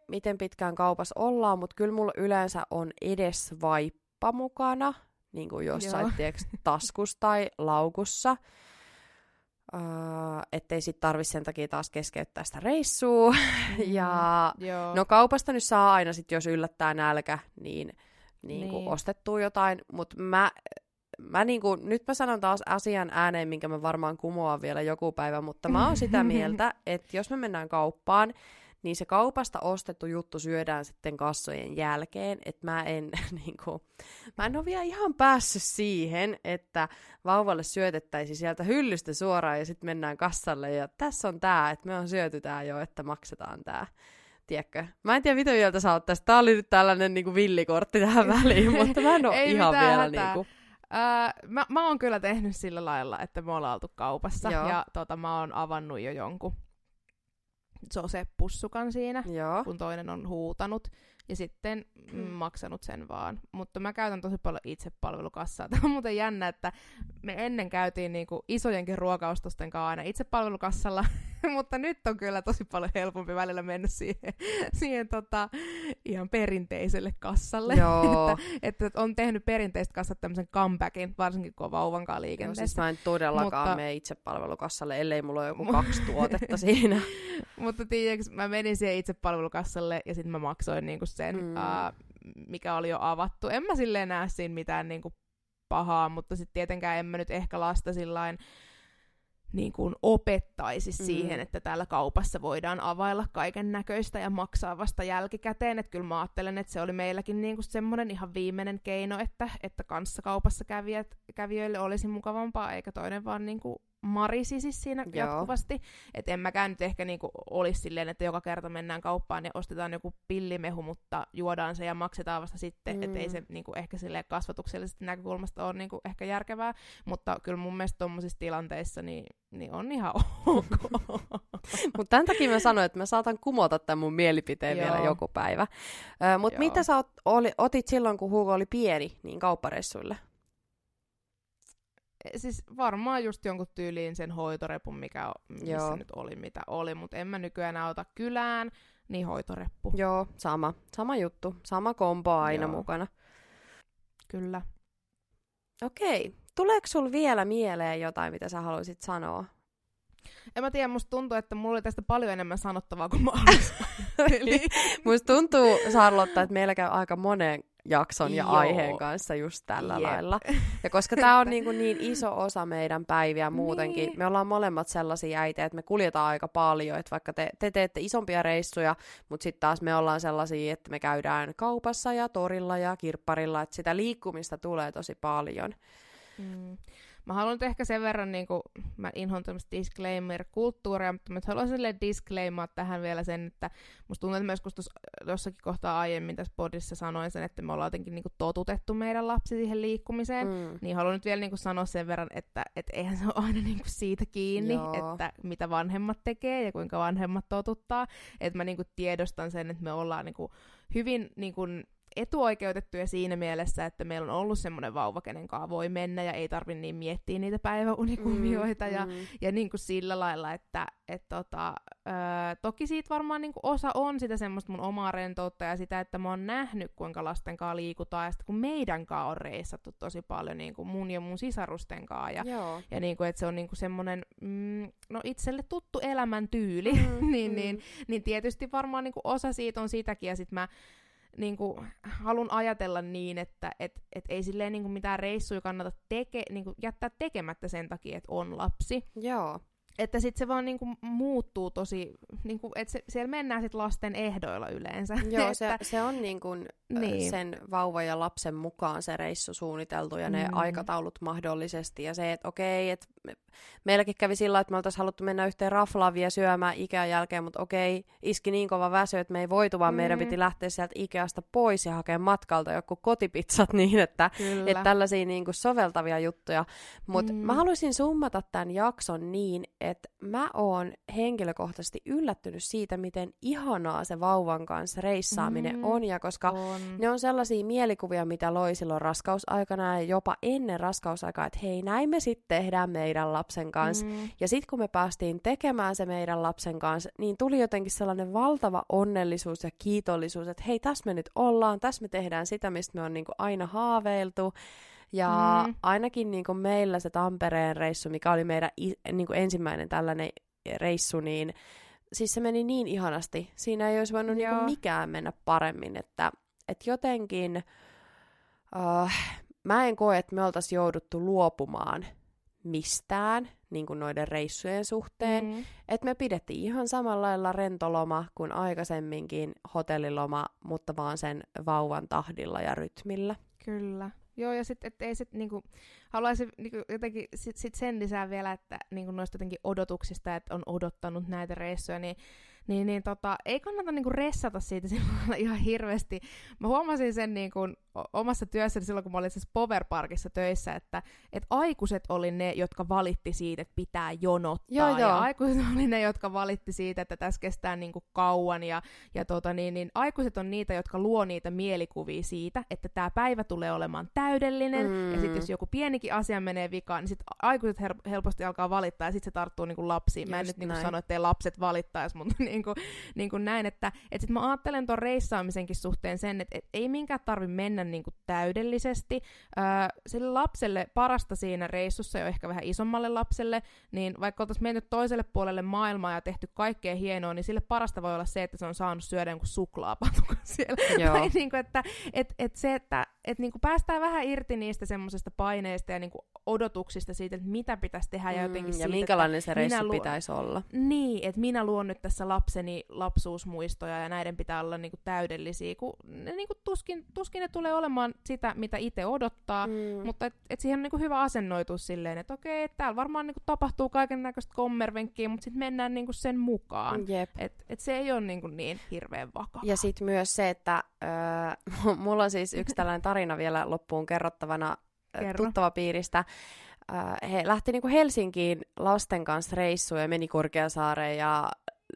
C: miten pitkään kaupassa ollaan, mutta kyllä mulla yleensä on edes vaippa mukana, niin kuin jossain tiiäks, taskussa tai laukussa. Uh, ettei sit tarvi sen takia taas keskeyttää sitä reissua. Mm, ja joo. no kaupasta nyt saa aina sit, jos yllättää nälkä, niin niin kuin niin. ostettua jotain, mutta mä, mä niin kuin, nyt mä sanon taas asian ääneen, minkä mä varmaan kumoan vielä joku päivä, mutta mä oon sitä mieltä, (laughs) että jos me mennään kauppaan, niin se kaupasta ostettu juttu syödään sitten kassojen jälkeen, että mä en, (laughs) niin kuin, mä en ole vielä ihan päässyt siihen, että vauvalle syötettäisiin sieltä hyllystä suoraan ja sitten mennään kassalle. Ja tässä on tää, että me on syöty tää jo, että maksetaan tää tiedätkö? Mä en tiedä, mitä mieltä sä oot tästä. Tää oli nyt tällainen niin kuin villikortti tähän väliin, (laughs) mutta mä en ole ihan vielä niin kuin...
A: Öö, mä, mä oon kyllä tehnyt sillä lailla, että me ollaan oltu kaupassa Joo. ja tota, mä oon avannut jo jonkun Jose-pussukan siinä, Joo. kun toinen on huutanut ja sitten mm. maksanut sen vaan. Mutta mä käytän tosi paljon itsepalvelukassaa. (laughs) Tämä on muuten jännä, että me ennen käytiin niinku isojenkin ruokaostosten kanssa aina itsepalvelukassalla, (laughs) (laughs) mutta nyt on kyllä tosi paljon helpompi välillä mennä siihen, (laughs) siihen tota, ihan perinteiselle kassalle. (laughs)
C: Joo.
A: että, että, on tehnyt perinteiset kassat tämmöisen comebackin, varsinkin kun on vauvankaan liikenteessä. Joo,
C: siis mä en todellakaan mutta... mene itsepalvelukassalle, ellei mulla ole joku kaksi tuotetta siinä.
A: mutta tiedätkö, mä menin siihen itsepalvelukassalle ja sitten mä maksoin niinku sen, mm. uh, mikä oli jo avattu. En mä silleen näe siinä mitään niinku pahaa, mutta sitten tietenkään en mä nyt ehkä lasta sillain niin kuin opettaisi mm. siihen, että täällä kaupassa voidaan availla kaiken näköistä ja maksaa vasta jälkikäteen. Että kyllä mä ajattelen, että se oli meilläkin niin kuin semmoinen ihan viimeinen keino, että, että kanssakaupassa kävijät, kävijöille olisi mukavampaa, eikä toinen vaan niin kuin marisi siis siinä Joo. jatkuvasti. Että en mäkään nyt ehkä niinku olisi silleen, että joka kerta mennään kauppaan ja ostetaan joku pillimehu, mutta juodaan se ja maksetaan vasta sitten. Mm. Että ei se niinku ehkä silleen kasvatuksellisesta näkökulmasta ole niinku ehkä järkevää. Mutta kyllä mun mielestä tuommoisissa tilanteissa niin, niin on ihan ok. (laughs)
C: mutta tämän takia mä sanoin, että mä saatan kumota tämän mun mielipiteen vielä joku päivä. mutta mitä sä ot, oli, otit silloin, kun Hugo oli pieni, niin kauppareissuille?
A: Siis varmaan just jonkun tyyliin sen hoitorepun, mikä missä Joo. nyt oli, mitä oli, mutta en mä nykyään ota kylään, niin hoitoreppu.
C: Joo, sama. Sama juttu. Sama kompo aina Joo. mukana.
A: Kyllä.
C: Okei. Tuleeko sul vielä mieleen jotain, mitä sä haluaisit sanoa?
A: En mä tiedä, musta tuntuu, että mulla oli tästä paljon enemmän sanottavaa kuin mä
C: Eli... (laughs) musta tuntuu, Sarlotta, että meillä käy aika monen jakson ja Joo. aiheen kanssa just tällä Jep. lailla. (laughs) Ja koska tämä on niin, kuin niin iso osa meidän päiviä muutenkin, niin. me ollaan molemmat sellaisia äitejä, että me kuljetaan aika paljon, että vaikka te, te teette isompia reissuja, mutta sitten taas me ollaan sellaisia, että me käydään kaupassa ja torilla ja kirpparilla, että sitä liikkumista tulee tosi paljon.
A: Mm. Mä haluan nyt ehkä sen verran, niin kuin, mä inhoan tämmöistä disclaimer-kulttuuria, mutta mä haluan sille disclaimaa tähän vielä sen, että musta tuntuu, että myös kun jossakin kohtaa aiemmin tässä podissa sanoin sen, että me ollaan jotenkin niin kuin, totutettu meidän lapsi siihen liikkumiseen, mm. niin haluan nyt vielä niin kuin, sanoa sen verran, että et eihän se ole aina niin kuin, siitä kiinni, Joo. että mitä vanhemmat tekee ja kuinka vanhemmat totuttaa. Että mä niin kuin, tiedostan sen, että me ollaan niin kuin, hyvin niin kuin, etuoikeutettuja siinä mielessä, että meillä on ollut semmoinen vauva, kenen kanssa voi mennä ja ei tarvitse niin miettiä niitä päiväunikuvioita mm, ja, mm. ja niin kuin sillä lailla, että et tota, ö, toki siitä varmaan niin kuin osa on sitä semmoista mun omaa rentoutta ja sitä, että mä oon nähnyt, kuinka lasten kanssa liikutaan ja sitten kun meidän kanssa on reissattu tosi paljon niin kuin mun ja mun sisarusten kanssa ja, ja niin kuin, että se on niin kuin semmoinen mm, no itselle tuttu elämäntyyli, mm, (laughs) niin, mm. Niin, niin tietysti varmaan niin kuin osa siitä on sitäkin ja sitten mä niin kuin, halun ajatella niin, että et, et ei silleen niin kuin mitään reissuja kannata teke, niin kuin jättää tekemättä sen takia, että on lapsi.
C: Joo
A: että sitten se vaan niinku muuttuu tosi, niinku, että se, siellä mennään sitten lasten ehdoilla yleensä. (laughs)
C: Joo, että, se, se on niinku, niin. sen vauva ja lapsen mukaan se reissu suunniteltu ja ne mm. aikataulut mahdollisesti. Ja se, että okei, että me, meilläkin kävi sillä että me oltaisiin haluttu mennä yhteen raflavia syömään Ikean jälkeen, mutta okei, iski niin kova väsy, että me ei voitu, vaan mm. meidän piti lähteä sieltä Ikeasta pois ja hakea matkalta joku kotipizzat (laughs) niin, että, että tällaisia niinku soveltavia juttuja. Mutta mm. mä haluaisin summata tämän jakson niin, että mä oon henkilökohtaisesti yllättynyt siitä, miten ihanaa se vauvan kanssa reissaaminen mm, on, ja koska on. ne on sellaisia mielikuvia, mitä loi silloin raskausaikana ja jopa ennen raskausaikaa, että hei, näin me sitten tehdään meidän lapsen kanssa. Mm. Ja sitten kun me päästiin tekemään se meidän lapsen kanssa, niin tuli jotenkin sellainen valtava onnellisuus ja kiitollisuus, että hei, tässä me nyt ollaan, tässä me tehdään sitä, mistä me on niinku aina haaveiltu. Ja mm. ainakin niin kuin meillä se Tampereen reissu, mikä oli meidän niin kuin ensimmäinen tällainen reissu, niin siis se meni niin ihanasti. Siinä ei olisi voinut niin kuin mikään mennä paremmin, että, että jotenkin uh, mä en koe, että me oltaisiin jouduttu luopumaan mistään niin kuin noiden reissujen suhteen. Mm. Että me pidettiin ihan samalla lailla rentoloma kuin aikaisemminkin hotelliloma, mutta vaan sen vauvan tahdilla ja rytmillä.
A: Kyllä. Joo, ja sitten, että ei sit niinku, haluaisin niinku, jotenkin sit, sit sen lisää vielä, että niinku noista jotenkin odotuksista, että on odottanut näitä reissuja, niin niin, niin tota, ei kannata niinku ressata siitä (laughs) ihan hirveästi. Mä huomasin sen niinku omassa työssäni silloin, kun mä olin siis Power Parkissa töissä, että et aikuiset oli ne, jotka valitti siitä, että pitää jonottaa. Joo, joo. Ja aikuiset oli ne, jotka valitti siitä, että tässä kestää niinku kauan. Ja, ja tota, niin, niin, aikuiset on niitä, jotka luo niitä mielikuvia siitä, että tämä päivä tulee olemaan täydellinen. Mm. Ja sitten jos joku pienikin asia menee vikaan, niin sitten aikuiset helposti alkaa valittaa ja sitten se tarttuu niinku lapsiin. Just Mä en nyt niinku sano, että ei lapset valittaisi, mutta (laughs) niinku, niinku näin, että et sit mä ajattelen tuon reissaamisenkin suhteen sen, että et ei minkään tarvi mennä niinku täydellisesti. Öö, sille lapselle parasta siinä reissussa, jo ehkä vähän isommalle lapselle, niin vaikka oltaisiin mennyt toiselle puolelle maailmaa ja tehty kaikkea hienoa, niin sille parasta voi olla se, että se on saanut syödä jonkun suklaapatukan (laughs) siellä. Joo. tai niinku, että et, et se, että et niinku päästään vähän irti niistä semmoisesta paineista ja niinku odotuksista siitä, että mitä pitäisi tehdä ja jotenkin mm,
C: siitä, Ja minkälainen se reissu lu- pitäisi olla.
A: Niin, että minä luon nyt tässä lapseni lapsuusmuistoja ja näiden pitää olla niinku täydellisiä, kun ne niinku tuskin, tuskin ne tulee olemaan sitä, mitä itse odottaa, mm. mutta et, et siihen on niinku hyvä asennoitus silleen, että okei, et täällä varmaan niinku tapahtuu kaiken näköistä kommervenkkiä, mutta sitten mennään niinku sen mukaan.
C: Jep.
A: Et, et se ei ole niinku niin hirveän vakava.
C: Ja sitten myös se, että öö, (laughs) mulla on siis yksi tällainen tarina vielä loppuun kerrottavana Kerro. tuttava piiristä. He lähti niinku Helsinkiin lasten kanssa reissuun ja meni Korkeasaareen ja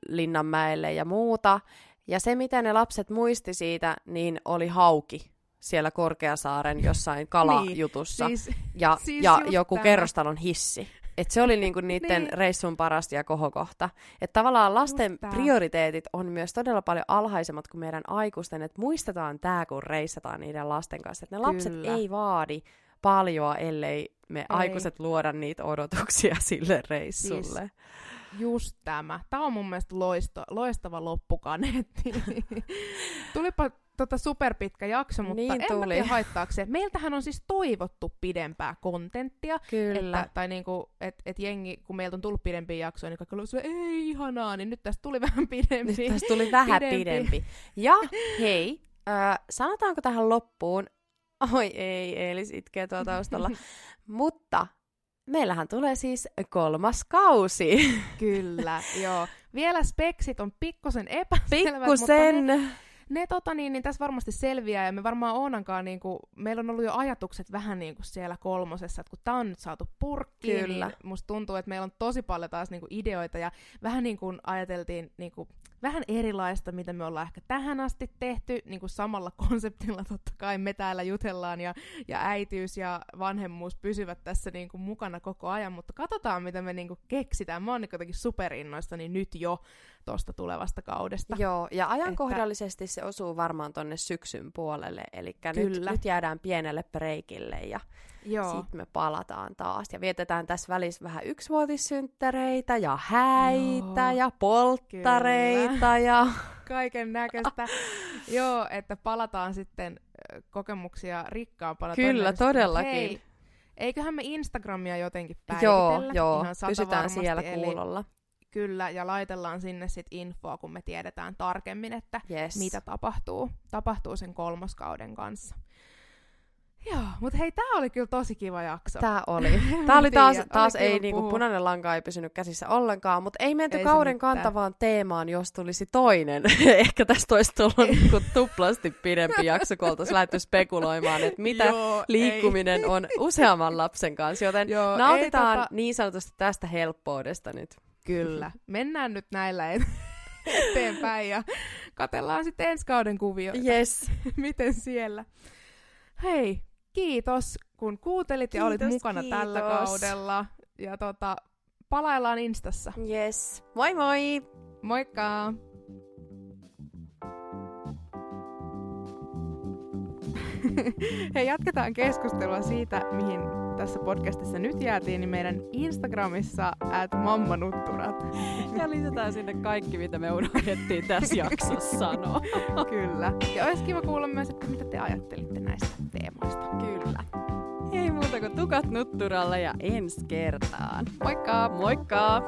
C: Linnanmäelle ja muuta. Ja se, mitä ne lapset muisti siitä, niin oli hauki siellä Korkeasaaren jossain kalajutussa. niin, siis, ja siis ja joku tämä. kerrostalon hissi. Et se oli niinku niiden niin. reissun parasta ja kohokohta. Että tavallaan lasten prioriteetit on myös todella paljon alhaisemmat kuin meidän aikuisten. Että muistetaan tämä, kun reissataan niiden lasten kanssa. Että ne lapset Kyllä. ei vaadi paljon, ellei me ei. aikuiset luoda niitä odotuksia (laughs) sille reissulle. Siis
A: just tämä. Tämä on mun mielestä loisto, loistava loppukaneetti. (laughs) Tulipa tota superpitkä jakso, mutta niin en tuli. mä haittaako se. Meiltähän on siis toivottu pidempää kontenttia.
C: Kyllä.
A: Että, tai niinku, että et jengi, kun meiltä on tullut pidempiä jaksoja, niin kaikki on ei ihanaa, niin nyt tästä tuli (laughs) vähän pidempi.
C: Nyt tästä tuli vähän pidempi. pidempi. Ja hei, äh, sanotaanko tähän loppuun, oi ei, Eelis itkee tuolla taustalla, (laughs) mutta meillähän tulee siis kolmas kausi.
A: Kyllä, joo. Vielä speksit on pikkusen epäselvät,
C: Pikkusen. Mutta
A: ne, ne tota niin, niin tässä varmasti selviää, ja me varmaan Oonankaan, niin kuin, meillä on ollut jo ajatukset vähän niin kuin siellä kolmosessa, että kun tämä on nyt saatu purkkiin, niin Kyllä. niin musta tuntuu, että meillä on tosi paljon taas niin kuin ideoita, ja vähän niin kuin ajateltiin niin kuin, vähän erilaista, mitä me ollaan ehkä tähän asti tehty, niin kuin samalla konseptilla totta kai me täällä jutellaan, ja, ja äitiys ja vanhemmuus pysyvät tässä niin kuin mukana koko ajan, mutta katsotaan, mitä me niin kuin keksitään. Mä oon niin jotenkin superinnoissani nyt jo tuosta tulevasta kaudesta.
C: Joo, ja ajankohdallisesti että... se osuu varmaan tonne syksyn puolelle, eli nyt, nyt jäädään pienelle breikille ja sitten me palataan taas. Ja vietetään tässä välissä vähän yksivuotissynttäreitä ja häitä Joo, ja polttareita kyllä. ja... (laughs)
A: Kaiken näköistä. Joo, että palataan sitten kokemuksia rikkaampana.
C: Kyllä, todellakin. Hei,
A: eiköhän me Instagramia jotenkin päivitellä?
C: Joo, joo. Pysytään siellä kuulolla. Eli
A: Kyllä, ja laitellaan sinne sit infoa, kun me tiedetään tarkemmin, että
C: yes.
A: mitä tapahtuu, tapahtuu sen kolmoskauden kanssa. Joo, mutta hei, tää oli kyllä tosi kiva jakso.
C: Tää (laughs) oli. Tää oli taas, tiedä, taas oli ei niinku, punainen lanka ei pysynyt käsissä ollenkaan, mutta ei menty ei kauden kantavaan teemaan, jos tulisi toinen. (laughs) Ehkä tästä olisi tullut (laughs) niinku tuplasti pidempi jakso, kun oltaisiin lähdetty spekuloimaan, että mitä Joo, liikkuminen ei. on useamman lapsen kanssa, joten Joo, nautitaan ei, tota... niin sanotusti tästä helppoudesta nyt.
A: Kyllä. Mennään nyt näillä (laughs) eteenpäin ja katellaan sitten ensi kauden kuvioita.
C: Yes. (laughs)
A: Miten siellä? Hei, kiitos kun kuuntelit kiitos, ja olit mukana kiitos. tällä kaudella. Ja tota, palaillaan Instassa.
C: Yes. Moi moi!
A: Moikka! Hei, jatketaan keskustelua siitä, mihin tässä podcastissa nyt jäätiin, niin meidän Instagramissa at mammanutturat.
B: Ja lisätään sinne kaikki, mitä me unohdettiin tässä jaksossa sanoa.
A: Kyllä. Ja olisi kiva kuulla myös, että mitä te ajattelitte näistä teemoista.
B: Kyllä. Ei muuta kuin tukat nutturalle ja ensi kertaan.
A: Moikka!
B: Moikka!